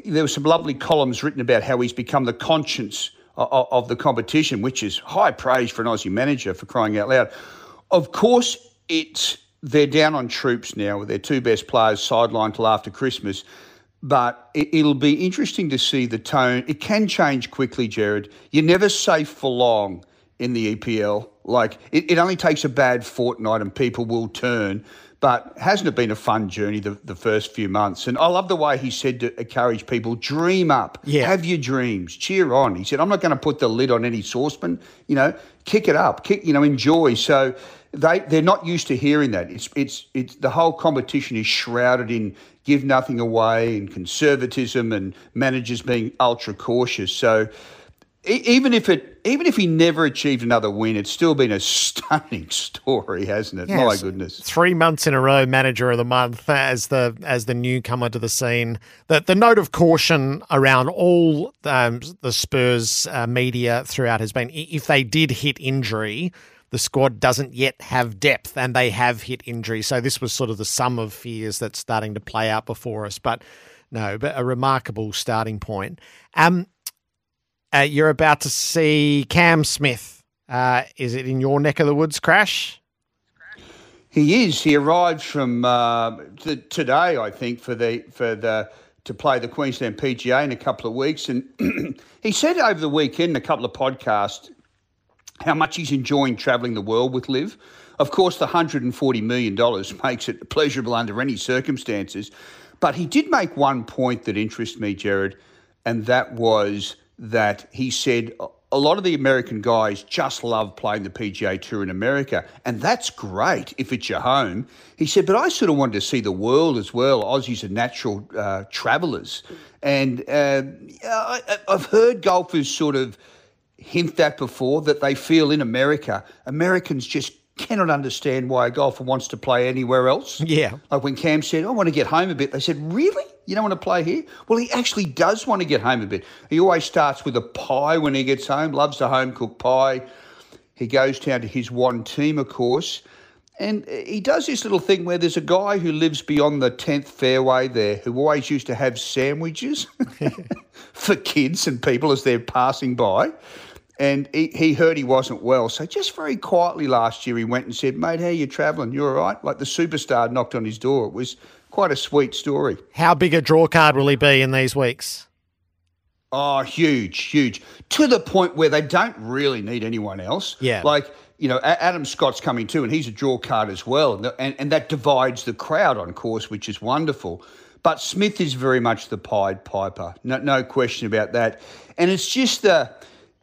There were some lovely columns written about how he's become the conscience of, of the competition, which is high praise for an Aussie manager for crying out loud. Of course, it's they're down on troops now with their two best players sidelined till after Christmas. But it, it'll be interesting to see the tone. It can change quickly, Gerard. You're never safe for long in the EPL. Like it, it only takes a bad fortnight and people will turn. But hasn't it been a fun journey the, the first few months? And I love the way he said to encourage people, dream up, Yeah. have your dreams, cheer on. He said, I'm not going to put the lid on any saucepan, you know, kick it up, kick, you know, enjoy. So they, they're not used to hearing that. It's, it's, it's, the whole competition is shrouded in give nothing away and conservatism and managers being ultra cautious. So even if it, even if he never achieved another win, it's still been a stunning story, hasn't it? My goodness. Three months in a row, manager of the month as the as the newcomer to the scene. The the note of caution around all um, the Spurs uh, media throughout has been if they did hit injury, the squad doesn't yet have depth, and they have hit injury. So this was sort of the sum of fears that's starting to play out before us. But no, but a remarkable starting point. Um, uh, you're about to see Cam Smith. Uh, is it in your neck of the woods, Crash? He is. He arrived from uh, t- today, I think, for the for the to play the Queensland PGA in a couple of weeks, and he said over the weekend a couple of podcasts how much he's enjoying travelling the world with LIV. Of course, the hundred and forty million dollars makes it pleasurable under any circumstances, but he did make one point that interests me, Gerard, and that was that he said a lot of the American guys just love playing the PGA Tour in America, and that's great if it's your home. He said, but I sort of wanted to see the world as well. Aussies are natural uh, travellers, and uh, I, I've heard golfers sort of hint that before that they feel in America, Americans just cannot understand why a golfer wants to play anywhere else. Yeah. Like when Cam said, I want to get home a bit, they said, Really? You don't want to play here? Well, he actually does want to get home a bit. He always starts with a pie when he gets home, loves the home cooked pie. He goes down to his Wantima, of course. And he does this little thing where there's a guy who lives beyond the 10th fairway there who always used to have sandwiches for kids and people as they're passing by. And he, he heard he wasn't well. So just very quietly last year, he went and said, "Mate, how you travelling? You're all right?" Like the superstar knocked on his door. It was quite a sweet story. How big a draw card will he be in these weeks? Oh, huge, huge. To the point where they don't really need anyone else. Yeah. Like, you know, Adam Scott's coming too, and he's a draw card as well. And, and, and that divides the crowd on course, which is wonderful. But Smith is very much the Pied Piper. No, no question about that. And it's just the,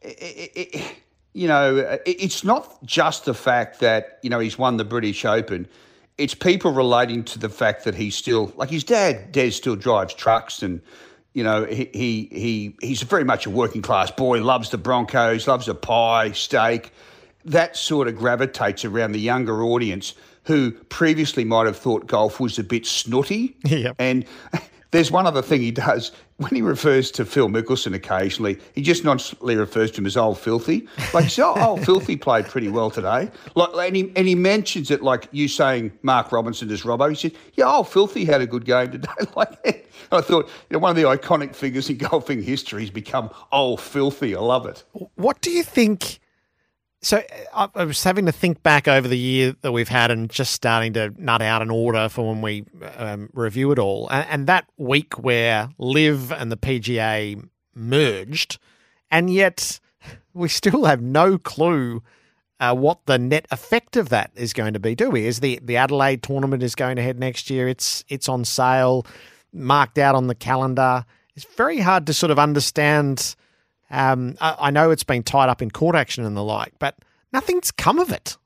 it, it, you know, it, it's not just the fact that, you know, he's won the British Open. It's people relating to the fact that he's still, like his dad, Des still drives trucks and, you know, he, he he he's very much a working class boy. Loves the Broncos, loves a pie, steak. That sort of gravitates around the younger audience who previously might have thought golf was a bit snooty. Yep. And there's one other thing he does when he refers to Phil Mickelson occasionally. He just nonchalantly refers to him as old filthy. Like, so old filthy played pretty well today. Like, and he and he mentions it like you saying Mark Robinson as Robbo. He said, "Yeah, old filthy had a good game today." like, I thought you know, one of the iconic figures in golfing history has become old filthy. I love it. What do you think? So I I was having to think back over the year that we've had and just starting to nut out an order for when we um, review it all. And, and that week where LIV and the PGA merged, and yet we still have no clue uh, what the net effect of that is going to be, do we? Is the the Adelaide tournament is going ahead next year? It's it's on sale, marked out on the calendar. It's very hard to sort of understand. Um, I, I know it's been tied up in court action and the like, but nothing's come of it.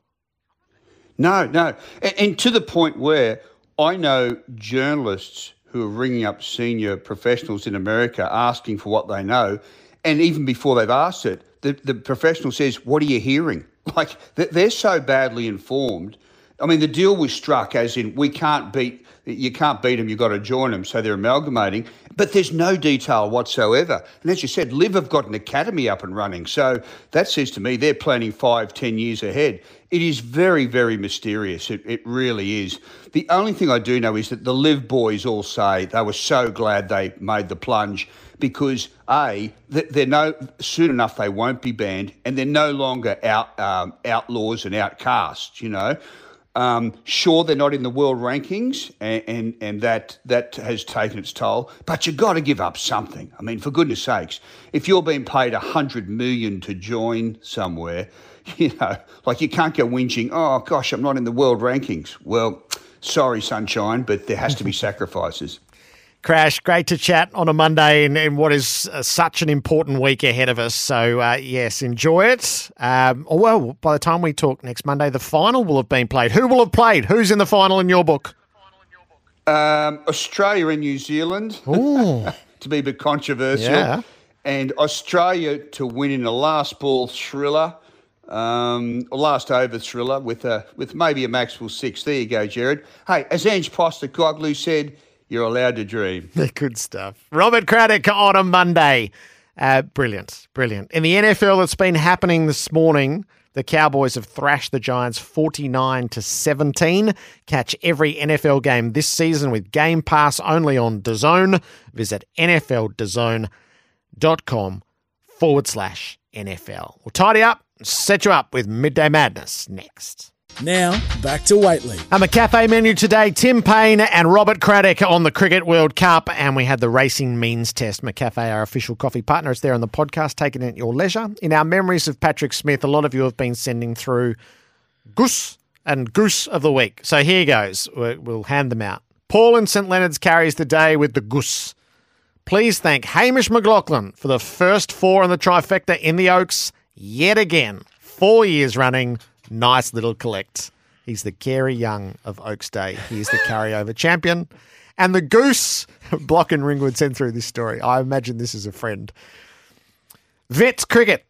No, no. And, and to the point where I know journalists who are ringing up senior professionals in America asking for what they know. And even before they've asked it, the, the professional says, What are you hearing? Like, they- they're so badly informed. I mean, the deal was struck as in we can't beat, you can't beat them, you've got to join them. So they're amalgamating. But there's no detail whatsoever. And as you said, LIV have got an academy up and running. So that says to me they're planning five, ten years ahead. It is very, very mysterious. It, it really is. The only thing I do know is that the LIV boys all say they were so glad they made the plunge because a th- they're no soon enough they won't be banned and they're no longer out um, outlaws and outcasts. You know, um, sure they're not in the world rankings and, and and that that has taken its toll. But you've got to give up something. I mean, for goodness sakes, if you're being paid a hundred million to join somewhere, you know, like you can't go whinging. Oh gosh, I'm not in the world rankings. Well. Sorry, sunshine, but there has to be sacrifices. Crash, great to chat on a Monday in, in what is uh, such an important week ahead of us. So, uh, yes, enjoy it. Um, oh, well, by the time we talk next Monday, the final will have been played. Who will have played? Who's in the final in your book? Um, Australia and New Zealand, to be a bit controversial, Yeah. and Australia to win in a last ball thriller, um, last over thriller with a with maybe a Maxwell six. There you go, Gerard. Hey, as Ange Postecoglou said, you're allowed to dream. Good stuff. Robert Craddock on a Monday. Uh, brilliant, brilliant. In the NFL that's been happening this morning, the Cowboys have thrashed the Giants 49 to 17. Catch every NFL game this season with Game Pass only on DAZN. Visit NFLDAZN.com forward slash NFL. We'll tidy up and set you up with Midday Madness next. Now, back to Whateley. Um, a cafe menu today. Tim Paine and Robert Craddock on the Cricket World Cup, and we had the racing means test. McCafe, our official coffee partner, is there on the podcast, taking it at your leisure. In our memories of Patrick Smith, a lot of you have been sending through Goose and Goose of the Week. So here goes. We- We'll hand them out. Paul in St Leonard's carries the day with the Goose. Please thank Hamish McLaughlin for the first four in the trifecta in the Oaks yet again. Four years running. Nice little collect. He's the Gary Young of Oaks Day. He is the carryover champion. And the goose, Block and Ringwood sent through this story. I imagine this is a friend. Vets Cricket,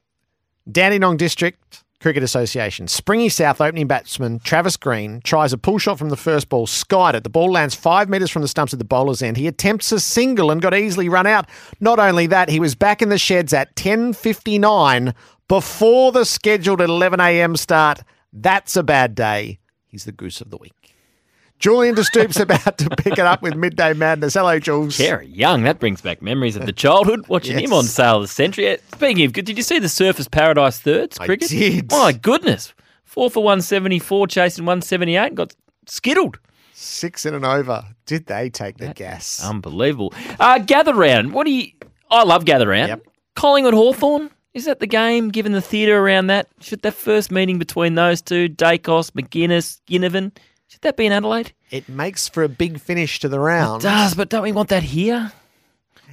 Dandenong District Cricket Association. Springvale South opening batsman Travis Green tries a pull shot from the first ball, skied it. The ball lands five metres from the stumps at the bowler's end. He attempts a single and got easily run out. Not only that, he was back in the sheds at 10.59 before the scheduled 11am start. That's a bad day. He's the goose of the week. Julian De Stoop's about to pick it up with Midday Madness. Hello, Jules. Cary Young, that brings back memories of the childhood watching him on Sale of the Century. Speaking of, good, did you see the Surfers Paradise thirds I cricket? did. My goodness, four for one seventy four, chasing one seventy eight, got skittled. Six in and over. Did they take the gas? Unbelievable. Uh, gather round. What do you? I love gather round. Collingwood Hawthorn. Is that the game? Given the theatre around that, should that first meeting between those two, Daicos, McGuinness, Ginnivan, should that be in Adelaide? It makes for a big finish to the round. It does, but don't we want that here?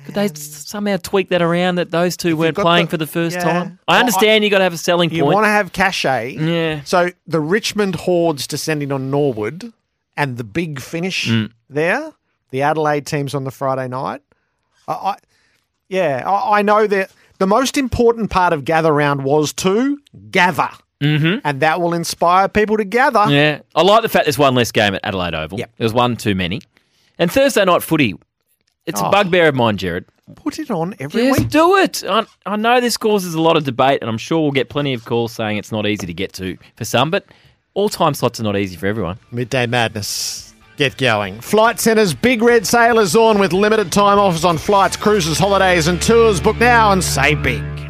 Could they somehow tweak that around that those two weren't playing the- for the first yeah. time? Well, I understand you got to have a selling point. You want to have cachet. Yeah. So the Richmond Hordes descending on Norwood and the big finish Mm. there, the Adelaide teams on the Friday night. I, I yeah, I, I know that the most important part of gather round was to gather. Mm-hmm. And that will inspire people to gather. Yeah, I like the fact there's one less game at Adelaide Oval. There was one too many. And Thursday night footy, it's Oh. a bugbear of mine, Gerard. Put it on every Yes, week. do it. I, I know this causes a lot of debate, and I'm sure we'll get plenty of calls saying it's not easy to get to for some, but all time slots are not easy for everyone. Midday Madness. Get going. Flight Centre's Big Red Sale is on with limited time offers on flights, cruises, holidays, and tours. Book now and save big.